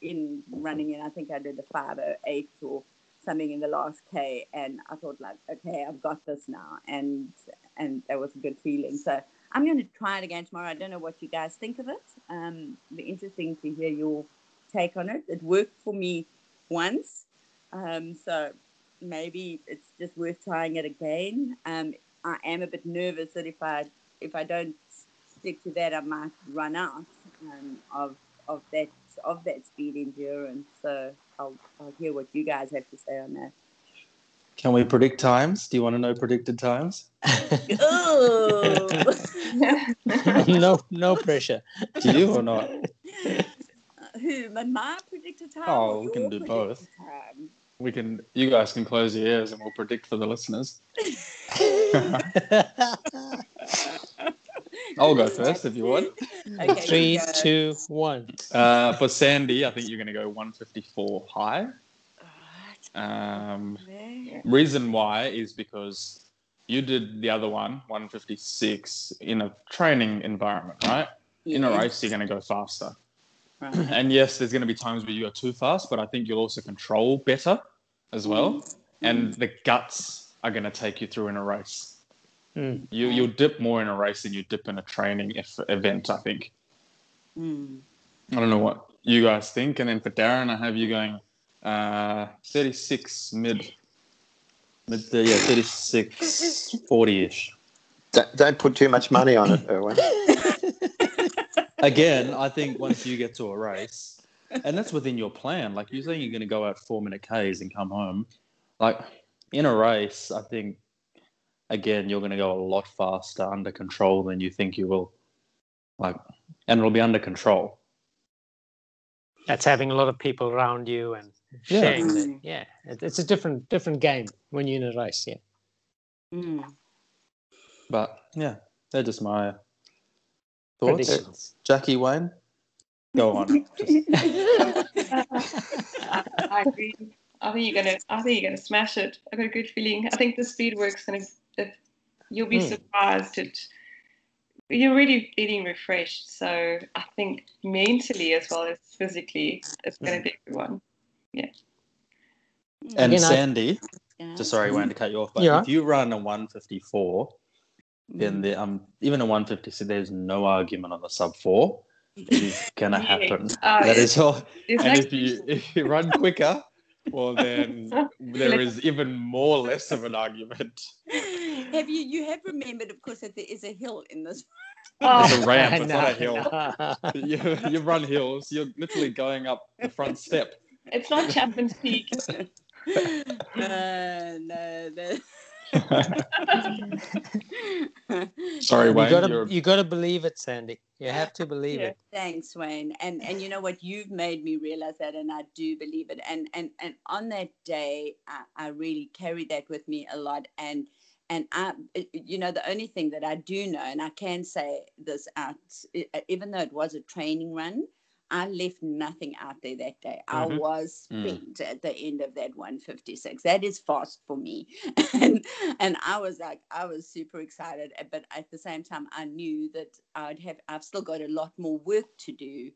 in running in. I think I did a five or eight or something in the last K, and I thought like, okay, I've got this now, and and that was a good feeling. So I'm going to try it again tomorrow. I don't know what you guys think of it. Um, be interesting to hear your take on it. It worked for me once, um, so maybe it's just worth trying it again. Um, I am a bit nervous that if I if I don't stick to that, I might run out um, of of that of that speed endurance. So I'll I'll hear what you guys have to say on that. Can we predict times? Do you want to know predicted times? no, no pressure. Do you or not? Who? My predicted time. Oh, we can do both. Time? We can. You guys can close your ears, and we'll predict for the listeners. I'll go first if you want. Okay, Three, two, one. Uh, for Sandy, I think you're going to go 154 high. Um, reason why is because you did the other one, 156, in a training environment, right? Yes. In a race, you're going to go faster. Right. And yes, there's going to be times where you are too fast, but I think you'll also control better as well. Mm. And the guts are going to take you through in a race. Mm. You you'll dip more in a race than you dip in a training if, event. I think. Mm. I don't know what you guys think, and then for Darren, I have you going uh, 36 mid, mid uh, yeah 36 40 ish. Don't, don't put too much money on it, Erwin. Again, I think once you get to a race, and that's within your plan. Like you're saying, you're going to go out four minute Ks and come home. Like in a race, I think again, you're going to go a lot faster under control than you think you will. Like, and it'll be under control. That's having a lot of people around you and sharing. Yeah, the, yeah. it's a different different game when you're in a race. Yeah. Mm. But yeah, they're just my thoughts. Jackie Wayne, go on. I agree. I think you're gonna. I think you're gonna smash it. I've got a good feeling. I think the speed works gonna you'll be mm. surprised at you're really feeling refreshed. So I think mentally as well as physically, it's going to hmm. be a good one. Yeah. And Sandy, I, just sorry, I wanted to cut you off, but yeah. if you run a 154, then hmm. the, um even a 156, there's no argument on the sub four. It is gonna happen. Uh, that is all. And if you if you run quicker, well then there is even more less of an argument. Have you you have remembered, of course, that there is a hill in this. Oh, it's a ramp. It's no, not a hill. No. you, you run hills. You're literally going up the front step. It's not Chapman's Peak. uh, no, no. Sorry, Wayne. You gotta, you gotta believe it, Sandy. You have to believe yeah. it. Thanks, Wayne. And and you know what? You've made me realize that, and I do believe it. And and and on that day, I, I really carried that with me a lot. And and I, you know, the only thing that I do know, and I can say this out, even though it was a training run, I left nothing out there that day. I Mhm. was Mm. spent at the end of that 156. That is fast for me. and and I was like, I was super excited. uh, But at the same time, I knew that I'd have I've still got a lot more work to do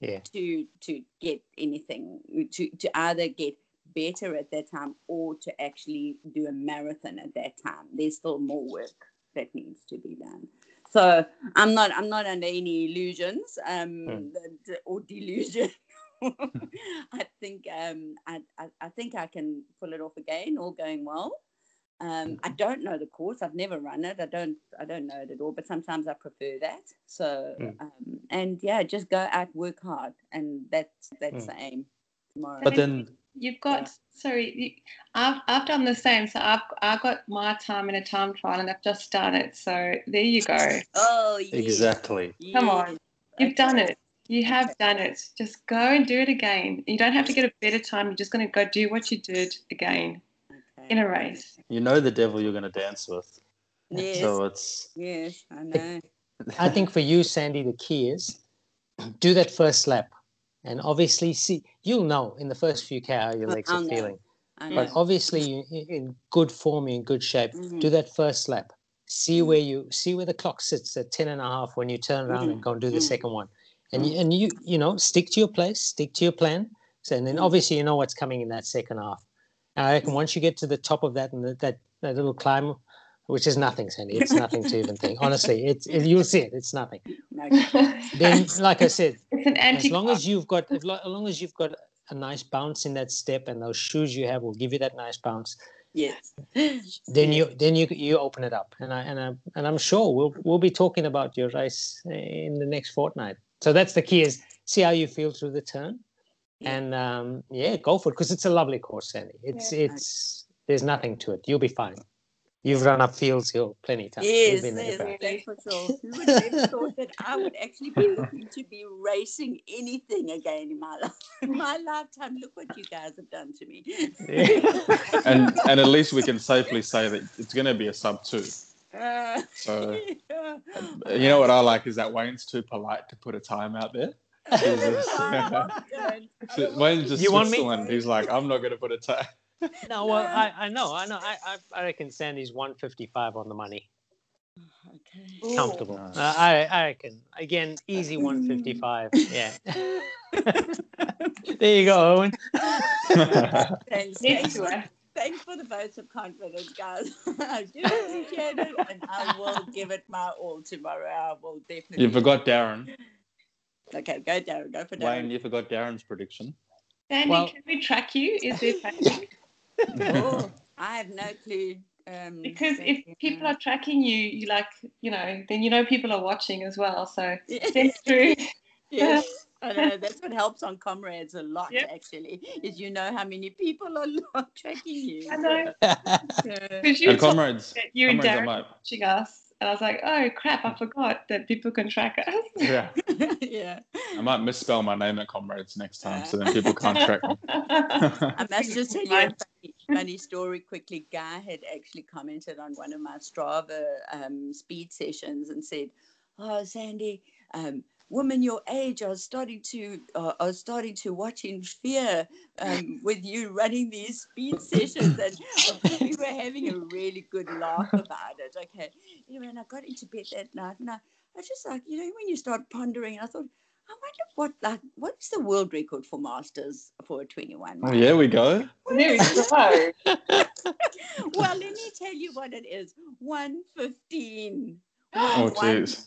Yeah. to to get anything to to either get better at that time or to actually do a marathon at that time. There's still more work that needs to be done. So I'm not I'm not under any illusions um, Hmm. or delusion. I think um, I, I I think I can pull it off again, all going well. Um, I don't know the course. I've never run it. I don't. I don't know it at all. But sometimes I prefer that. So Mm. um, and yeah, just go out, work hard, and that's that's Mm. the aim tomorrow. But then, You've got sorry, you, I've I've done the same. So I've I've got my time in a time trial, and I've just done it. So there you go. oh yeah, exactly. Come on. You've done it. You have done it. Just go and do it again. You don't have to get a better time. You're just going to go do what you did again in a race. You know the devil you're going to dance with. Yes, So it's yes, I know. I think for you, Sandy, the key is do that first lap. And obviously, see, you'll know in the first few k how your legs I'll are know. feeling. But obviously, you- in good form, you're in good shape. Mhm. Do that first lap. See Mhm. where you see where the clock sits at 10 and a half when you turn around and go and do the Mhm. second one. And you, and you you know stick to your place, stick to your plan. So and then Mhm. obviously you know what's coming in that second half. And I reckon once you get to the top of that and that that, that little climb, which is nothing, Sandy. It's nothing to even think. Honestly, it's it, you'll see it. It's nothing. No, Then, like I said, it's an as long as you've got as as long as you've got a nice bounce in that step and those shoes you have will give you that nice bounce yes. then you then you you open it up and i and i and i'm sure we'll we'll be talking about your race in the next fortnight so that's the key is see how you feel through the turn Yeah. and um yeah go for it because it's a lovely course sandy it's Yeah. it's there's nothing to it you'll be fine you've run up fields hill plenty of times You've Yes, been there yes, for sure. Who would have ever thought that I would actually be looking to be racing anything again in my life? In my lifetime, look what you guys have done to me. and and at least we can safely say that it's going to be a sub two. Uh, So yeah. you know what I like is that Wayne's too polite to put a time out there. Jesus. So Wayne's just You want me? Switzerland. He's like, I'm not going to put a time. No well i i know i know i i, I reckon sandy's 155 on the money Okay. comfortable Nice. uh, i i reckon again easy 155 yeah there you go owen Thanks, thanks, thanks for the votes of confidence, guys. I do appreciate it, and I will give it my all tomorrow. I will definitely. you forgot Darren. Okay, go Darren. Go for Darren. Wayne, Darren. you forgot Darren's prediction. Sandy, Well- can we track you? Is there tracking? Oh, I have no clue. Um, Because so, if yeah. people are tracking you, you like, you know, then you know people are watching as well. So Yes. send through. yes. I know that's what helps on comrades a lot. Yep. Actually, is you know how many people are not tracking you. I know. Yeah. Because you And comrades, you and comrades, I Darren might. watching us. And I was like, oh crap, I forgot that people can track us. Yeah, yeah. I might misspell my name at comrades next time, so then people can't track me. I must just tell you a funny, funny story quickly. Guy had actually commented on one of my Strava um, speed sessions and said, "Oh, Sandy, um, women your age are starting to uh, are starting to watch in fear um, with you running these speed sessions." And we were having a really good laugh about it. Okay, anyway, and I got into bed that night, and I, I was just like, you know, when you start pondering, I thought. I wonder what like what's the world record for masters for a 21 Oh, mile? yeah, we go. There we go. well, let me tell you what it is. 115. Oh, jeez.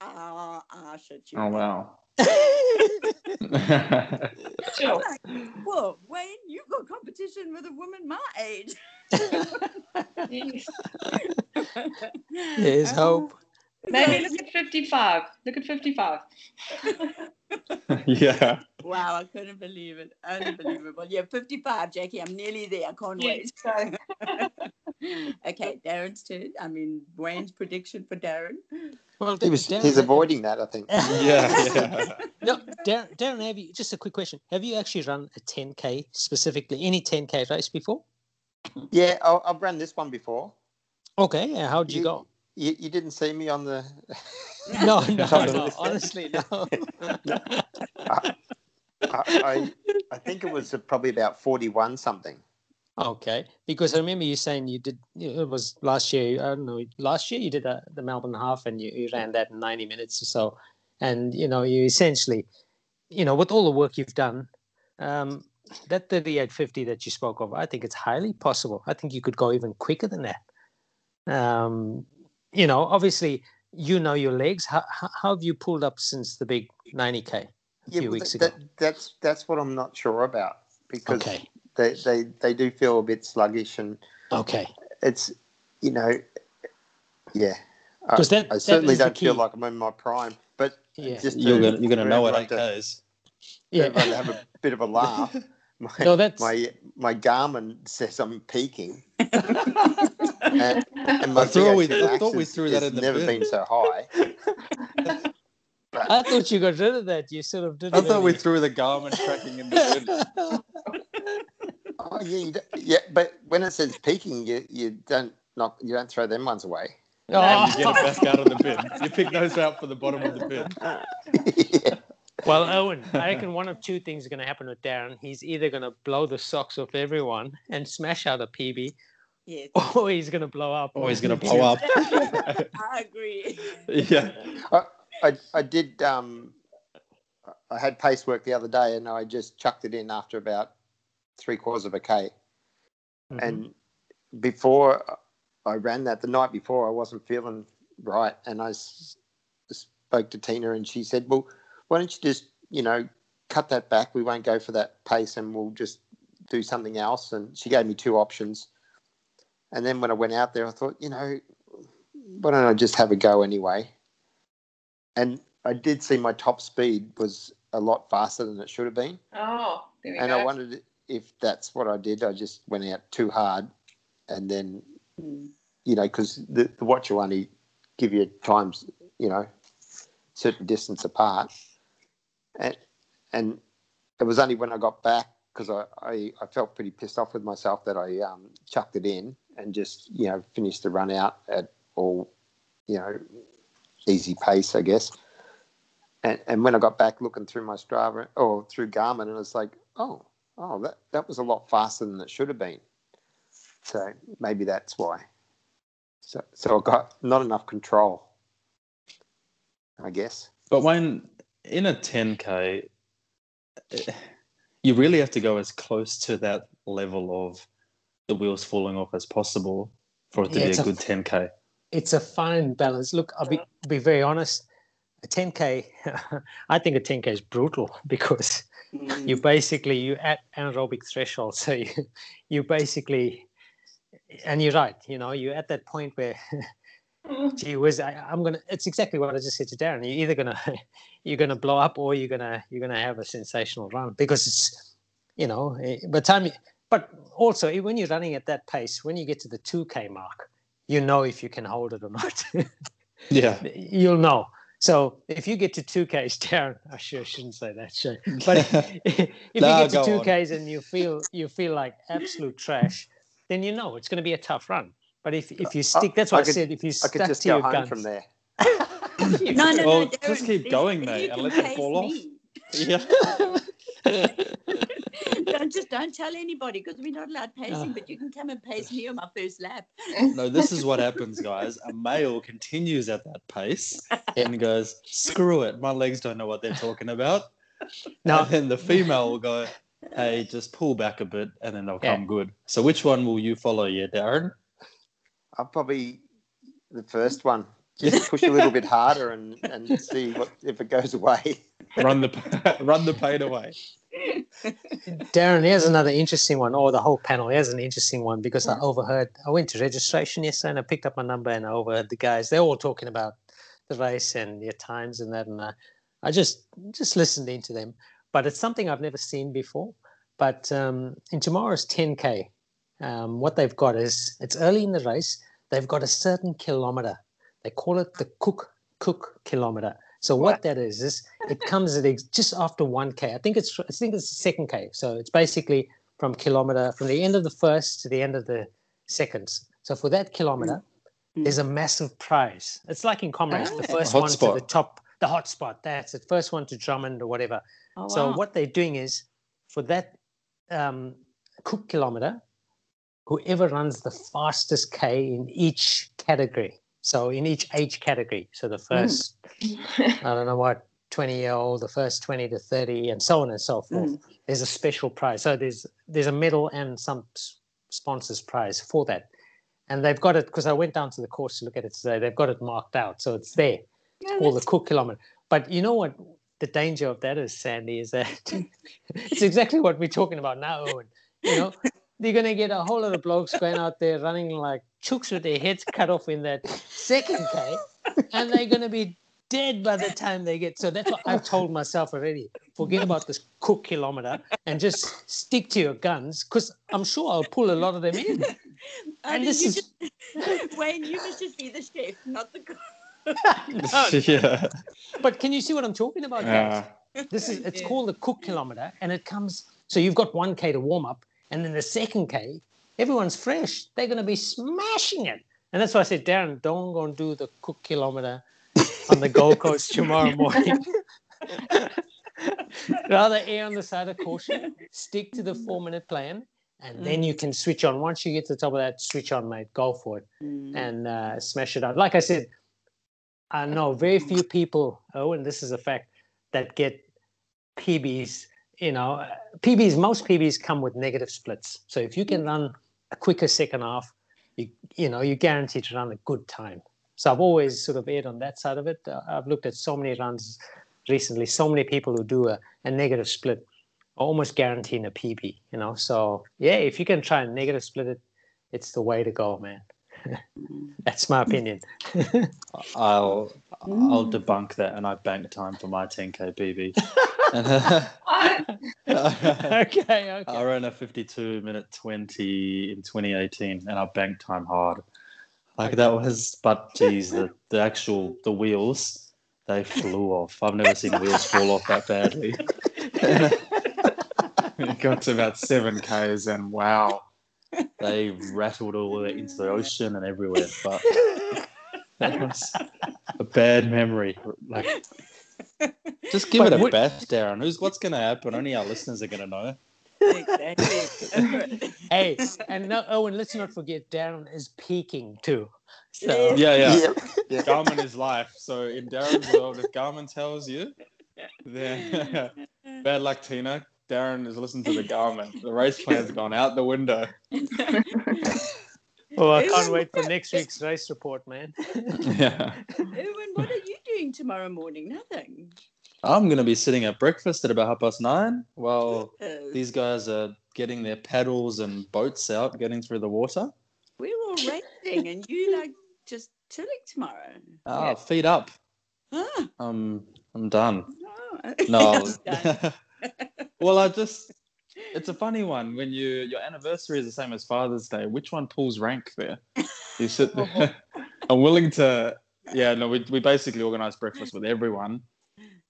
Ah, ah, shit you. Oh, wow. Sure. Whoa, Wayne, you've got competition with a woman my age. Yes. There's hope. Maybe look at 55. Look at 55. yeah. Wow, I couldn't believe it. Unbelievable. Yeah, 55, Jackie. I'm nearly there. I can't wait. So, okay, Darren's turn. I mean, Wayne's prediction for Darren. Well, He was, Darren- he's avoiding that, I think. Yeah, yeah. No, Darren, Darren, have you just a quick question? Have you actually run a 10k specifically, any 10k race before? Yeah, I- I've run this one before. Okay, yeah. How'd you You- go? you, you didn't see me on the. No, no, Sorry. no. Honestly, no. I, I, I think it was probably about 41 something. Okay, because I remember you saying you did. It was last year. I don't know. Last year you did a, the Melbourne half, and you, you ran that in ninety minutes or so. And you know, you essentially, you know, with all the work you've done, um, that thirty-eight fifty that you spoke of, I think it's highly possible. I think you could go even quicker than that. Um, you know, obviously, you know your legs. How, how, have you pulled up since the big ninety k a few weeks that, ago? that- that's that's what I'm not sure about because Okay, they, they they do feel a bit sluggish and okay. it's you know yeah. I, 'Cause that- I that certainly is the don't feel like I'm in my prime, but Yeah. just You're gonna you're gonna know at everyone eight to- k's. for to have a bit of a laugh. My, No, that's- my my Garmin says I'm peaking, and, and my I thought we- VO2 I thought we threw that has in the never bin. been so high. I thought you got rid of that. You sort of did. I thought we threw the Garmin tracking in the bin. Oh yeah, you don't- yeah, but when it says peaking, you you don't not you don't throw them ones away. And you get it back out of the bin. You pick those out for the bottom of the bin. yeah. Well, Owen, I reckon one of two things is going to happen with Darren. He's either going to blow the socks off everyone and smash out a PB, Yes. or he's going to blow up. Oh, he's gonna blow up. I agree. Yeah. I, I I did um I had pace work the other day and I just chucked it in after about three quarters of a K. Mhm. And before I ran that, the night before, I wasn't feeling right. And I s- spoke to Tina and she said, Well, why don't you just, you know, cut that back? We won't go for that pace and we'll just do something else. And she gave me two options. And then when I went out there, I thought, you know, why don't I just have a go anyway? And I did see my top speed was a lot faster than it should have been. Oh, there we And go. I wondered if that's what I did. I just went out too hard and then Mm. you know, because the, the watch will only give you times, you know, certain distance apart. And and it was only when I got back because I, I, I felt pretty pissed off with myself that I um, chucked it in and just, you know, finished the run out at all, you know, easy pace, I guess. And, and when I got back looking through my Strava or through Garmin, and it's like, oh, oh, that, that was a lot faster than it should have been. So maybe that's why. So, so I got not enough control, I guess. But when in a 10k, eh, you really have to go as close to that level of the wheels falling off as possible for it to Yeah, be a a- good 10k. It's a fine balance. Look, I'll be be very honest. A 10k, I think a 10k is brutal because Mm. you basically you at anaerobic threshold. So you you basically, and you're right. You know, you're at that point where gee whiz, I, I'm gonna. It's exactly what I just said to Darren. You're either gonna you're gonna blow up or you're gonna you're gonna have a sensational run because it's you know eh, by the time. You, but also eh, when you're running at that pace, when you get to the 2k mark, you know if you can hold it or not. Yeah. You'll know. So if you get to 2Ks, Darren, I sure shouldn't say that. Sure. But if you get to two on. Ks and you feel you feel like absolute trash, then you know it's going to be a tough run. But if if you stick, that's what I, I could- said. If you I could just to go your home guns, from there. No, no, Well, no. just keep going, then mate, and let them pace fall off. Yeah. don't just don't tell anybody because we're not allowed pacing, but you can come and pace me on my first lap. No, this is what happens, guys. A male continues at that pace and goes, screw it. My legs don't know what they're talking about. No. And then the female will go, hey, just pull back a bit and then they'll Yeah. come good. So which one will you follow, yeah, Darren? I'll probably the first one. Just push a little bit harder and, and see what if it goes away. Run the run the pain away. Darren, here's another interesting one, or the whole panel. Here's an interesting one because I overheard. I went to registration yesterday and I picked up my number and I overheard the guys. They're all talking about the race and their times and that, and I, I just just listened into them. But it's something I've never seen before. But um, in tomorrow's 10k, um, what they've got is it's early in the race. They've got a certain kilometer. They call it the Cook Cook kilometer. So what that is is it comes at ex- just after one k. I think it's I think it's the second k. So it's basically from kilometer from the end of the first to the end of the seconds. So for that kilometer, there's a massive prize. It's like in Comrades, the Oh. first one to the top, the hotspot. That's the First one to Drummond or whatever. Oh, So wow. what they're doing is for that um, cook kilometer, whoever runs the fastest K in each category. So in each age category. So the first, I don't know what, 20 year old, the first 20 to 30, and so on and so forth. Mm. There's a special prize. So there's there's a medal and some sponsors prize for that. And they've got it because I went down to the course to look at it today. They've got it marked out. So it's there Yeah, called the cook kilometer. But you know what the danger of that is, Sandy, is that it's exactly what we're talking about now, Owen. You know, you're gonna get a whole lot of blokes going out there running like chooks with their heads cut off in that second K, and they're gonna be dead by the time they get. So that's what I've told myself already. Forget about this cook kilometer and just stick to your guns, because I'm sure I'll pull a lot of them in. I And mean, this you is just- Wayne, you must just be the chef, not the cook. no. yeah. but can you see what I'm talking about? guys? Yeah. This is it's Yeah. called the cook kilometer, and it comes. So you've got one k to warm up, and then the second k, everyone's fresh. They're going to be smashing it, and that's why I said, Darren, don't go and do the cook kilometer on the Gold Coast tomorrow morning. Rather err on the side of caution. Stick to the four minute plan, and then you can switch on. Once you get to the top of that, switch on, mate. Go for it Mm. and uh, smash it out. Like I said, I know very few people, oh, and this is a fact, that get PBs. You know, uh, PBs, most PBs come with negative splits. So if you can run a quicker second half, you, you know, you're guaranteed to run a good time. So I've always sort of erred on that side of it. Uh, I've looked at so many runs recently, so many people who do a, a negative split almost guaranteeing a PB, you know. So yeah, if you can try and negative split it, it's the way to go, man. That's my opinion. I'll Mm. I'll debunk that, and I bank time for my 10k PB. I, okay, okay. I ran a 52 minute 20 in 2018, and I banked time hard. Like that was, but geez, the, the actual the wheels they flew off. I've never seen wheels fall off that badly. It got to about seven Ks and wow. They rattled all the way into the ocean and everywhere. But that was a bad memory. Like, just give But it a what- bet, Darren. Who's what's going to happen? Only our listeners are going to know. Exactly. Hey, and no, oh, Owen, let's not forget Darren is peaking too. So Yeah, yeah. Yep. Yeah. Garmin is life. So in Darren's world, if Garmin tells you, then bad luck, Tina. Darren has listened to the Garmin. The race plan's gone out the window. oh, I can't wait for next week's race report, man. Yeah. Erwin, what are you doing tomorrow morning? Nothing. I'm going to be sitting at breakfast at about half past nine while Oh, these guys are getting their paddles and boats out, getting through the water. we're all racing, and you like just chilling tomorrow. Ah, feet up. Ah, Um, I'm done. no. No. Well, I just, it's a funny one when you, your anniversary is the same as Father's Day. Which one pulls rank there? You sit there. I'm willing to, yeah, no, we, we basically organized breakfast with everyone.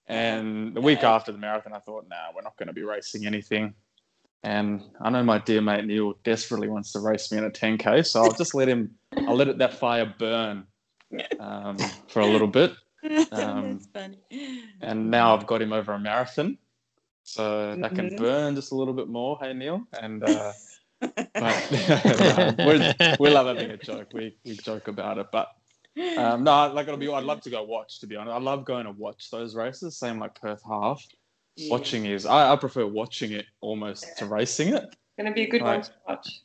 And the week after the marathon, I thought, nah, we're not going to be racing anything. And I know my dear mate Neil desperately wants to race me in a 10K. So I'll just let him, I'll let it, that fire burn um, for a little bit. Um, That's funny. And now I've got him over a marathon. So that can burn just a little bit more. Hey, Neil. And, uh, but we're, we love having a joke. We, we joke about it. But um, no, like it'll be. I'd love to go watch. To be honest, I love going to watch those races. Same like Perth half. Yeah. Watching is. I, I prefer watching it almost to racing it. Going to be a good one to watch.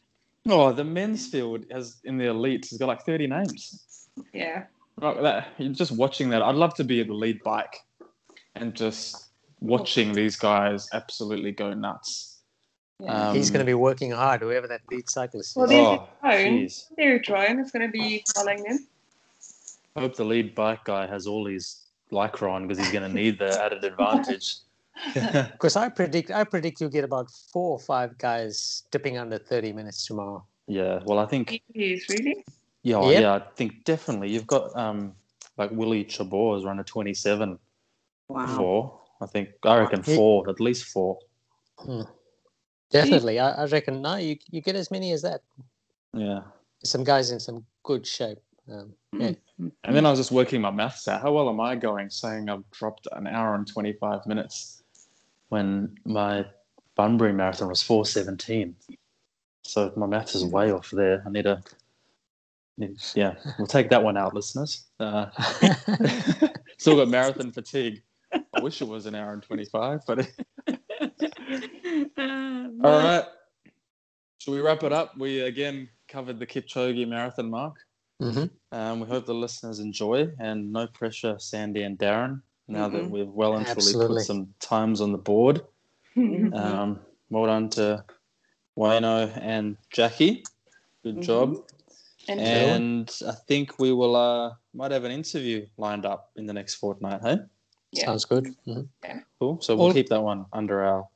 Oh, the men's field has in the elite has got like thirty names. Yeah. Right, that, you're just watching that. I'd love to be the lead bike and just watching these guys absolutely go nuts. Yeah. Um, He's going to be working hard, whoever that lead cyclist is. Well, is. there's Oh, your drone. Jeez. Their drone is going to be following them. I hope the lead bike guy has all his lycra on because he's going to need the added advantage. Because I predict, I predict you'll get about four or five guys dipping under 30 minutes tomorrow. yeah, well, I think Yes, really? yeah, oh, Yep. yeah, I think definitely you've got um like Willie Chabot has run a 27 Wow. before. I think I reckon He- four, at least four. Definitely, I, I reckon. No, you you get as many as that. Yeah. Some guys in some good shape. Um, yeah. And then I was just working my maths out. How well am I going saying I've dropped an hour and 25 minutes when my Bunbury marathon was 417? So my maths is way off there. I need to, yeah, we'll take that one out, listeners. Uh, still got marathon fatigue. I wish it was an hour and 25, but all right. Should we wrap it up? We again covered the Kipchoge marathon mark. Mhm. Um, we hope the listeners enjoy and no pressure, Sandy and Darren, now that we've well and truly Absolutely. put some times on the board. Mm-hmm. Um, well done to Wayno and Jackie. Good job. And And I think we will uh, might have an interview lined up in the next fortnight. Hey, Yeah. Sounds good. Mhm. cool. So we'll Al- keep that one under our,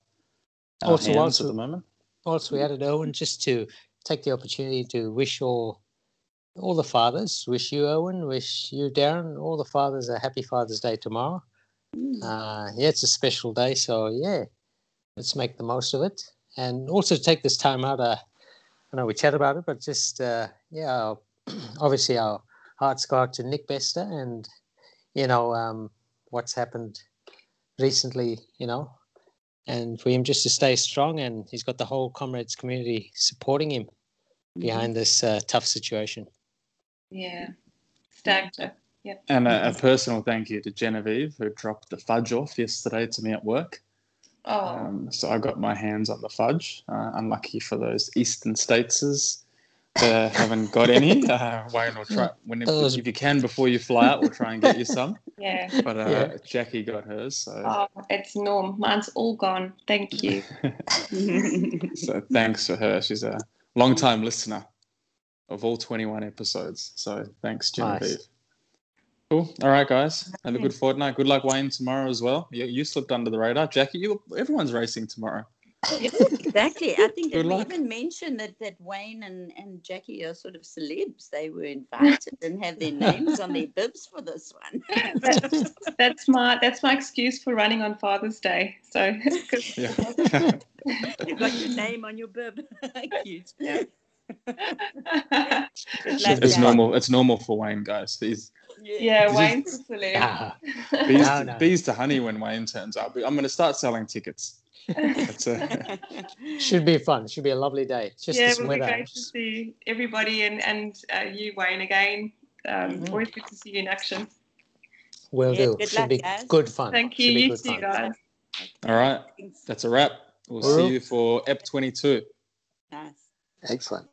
our Also, hands also- at the moment. Also, we added Owen just to take the opportunity to wish all all the fathers, wish you Owen, wish you Darren, all the fathers a happy Father's Day tomorrow. Uh, yeah, it's a special day, so yeah, let's make the most of it, and also take this time out. Uh, I know we chat about it, but just uh, yeah, obviously our hearts go out to Nick Bester, and you know um, what's happened recently, you know, and for him just to stay strong, and he's got the whole comrades community supporting him behind this uh, tough situation. yeah, stacked. Yep. And a, a personal thank you to Genevieve who dropped the fudge off yesterday to me at work. Oh, Um, so I got my hands on the fudge. Uh, unlucky for those eastern stateses that haven't got any. Uh, Wayne will try when Those- if you can before you fly out, we'll try and get you some. yeah. But uh, Yeah. Jackie got hers, so Oh, it's Norm. Mine's all gone. Thank you. so thanks for her. She's a long time listener of all 21 episodes. So thanks, Nice. Genevieve. Cool. All right, guys. Have a good fortnight. Good luck, Wayne, tomorrow as well. You, you slipped under the radar. Jackie, you everyone's racing tomorrow. Exactly. I think Good that we even mentioned that, that Wayne and, and Jackie are sort of celebs. They were invited and have their names on their bibs for this one. That's, that's my that's my excuse for running on Father's Day. So Yeah. You've got your name on your bib. Cute. Yeah. Good it's, it's normal. It's normal for Wayne, guys. He's yeah, This is- Wayne's a celeb. Ah, bees, No, to, no. bees to honey when Wayne turns up. I'm going to start selling tickets. That's a, should be fun. Should be a lovely day. Just yeah, this it will be great to see everybody and and uh, you, Wayne, again. Um, Mhm. Always good to see you in action. Will Yeah, do. good Should luck, be guys. good fun. Thank you. Should You too, fun. guys. all right. That's a wrap. We'll see you for EP22. nice. Excellent.